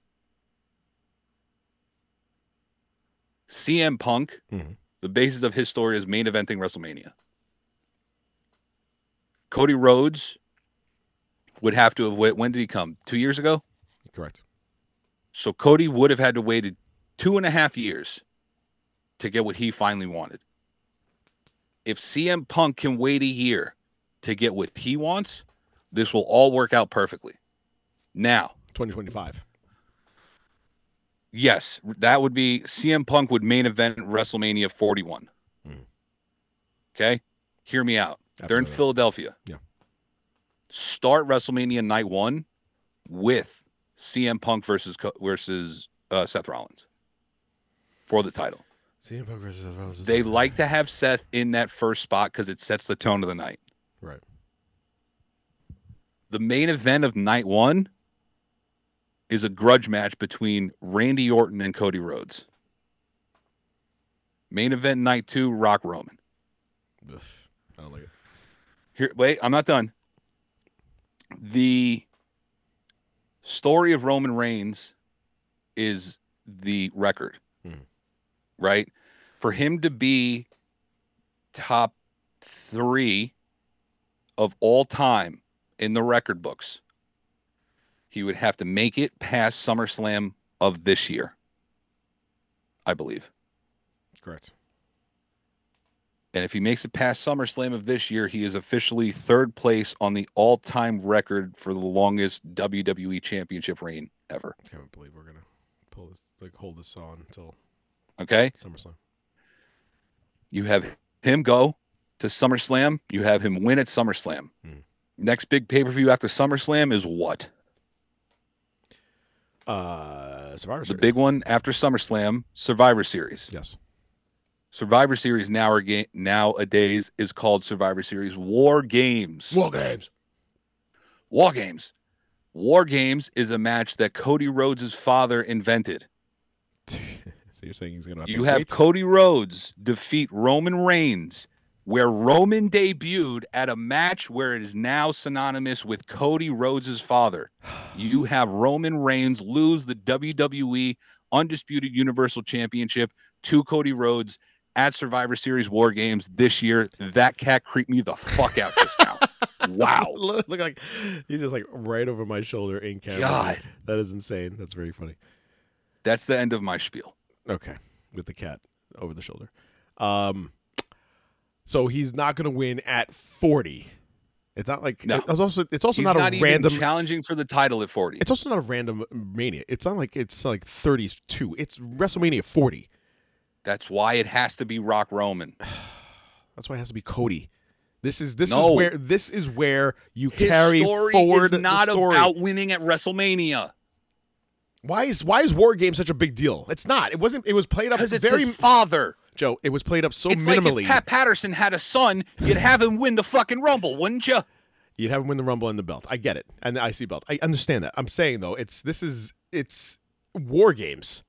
CM Punk, Mhm. the basis of his story is main eventing WrestleMania. Cody Rhodes would have to have wait. When did he come? Two years ago. Correct. So Cody would have had to waited two and a half years to get what he finally wanted. If CM Punk can wait a year to get what he wants, this will all work out perfectly. Now, 2025. yes, that would be CM Punk would main event WrestleMania 41. Mhm. Okay, hear me out. They're in Philadelphia. Yeah. Start WrestleMania night one with CM Punk versus versus uh, Seth Rollins for the title. CM Punk versus Seth Rollins. They like to have Seth in that first spot because it sets the tone of the night. Right. The main event of night one is a grudge match between Randy Orton and Cody Rhodes. Main event night two, Rock Roman. Ugh, I don't like it. Here, wait, I'm not done. The story of Roman Reigns is the record, Mhm. right? For him to be top three of all time in the record books, he would have to make it past SummerSlam of this year, I believe. Correct. And if he makes it past SummerSlam of this year, he is officially third place on the all time record for the longest WWE championship reign ever. I can't believe we're gonna pull this, like, hold this on until Okay. SummerSlam. You have him go to SummerSlam, you have him win at SummerSlam. Hmm. Next big pay per view after SummerSlam is what? Uh, Survivor The big one after SummerSlam, Survivor Series. Yes. Survivor Series now are ga- nowadays is called Survivor Series War Games. War games. War Games. War Games is a match that Cody Rhodes' father invented. <laughs> so you're saying he's gonna have You have wait? Cody Rhodes defeat Roman Reigns, where Roman debuted at a match where it is now synonymous with Cody Rhodes' father. You <sighs> have Roman Reigns lose the WWE Undisputed Universal Championship to Cody Rhodes at Survivor Series War Games this year. That cat creeped me the fuck out just now. <laughs> Wow. <laughs> look, look like he's just like right over my shoulder in camera. God. that is insane. That's very funny. That's the end of my spiel. Okay, with the cat over the shoulder. Um, so he's not going to win at forty. It's not like No. it's also it's also He's not, not, a even random. challenging for the title at 40. it's also not a random mania. It's not like it's like thirty two. It's WrestleMania forty. That's why it has to be Rock Roman. <sighs> That's why it has to be Cody. This is this No. is where this is where you His carry story forward is not the story. about winning at WrestleMania Why is why is War Game such a big deal? It's not. It wasn't. It was played up very father. Joe. It was played up so it's like minimally. if Pat Patterson had a son, you'd have him win the fucking Rumble, wouldn't you? You'd have him win the Rumble and the belt. I get it, and the IC belt. I understand that. I'm saying though, it's this is it's War Games.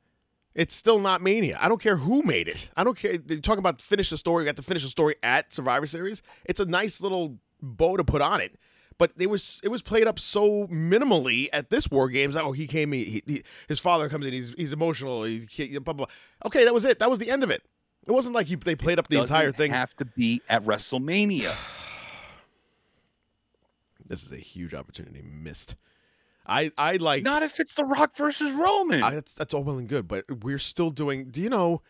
It's still not Mania. I don't care who made it. I don't care. They talk about finish the story. You got to finish the story at Survivor Series. It's a nice little bow to put on it. But it was it was played up so minimally at this War Games. Oh, he came. He, he, his father comes in. He's he's emotional. He, he blah, blah, blah. Okay, that was it. That was the end of it. It wasn't like he, they played up the entire thing. Have to be at WrestleMania. <sighs> this is a huge opportunity missed. I I like Not if it's The Rock versus Roman. I, that's that's all well and good, but we're still doing. Do you know?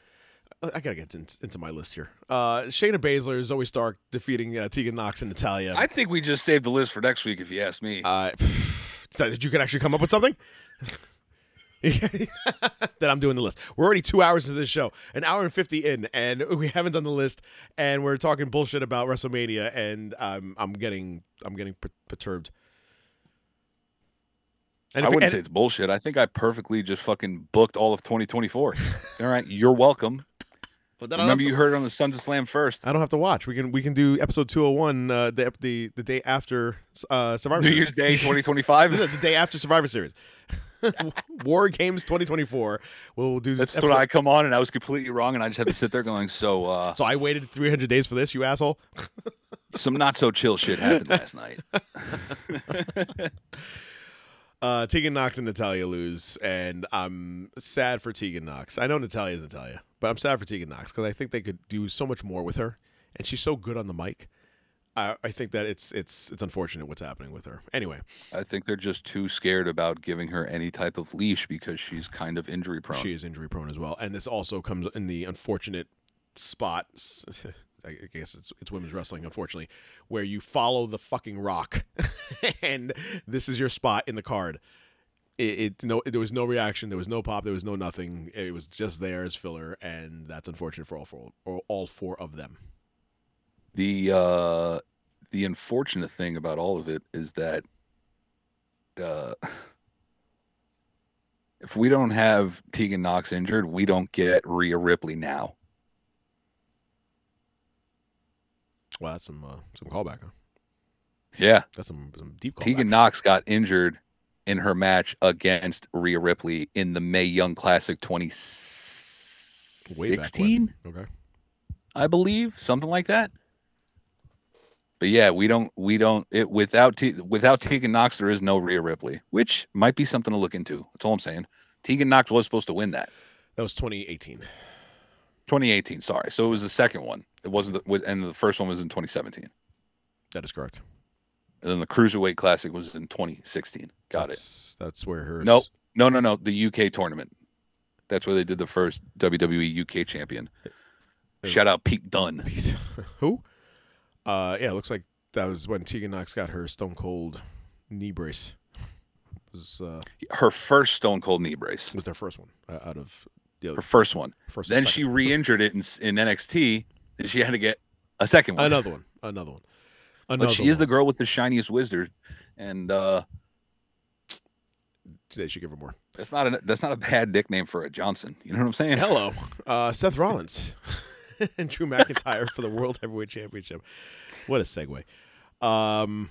uh, I gotta get in, into my list here. Uh, Shayna Baszler is Zoey Stark defeating uh, Tegan Nox and Natalya. I think we just saved the list for next week, if you ask me. uh, <laughs> that you can actually come up with something. <laughs> that I'm doing the list. We're already two hours into this show, an hour and fifty in, and we haven't done the list, and we're talking bullshit about WrestleMania, and I'm I'm getting I'm getting per- perturbed. And I wouldn't and- say it's bullshit. I think I perfectly just fucking booked all of 2024. all right, you're welcome. <laughs> but then I don't Remember, to- you heard it on the Sons of Slam first. I don't have to watch. We can we can do episode 201 uh, the the the day after uh, Survivor New Series. Year's Day <laughs> 2025. the day after Survivor Series. <laughs> War Games 2024. We'll do That's episode- when I come on and I was completely wrong, and I just had to sit there going, "So, uh, So I waited 300 days for this, you asshole. some not so chill shit happened last night." Uh, Tegan Nox and Natalya lose, and I'm sad for Tegan Nox. I know Natalya's Natalia, but I'm sad for Tegan Nox because I think they could do so much more with her, and she's so good on the mic. I, I think that it's it's it's unfortunate what's happening with her. Anyway, I think they're just too scared about giving her any type of leash because she's kind of injury prone. She is injury prone as well, and this also comes in the unfortunate spot. <laughs> I guess it's it's women's wrestling, unfortunately, where you follow the fucking rock, <laughs> and this is your spot in the card. It, it no, there was no reaction, there was no pop, there was no nothing. It was just there as filler, and that's unfortunate for all four, all four of them. the uh the unfortunate thing about all of it is that uh if we don't have Tegan Nox injured, we don't get Rhea Ripley now. Well, that's some uh, some callback. Huh? Yeah, That's some some deep callback. Tegan Nox got injured in her match against Rhea Ripley in the Mae Young Classic 2016. Okay. I believe, something like that. But yeah, we don't we don't it without T, without Tegan Nox there is no Rhea Ripley, which might be something to look into. That's all I'm saying. Tegan Nox was supposed to win that. That was 2018. 2018, sorry. So it was the second one. It wasn't the, and the first one was in 2017. That is correct. And then the Cruiserweight Classic was in 2016. Got it. that's, That's where her. Nope. No, no, no. The UK tournament. That's where they did the first WWE UK champion. Shout out Pete Dunne. <laughs> Who? Uh, yeah, it looks like that was when Tegan Nox got her Stone Cold knee brace. Was uh, Her first Stone Cold knee brace. was their first one uh, out of the other, Her first one. first. Then she re-injured it in, in NXT, she had to get a second one. another one, another one, another. but she is the girl with the shiniest wizard, and uh, They should give her more. that's not a that's not a bad nickname for a Johnson. You know what I'm saying? Hello, uh, Seth Rollins <laughs> and Drew McIntyre for the World Heavyweight Championship. What a segue. Um,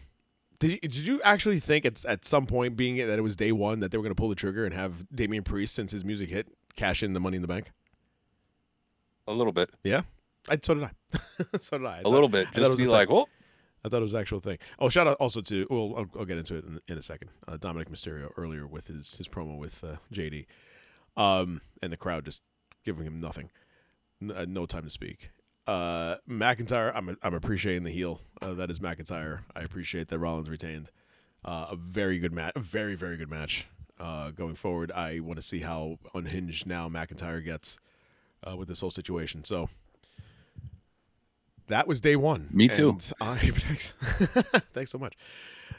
did you, did you actually think at at some point, being that it was day one, that they were going to pull the trigger and have Damian Priest, since his music hit, cash in the Money in the Bank? A little bit, Yeah, I so did I. <laughs> so did I. I a thought- little bit, I thought it just be like, well, I thought it was an actual thing. Oh, shout out also to well, I'll, I'll get into it in, in a second. Uh, Dominik Mysterio earlier with his his promo with uh, JD, um, and the crowd just giving him nothing, N- uh, no time to speak. Uh, McIntyre, I'm I'm appreciating the heel. Uh, that is McIntyre. I appreciate that Rollins retained. Uh, a very good match, a very very good match. Uh, going forward, I want to see how unhinged now McIntyre gets uh, with this whole situation. So that was day one. Me too. I, <laughs> thanks. thanks so much.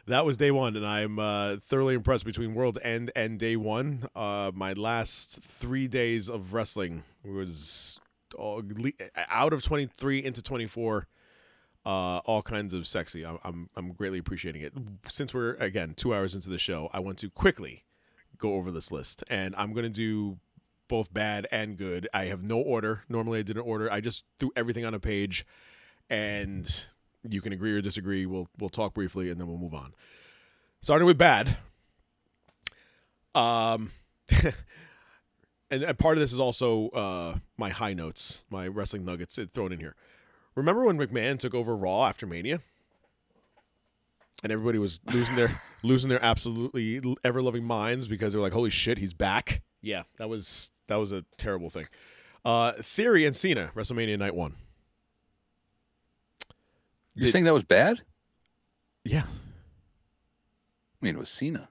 That was day one, and I'm uh, thoroughly impressed between World End and day one. Uh, my last three days of wrestling was all, out of 23 into 24 uh, all kinds of sexy. I'm, I'm I'm greatly appreciating it. Since we're again two hours into the show, I want to quickly go over this list, and I'm gonna do both bad and good. I have no order. Normally, I didn't order. I just threw everything on a page, and you can agree or disagree. We'll we'll talk briefly, and then we'll move on. Starting with bad. Um, <laughs> and, and part of this is also uh, my high notes, my wrestling nuggets thrown in here. Remember when McMahon took over Raw after Mania? And everybody was losing their <laughs> losing their absolutely ever loving minds because they were like, "Holy shit, he's back!" Yeah, that was that was a terrible thing. Uh, Theory and Cena WrestleMania Night One. You're Did- saying that was bad? Yeah, I mean, it was Cena.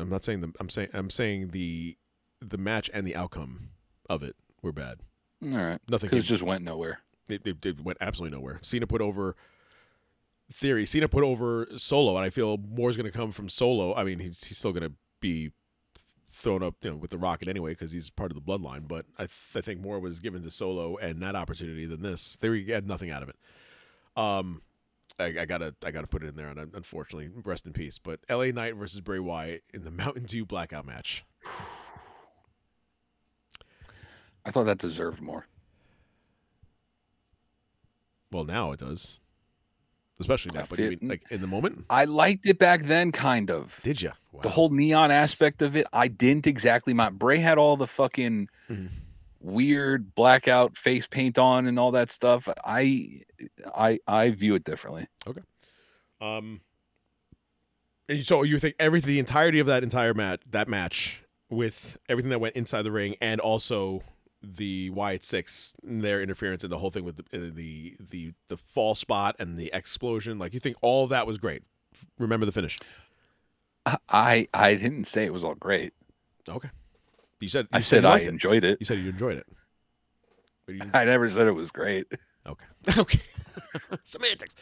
I'm not saying the I'm saying I'm saying the the match and the outcome of it were bad. All right. Nothing it just went nowhere. It, it, it went absolutely nowhere. Cena put over Theory. Cena put over Solo, and I feel more is going to come from Solo. I mean, he's he's still going to be thrown up, you know, with the Rocket anyway because he's part of the bloodline. But I th- I think more was given to Solo and that opportunity than this. Theory had nothing out of it. Um, I, I gotta I gotta put it in there, and unfortunately, rest in peace. But L.A. Knight versus Bray Wyatt in the <laughs> Mountain Dew Blackout match. I thought that deserved more. Well, now it does, especially now. I But you mean like in the moment? I liked it back then, kind of. Did you? The whole neon aspect of it, I didn't exactly. My Bray had all the fucking Mhm. Weird blackout face paint on and all that stuff. I, I, I view it differently. Okay. Um, and so you think everything, the entirety of that entire match, that match, with everything that went inside the ring, and also the Wyatt Sicks, their interference, and the whole thing with the uh, the the the fall spot and the explosion, like you think all that was great. Remember the finish? I, I, I didn't say it was all great. Okay. You said you I said you I liked it. enjoyed it. You said you enjoyed it. But you, <laughs> I never said it was great. Okay. <laughs> Okay. <laughs> Semantics.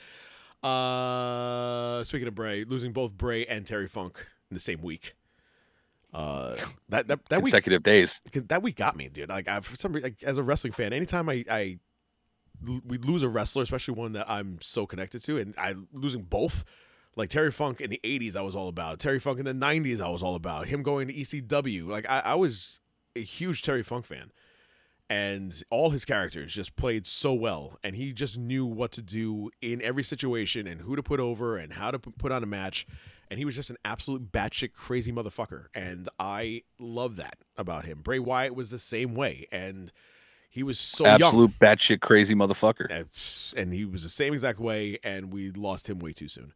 Uh, speaking of Bray, losing both Bray and Terry Funk in the same week. Uh, that that that week Consecutive days. That week got me, dude. Like I, for some reason, like, as a wrestling fan, anytime I, I we lose a wrestler, especially one that I'm so connected to, and I losing both. Like Terry Funk in the '80s, I was all about. Terry Funk in the '90s, I was all about. Him going to ECW, like I, I was a huge Terry Funk fan, and all his characters just played so well, and he just knew what to do in every situation, and who to put over, and how to put on a match, and he was just an absolute batshit crazy motherfucker, and I love that about him. Bray Wyatt was the same way, and he was so young. Absolute batshit crazy motherfucker. And he was the same exact way, and we lost him way too soon.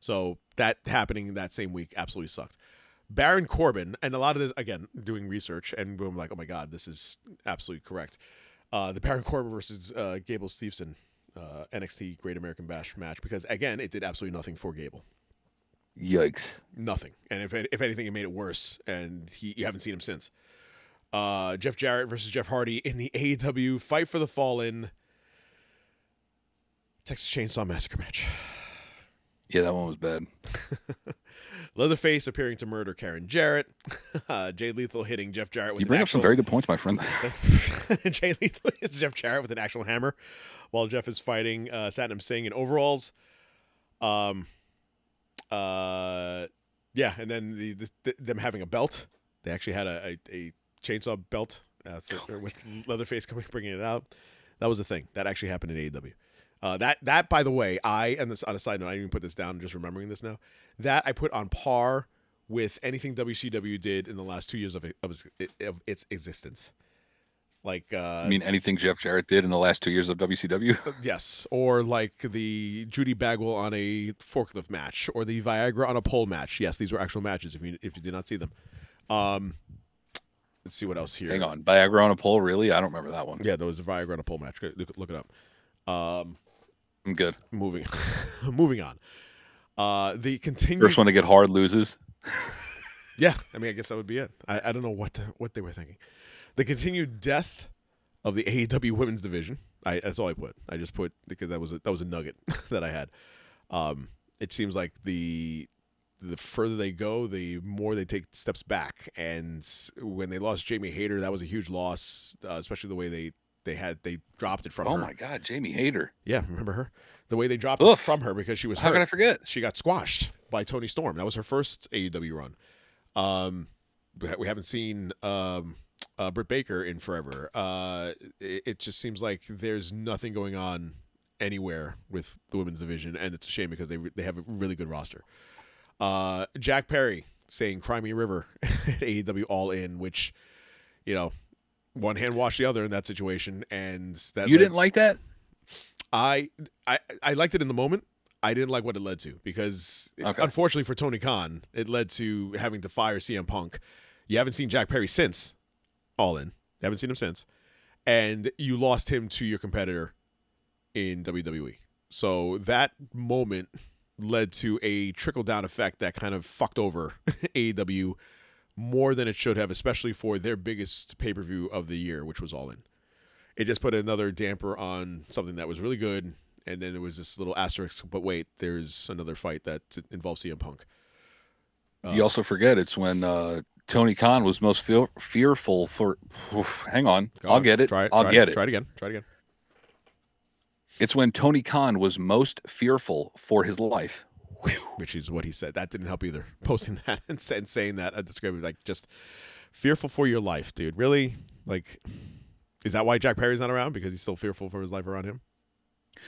So that happening that same week absolutely sucked. Baron Corbin, and a lot of this again doing research, and I'm like, oh my god, this is absolutely correct. Uh, the Baron Corbin versus uh, Gable Steveson uh, NXT Great American Bash match because again, it did absolutely nothing for Gable, Yikes. nothing. And if if anything, it made it worse, and he you haven't seen him since. Uh, Jeff Jarrett versus Jeff Hardy in the AEW Fight for the Fallen Texas Chainsaw Massacre match. Yeah, that one was bad. <laughs> Leatherface appearing to murder Karen Jarrett. <laughs> Uh, Jay Lethal hitting Jeff Jarrett with You bring up actual. some very good points, my friend. <laughs> Jay Lethal hits Jeff Jarrett with an actual hammer, while Jeff is fighting uh, Satnam Singh in overalls. Um, uh, yeah, and then the, the, them having a belt. They actually had a, a, a chainsaw belt uh, so- with Leatherface coming bringing it out. That was a thing that actually happened in AEW. Uh, that that by the way, I and this on a side note, I didn't even put this down. I'm Just remembering this now, that I put on par with anything WCW did in the last two years of, it, of, its, of its existence. Like, uh, I mean, anything Jeff Jarrett did in the last two years of WCW. <laughs> yes, or like the Judy Bagwell on a forklift match, or the Viagra on a pole match. Yes, these were actual matches. If you if you did not see them, um, let's see what else here. Hang on, Viagra on a pole, really? I don't remember that one. Yeah, there was a Viagra on a pole match. Look, look it up. Um, I'm good. moving, <laughs> moving on. Uh, the continued. First one to get hard loses. <laughs> Yeah, I mean, I guess that would be it. I, I don't know what the, what they were thinking. The continued death of the AEW women's division. I that's all I put. I just put because that was a, that was a nugget <laughs> that I had. Um, it seems like the the further they go, the more they take steps back. And when they lost Jamie Hayter, that was a huge loss, uh, especially the way they they had they dropped it from her. Oh her. my God, Jamie Hayter. Yeah, remember her? The way they dropped it from her because she was How hurt. can I forget? She got squashed by Toni Storm. That was her first AEW run. Um, we haven't seen um, uh, Britt Baker in forever. Uh, it, it just seems like there's nothing going on anywhere with the women's division, and it's a shame because they they have a really good roster. Uh, Jack Perry saying "Crimey River" <laughs> at AEW All In, which you know, one hand wash the other in that situation, and that You didn't like that? I, I I liked it in the moment. I didn't like what it led to because, Okay. unfortunately for Tony Khan, it led to having to fire CM Punk. You haven't seen Jack Perry since All In. You haven't seen him since, and you lost him to your competitor in WWE. So that moment led to a trickle down effect that kind of fucked over <laughs> AEW more than it should have, especially for their biggest pay per view of the year, which was All In it just put another damper on something that was really good. And then there was this little asterisk. But wait, there's another fight that involves CM Punk. you also forget it's when uh, Tony Khan was most fear- fearful for. Oof, hang on, I'll on, get it. Try it. I'll try get it. it. Try it again. Try it again. It's when Tony Khan was most fearful for his life. Which is what he said. That didn't help either. <laughs> Posting that and, and saying that, uh, I described it like just fearful for your life, dude. Really? Like, is that why Jack Perry's not around? Because he's still fearful for his life around him.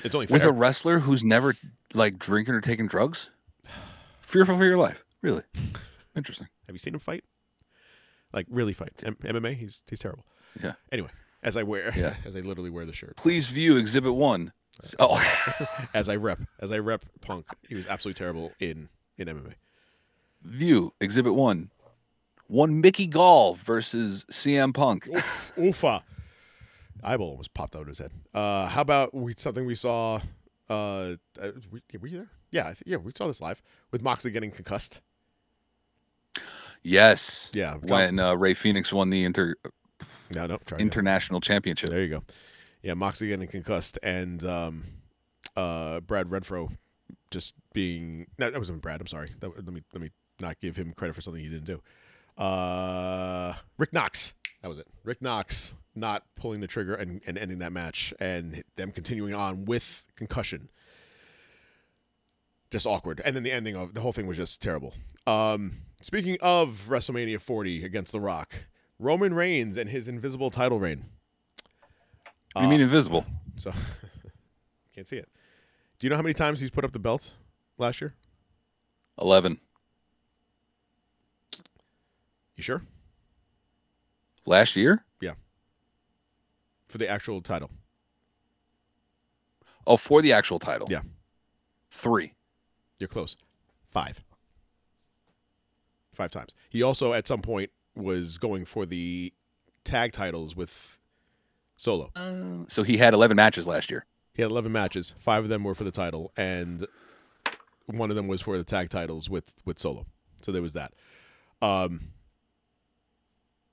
It's only With a wrestler who's never like drinking or taking drugs, <sighs> fearful for your life. Really <sighs> interesting. Have you seen him fight? Like really fight M- MMA? He's he's terrible. Yeah. Anyway, as I wear, Yeah. <laughs> as I literally wear the shirt. Please view Exhibit One. Oh, <laughs> as I rep as I rep Punk. He was absolutely terrible in in MMA. view Exhibit One. One Mickey Gall versus CM Punk. Oofa. Eyeball almost popped out of his head. Uh, how about we something we saw? Uh, uh, we, were you there? Yeah, yeah, we saw this live with Moxley getting concussed. Yes. Yeah, When uh, Rey Fenix won the inter No, no, try again. international championship. There you go. Yeah, Moxley getting concussed, and um, uh, Brad Renfro just being no, that wasn't Brad. I'm sorry. That, let me let me not give him credit for something he didn't do. Uh, Rick Knox. That was it. Rick Knox not pulling the trigger and, and ending that match, and them continuing on with concussion. Just awkward, and then the ending of the whole thing was just terrible. Um, speaking of WrestleMania 40 against The Rock, Roman Reigns and his invisible title reign. You mean uh, invisible? So <laughs> can't see it. Do you know how many times he's put up the belt last year? Eleven. You sure? Last year? Yeah. For the actual title. Oh, for the actual title. Yeah. Three. You're close. Five. Five times. He also at some point was going for the tag titles with Solo. So he had eleven matches last year. He had 11 matches. Five of them were for the title, and one of them was for the tag titles with with Solo. So there was that. Um,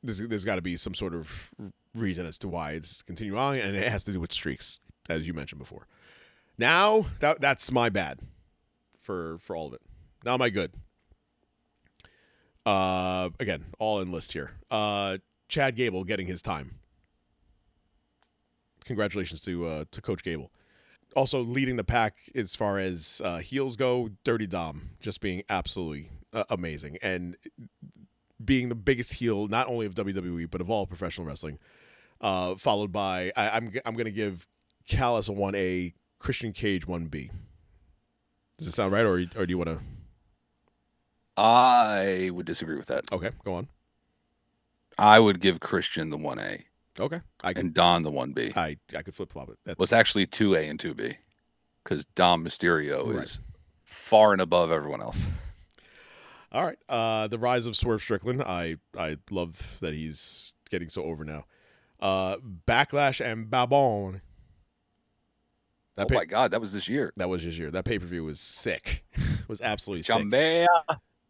there's, there's got to be some sort of reason as to why it's continuing on, and it has to do with streaks, as you mentioned before. Now that that's my bad for for all of it. Now I good? Uh, again, all in list here. Uh, Chad Gable getting his time. Congratulations to uh, to Coach Gable. Also leading the pack as far as uh, heels go, Dirty Dom just being absolutely uh, amazing and being the biggest heel not only of WWE but of all professional wrestling. Uh, followed by I, I'm I'm gonna give Callis a one A, Christian Cage one B. Does it sound right, or or do you want to? I would disagree with that. Okay, go on. I would give Christian the one A Okay, I could and Don the one B. I I could flip flop it. That's Well, it's actually two A and two B, because Dom Mysterio Right. is far and above everyone else. All right. Uh, the rise of Swerve Strickland. I I love that he's getting so over now. Uh, Backlash and Babon. That oh pay- my God, that was this year. that was his year. That pay per view was sick. <laughs> was absolutely sick.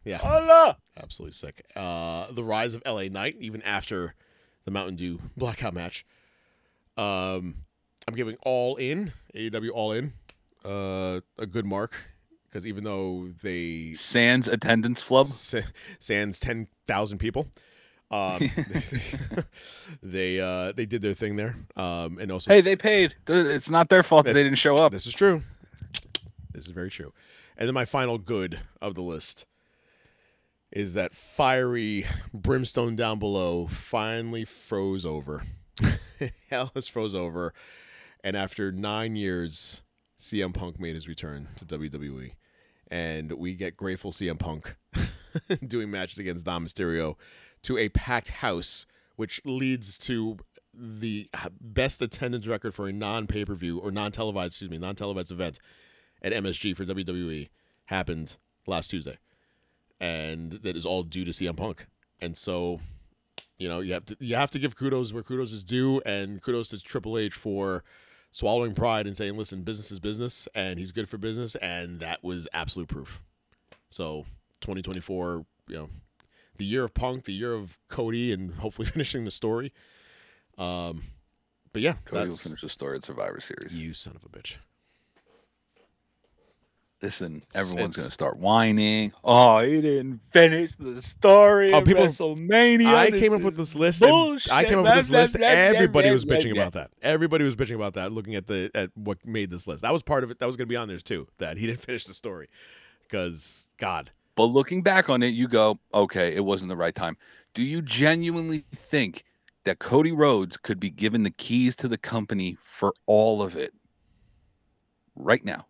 Yeah, Hola. absolutely sick. Uh, the rise of LA Knight, even after the Mountain Dew blackout match. Um, I'm giving all in AEW all in. Uh, a good mark because even though they Sans attendance flub. <laughs> Sa- Sans ten thousand people. Um, <laughs> they uh, they did their thing there, um, and also Hey, they paid. It's not their fault that they didn't show up. This is true. This is very true. And then my final good of the list is that fiery brimstone down below finally froze over. <laughs> Hell has froze over. And after nine years, CM Punk made his return to WWE. And we get grateful CM Punk <laughs> doing matches against Dom Mysterio to a packed house, which leads to the best attendance record for a non pay per view or non televised, excuse me, non televised event at MSG for WWE happened last Tuesday, and that is all due to CM Punk. And so, you know, you have to you have to give kudos where kudos is due, and kudos to Triple H for swallowing pride and saying, "Listen, business is business, and he's good for business," and that was absolute proof. So, 2024, you know, the year of Punk, the year of Cody, and hopefully <laughs> finishing the story. Um, but yeah, Cody will finish the story at Survivor Series. you son of a bitch. Listen, everyone's gonna start whining. Oh, he didn't finish the story Oh, people- WrestleMania. I came up with this list. bullshit. I came up with this list. Everybody was bitching about that. Everybody was bitching about that. Looking at the at what made this list, that was part of it. That was going to be on there too. That he didn't <laughs> finish the story because God, But looking back on it, you go, okay, it wasn't the right time. Do you genuinely think that Cody Rhodes could be given the keys to the company for all of it right now?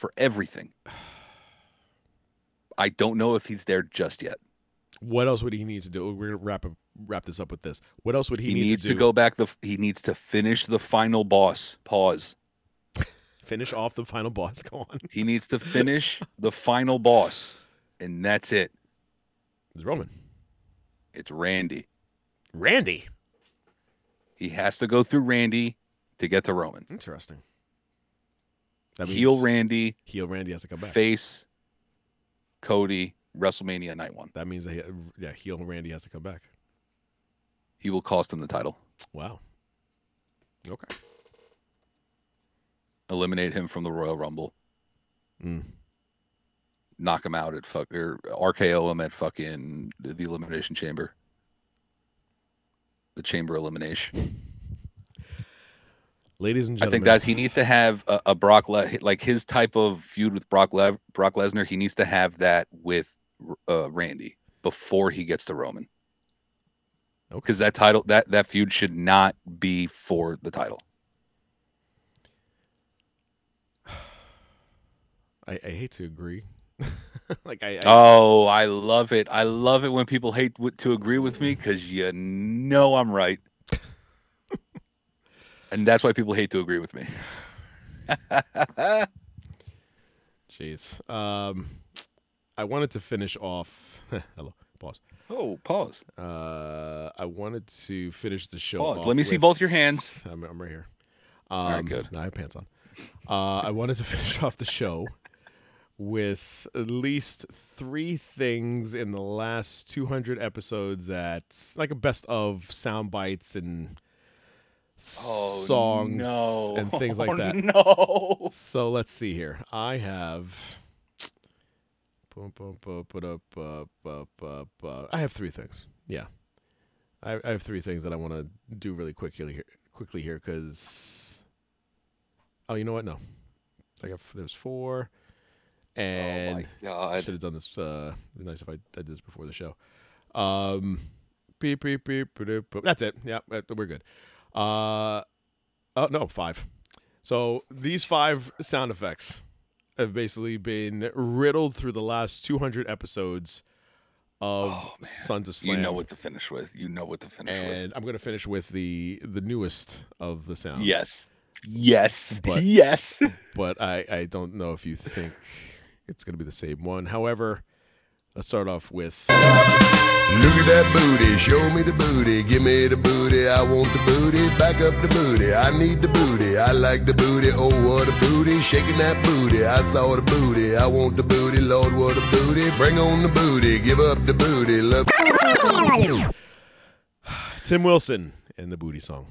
For everything. I don't know if he's there just yet. what else would he need to do? We're gonna wrap up, wrap this up with this. What else would he, He, need needs to to, go back the he needs to finish the final boss. Pause. <laughs> Finish off the final boss. <laughs> Go on. He needs to finish the final boss. And that's it. It's Roman. It's Randy. Randy. He has to go through Randy to get to Roman. Interesting. That Heel Randy, Heel Randy has to come back. face Cody, WrestleMania night one. That means that he, yeah, heel Randy has to come back. He will cost him the title. Wow. Okay. Eliminate him from the Royal Rumble. Mm. Knock him out at fuck or RKO him at fucking the Elimination Chamber. The Chamber Elimination. Ladies and gentlemen. I think that he needs to have a, a Brock Le- like his type of feud with Brock Le- Brock Lesnar. He needs to have that with uh, Randy before he gets to Roman. Okay. Because that title that that feud should not be for the title. <sighs> I, I hate to agree. <laughs> like I, I Oh, I love it. I love it when people hate w- to agree with me because you know I'm right. And that's why people hate to agree with me. <laughs> Jeez. Um, I wanted to finish off. <laughs> Hello. Pause. oh, pause. Uh, I wanted to finish the show. Pause. Let me see both your hands. <laughs> I'm, I'm right here. Um, right, good. I have pants on. Uh, I wanted to finish off the show with at least three things in the last 200 episodes that's like a best of sound bites and Oh, songs no. and <laughs> things like Oh, that. No. So let's see here. I have. Up. I have three things. Yeah, I, I have three things that I want to do really quickly here. Quickly here, because. Oh, you know what? No, I got there's four, and my god. should have done this. Uh, be nice if I did this before the show. Um, beep beep beep. beep, beep. That's it. Yeah, we're good. Uh, oh no, five. So these five sound effects have basically been riddled through the last 200 episodes of Oh. Sons of You Slam. know what to finish with. You know what to finish with. and I'm gonna finish with the the newest of the sounds. Yes. Yes. But- <laughs> yes. but I I don't know if you think it's gonna be the same one. However, let's start off with. Look at that booty, show me the booty, give me the booty, I want the booty, back up the booty, I need the booty, I like the booty, oh what a booty, shaking that booty, I saw the booty, I want the booty, Lord what a booty, bring on the booty, give up the booty, love. Tim Wilson and the Booty Song.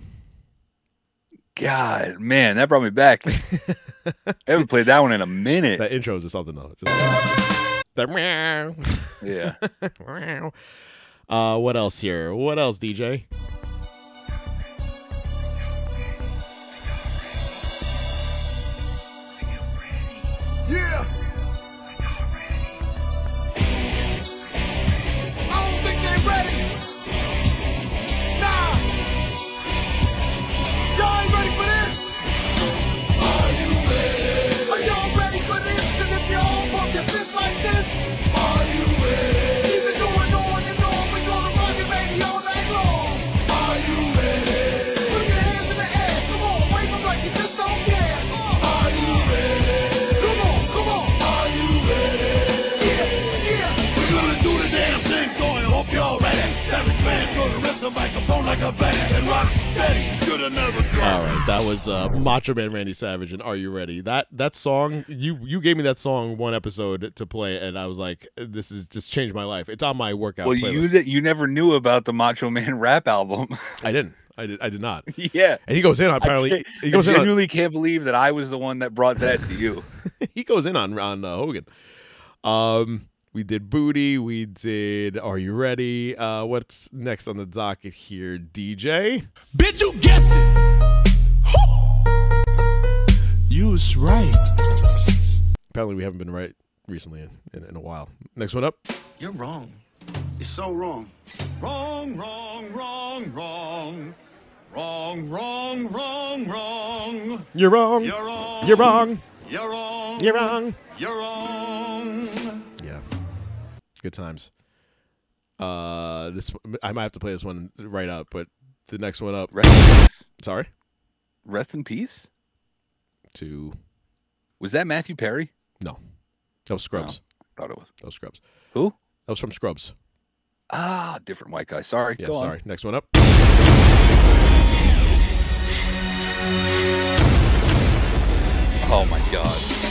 God, man, that brought me back. I haven't played that one in a minute. That intro is just something else. Just- The meow. Yeah. <laughs> Meow. uh, what else here? What else, DJ? Yeah. Microphone like a bandit and rock steady. Should've never tried. All right, that was uh, Macho Man Randy Savage and Are You Ready? That that song you you gave me that song one episode to play, and I was like, this is just changed my life. It's on my workout. well, you that you never knew about the Macho Man <laughs> rap album. I didn't. I did. I did not. <laughs> yeah. And he goes in on apparently. can't- He I goes in. On, genuinely can't believe that I was the one that brought that to you. <laughs> he goes in on on uh, Hogan. Um, we did booty. We did. Are you ready? Uh, what's next on the docket here, DJ? Bitch, you guessed it. You was right. Apparently, we haven't been right recently in, in, in a while. Next one up. You're wrong. It's so wrong. Wrong, wrong, wrong, wrong. Wrong, wrong, wrong, wrong. You're wrong. You're wrong. You're wrong. You're wrong. You're wrong. You're wrong. Good times. Uh, this I might have to play this one right up, but the next one up. Rest in peace. Sorry. Rest in peace. To Was that Matthew Perry? no, that was Scrubs. Thought it was. That was Scrubs. Who? That was from Scrubs. Ah, different white guy. Sorry. Yeah. Go on. sorry. Next one up. Oh my god.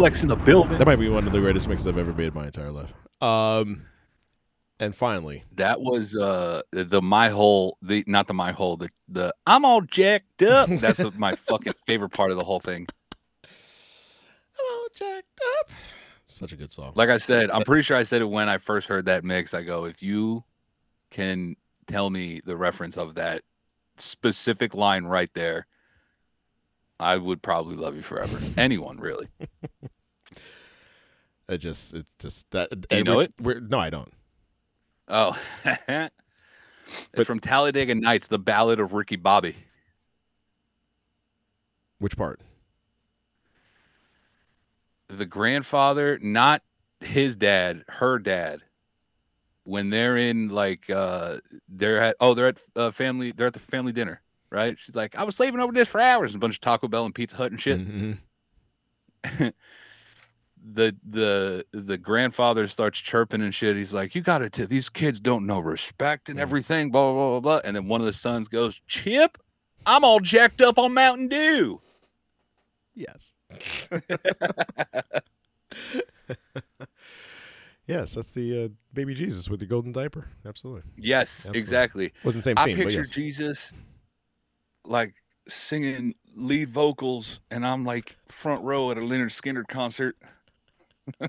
Flex in the building. That might be one of the greatest mixes I've ever made in my entire life. Um, and finally, That was uh the my hole the not the my hole the the I'm all jacked up. <laughs> That's my fucking favorite part of the whole thing. hello, jacked up. Such a good song. Like I said, I'm pretty sure I said it when I first heard that mix. I go, if you can tell me the reference of that specific line right there, I would probably love you forever. Anyone really. <laughs> It just, it's just that. Do you know we're- it? We're, no, I don't. Oh. <laughs> it's from Talladega Nights, the ballad of Ricky Bobby. Which part? the grandfather, not his dad, her dad, when they're in like uh they're at oh they're at uh, family they're at the family dinner, right? She's like, I was slaving over this for hours, and a bunch of Taco Bell and Pizza Hut and shit. Mhm. <laughs> The the the grandfather starts chirping and shit. He's like, You gotta t- these kids don't know respect and everything, blah blah blah blah. And then one of the sons goes, Chip, I'm all jacked up on Mountain Dew. Yes. <laughs> yes, that's the uh, baby Jesus with the golden diaper. Absolutely. Yes, Absolutely. exactly. Wasn't the same scene, but picture yes. Jesus like singing lead vocals, and I'm like front row at a Lynyrd Skynyrd concert. <laughs>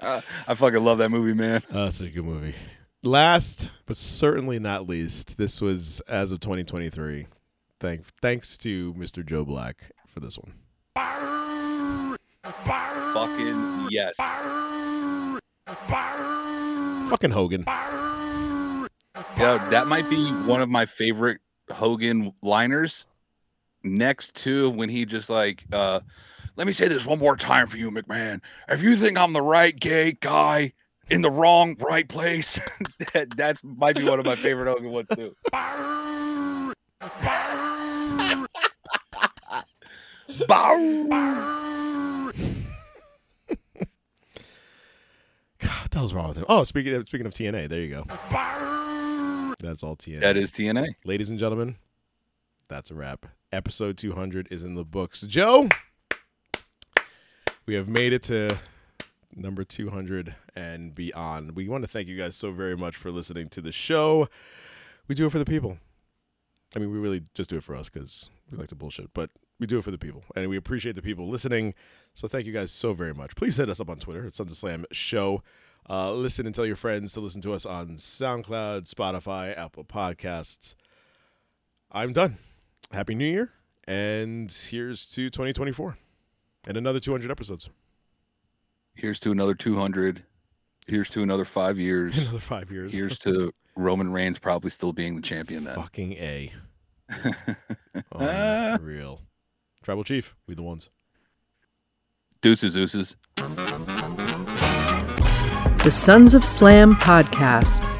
I fucking love that movie, man. Oh, that's a good movie. Last but certainly not least, this was as of 2023. Thank thanks to Mr. Joe Black for this one. Fucking yes. Fucking Hogan. Yeah, that might be one of my favorite Hogan liners. Next to when he just like, uh, let me say this one more time for you, McMahon. If you think I'm the right gay guy in the wrong right place, <laughs> that that's might be one of my favorite Hogan ones too. Bow. <laughs> God, what the hell's wrong with him? Oh, speaking of, speaking of TNA, there you go. That's all TNA. That is TNA. Ladies and gentlemen, that's a wrap. Episode 200 is in the books. Joe, we have made it to number 200 and beyond. We want to thank you guys so very much for listening to the show. We do it for the people. I mean, we really just do it for us because we like to bullshit, but we do it for the people, and we appreciate the people listening. So thank you guys so very much. Please hit us up on Twitter at Sons of Slam Show. Uh, listen and tell your friends to listen to us on SoundCloud, Spotify, Apple Podcasts. I'm done. Happy New Year, and here's to 2024 and another 200 episodes. Here's to another 200. Here's to another five years. <laughs> Another five years. Here's to Roman Reigns probably still being the champion then. fucking A. <laughs> Real Tribal Chief, we the ones. Deuces, deuces. The Sons of Slam podcast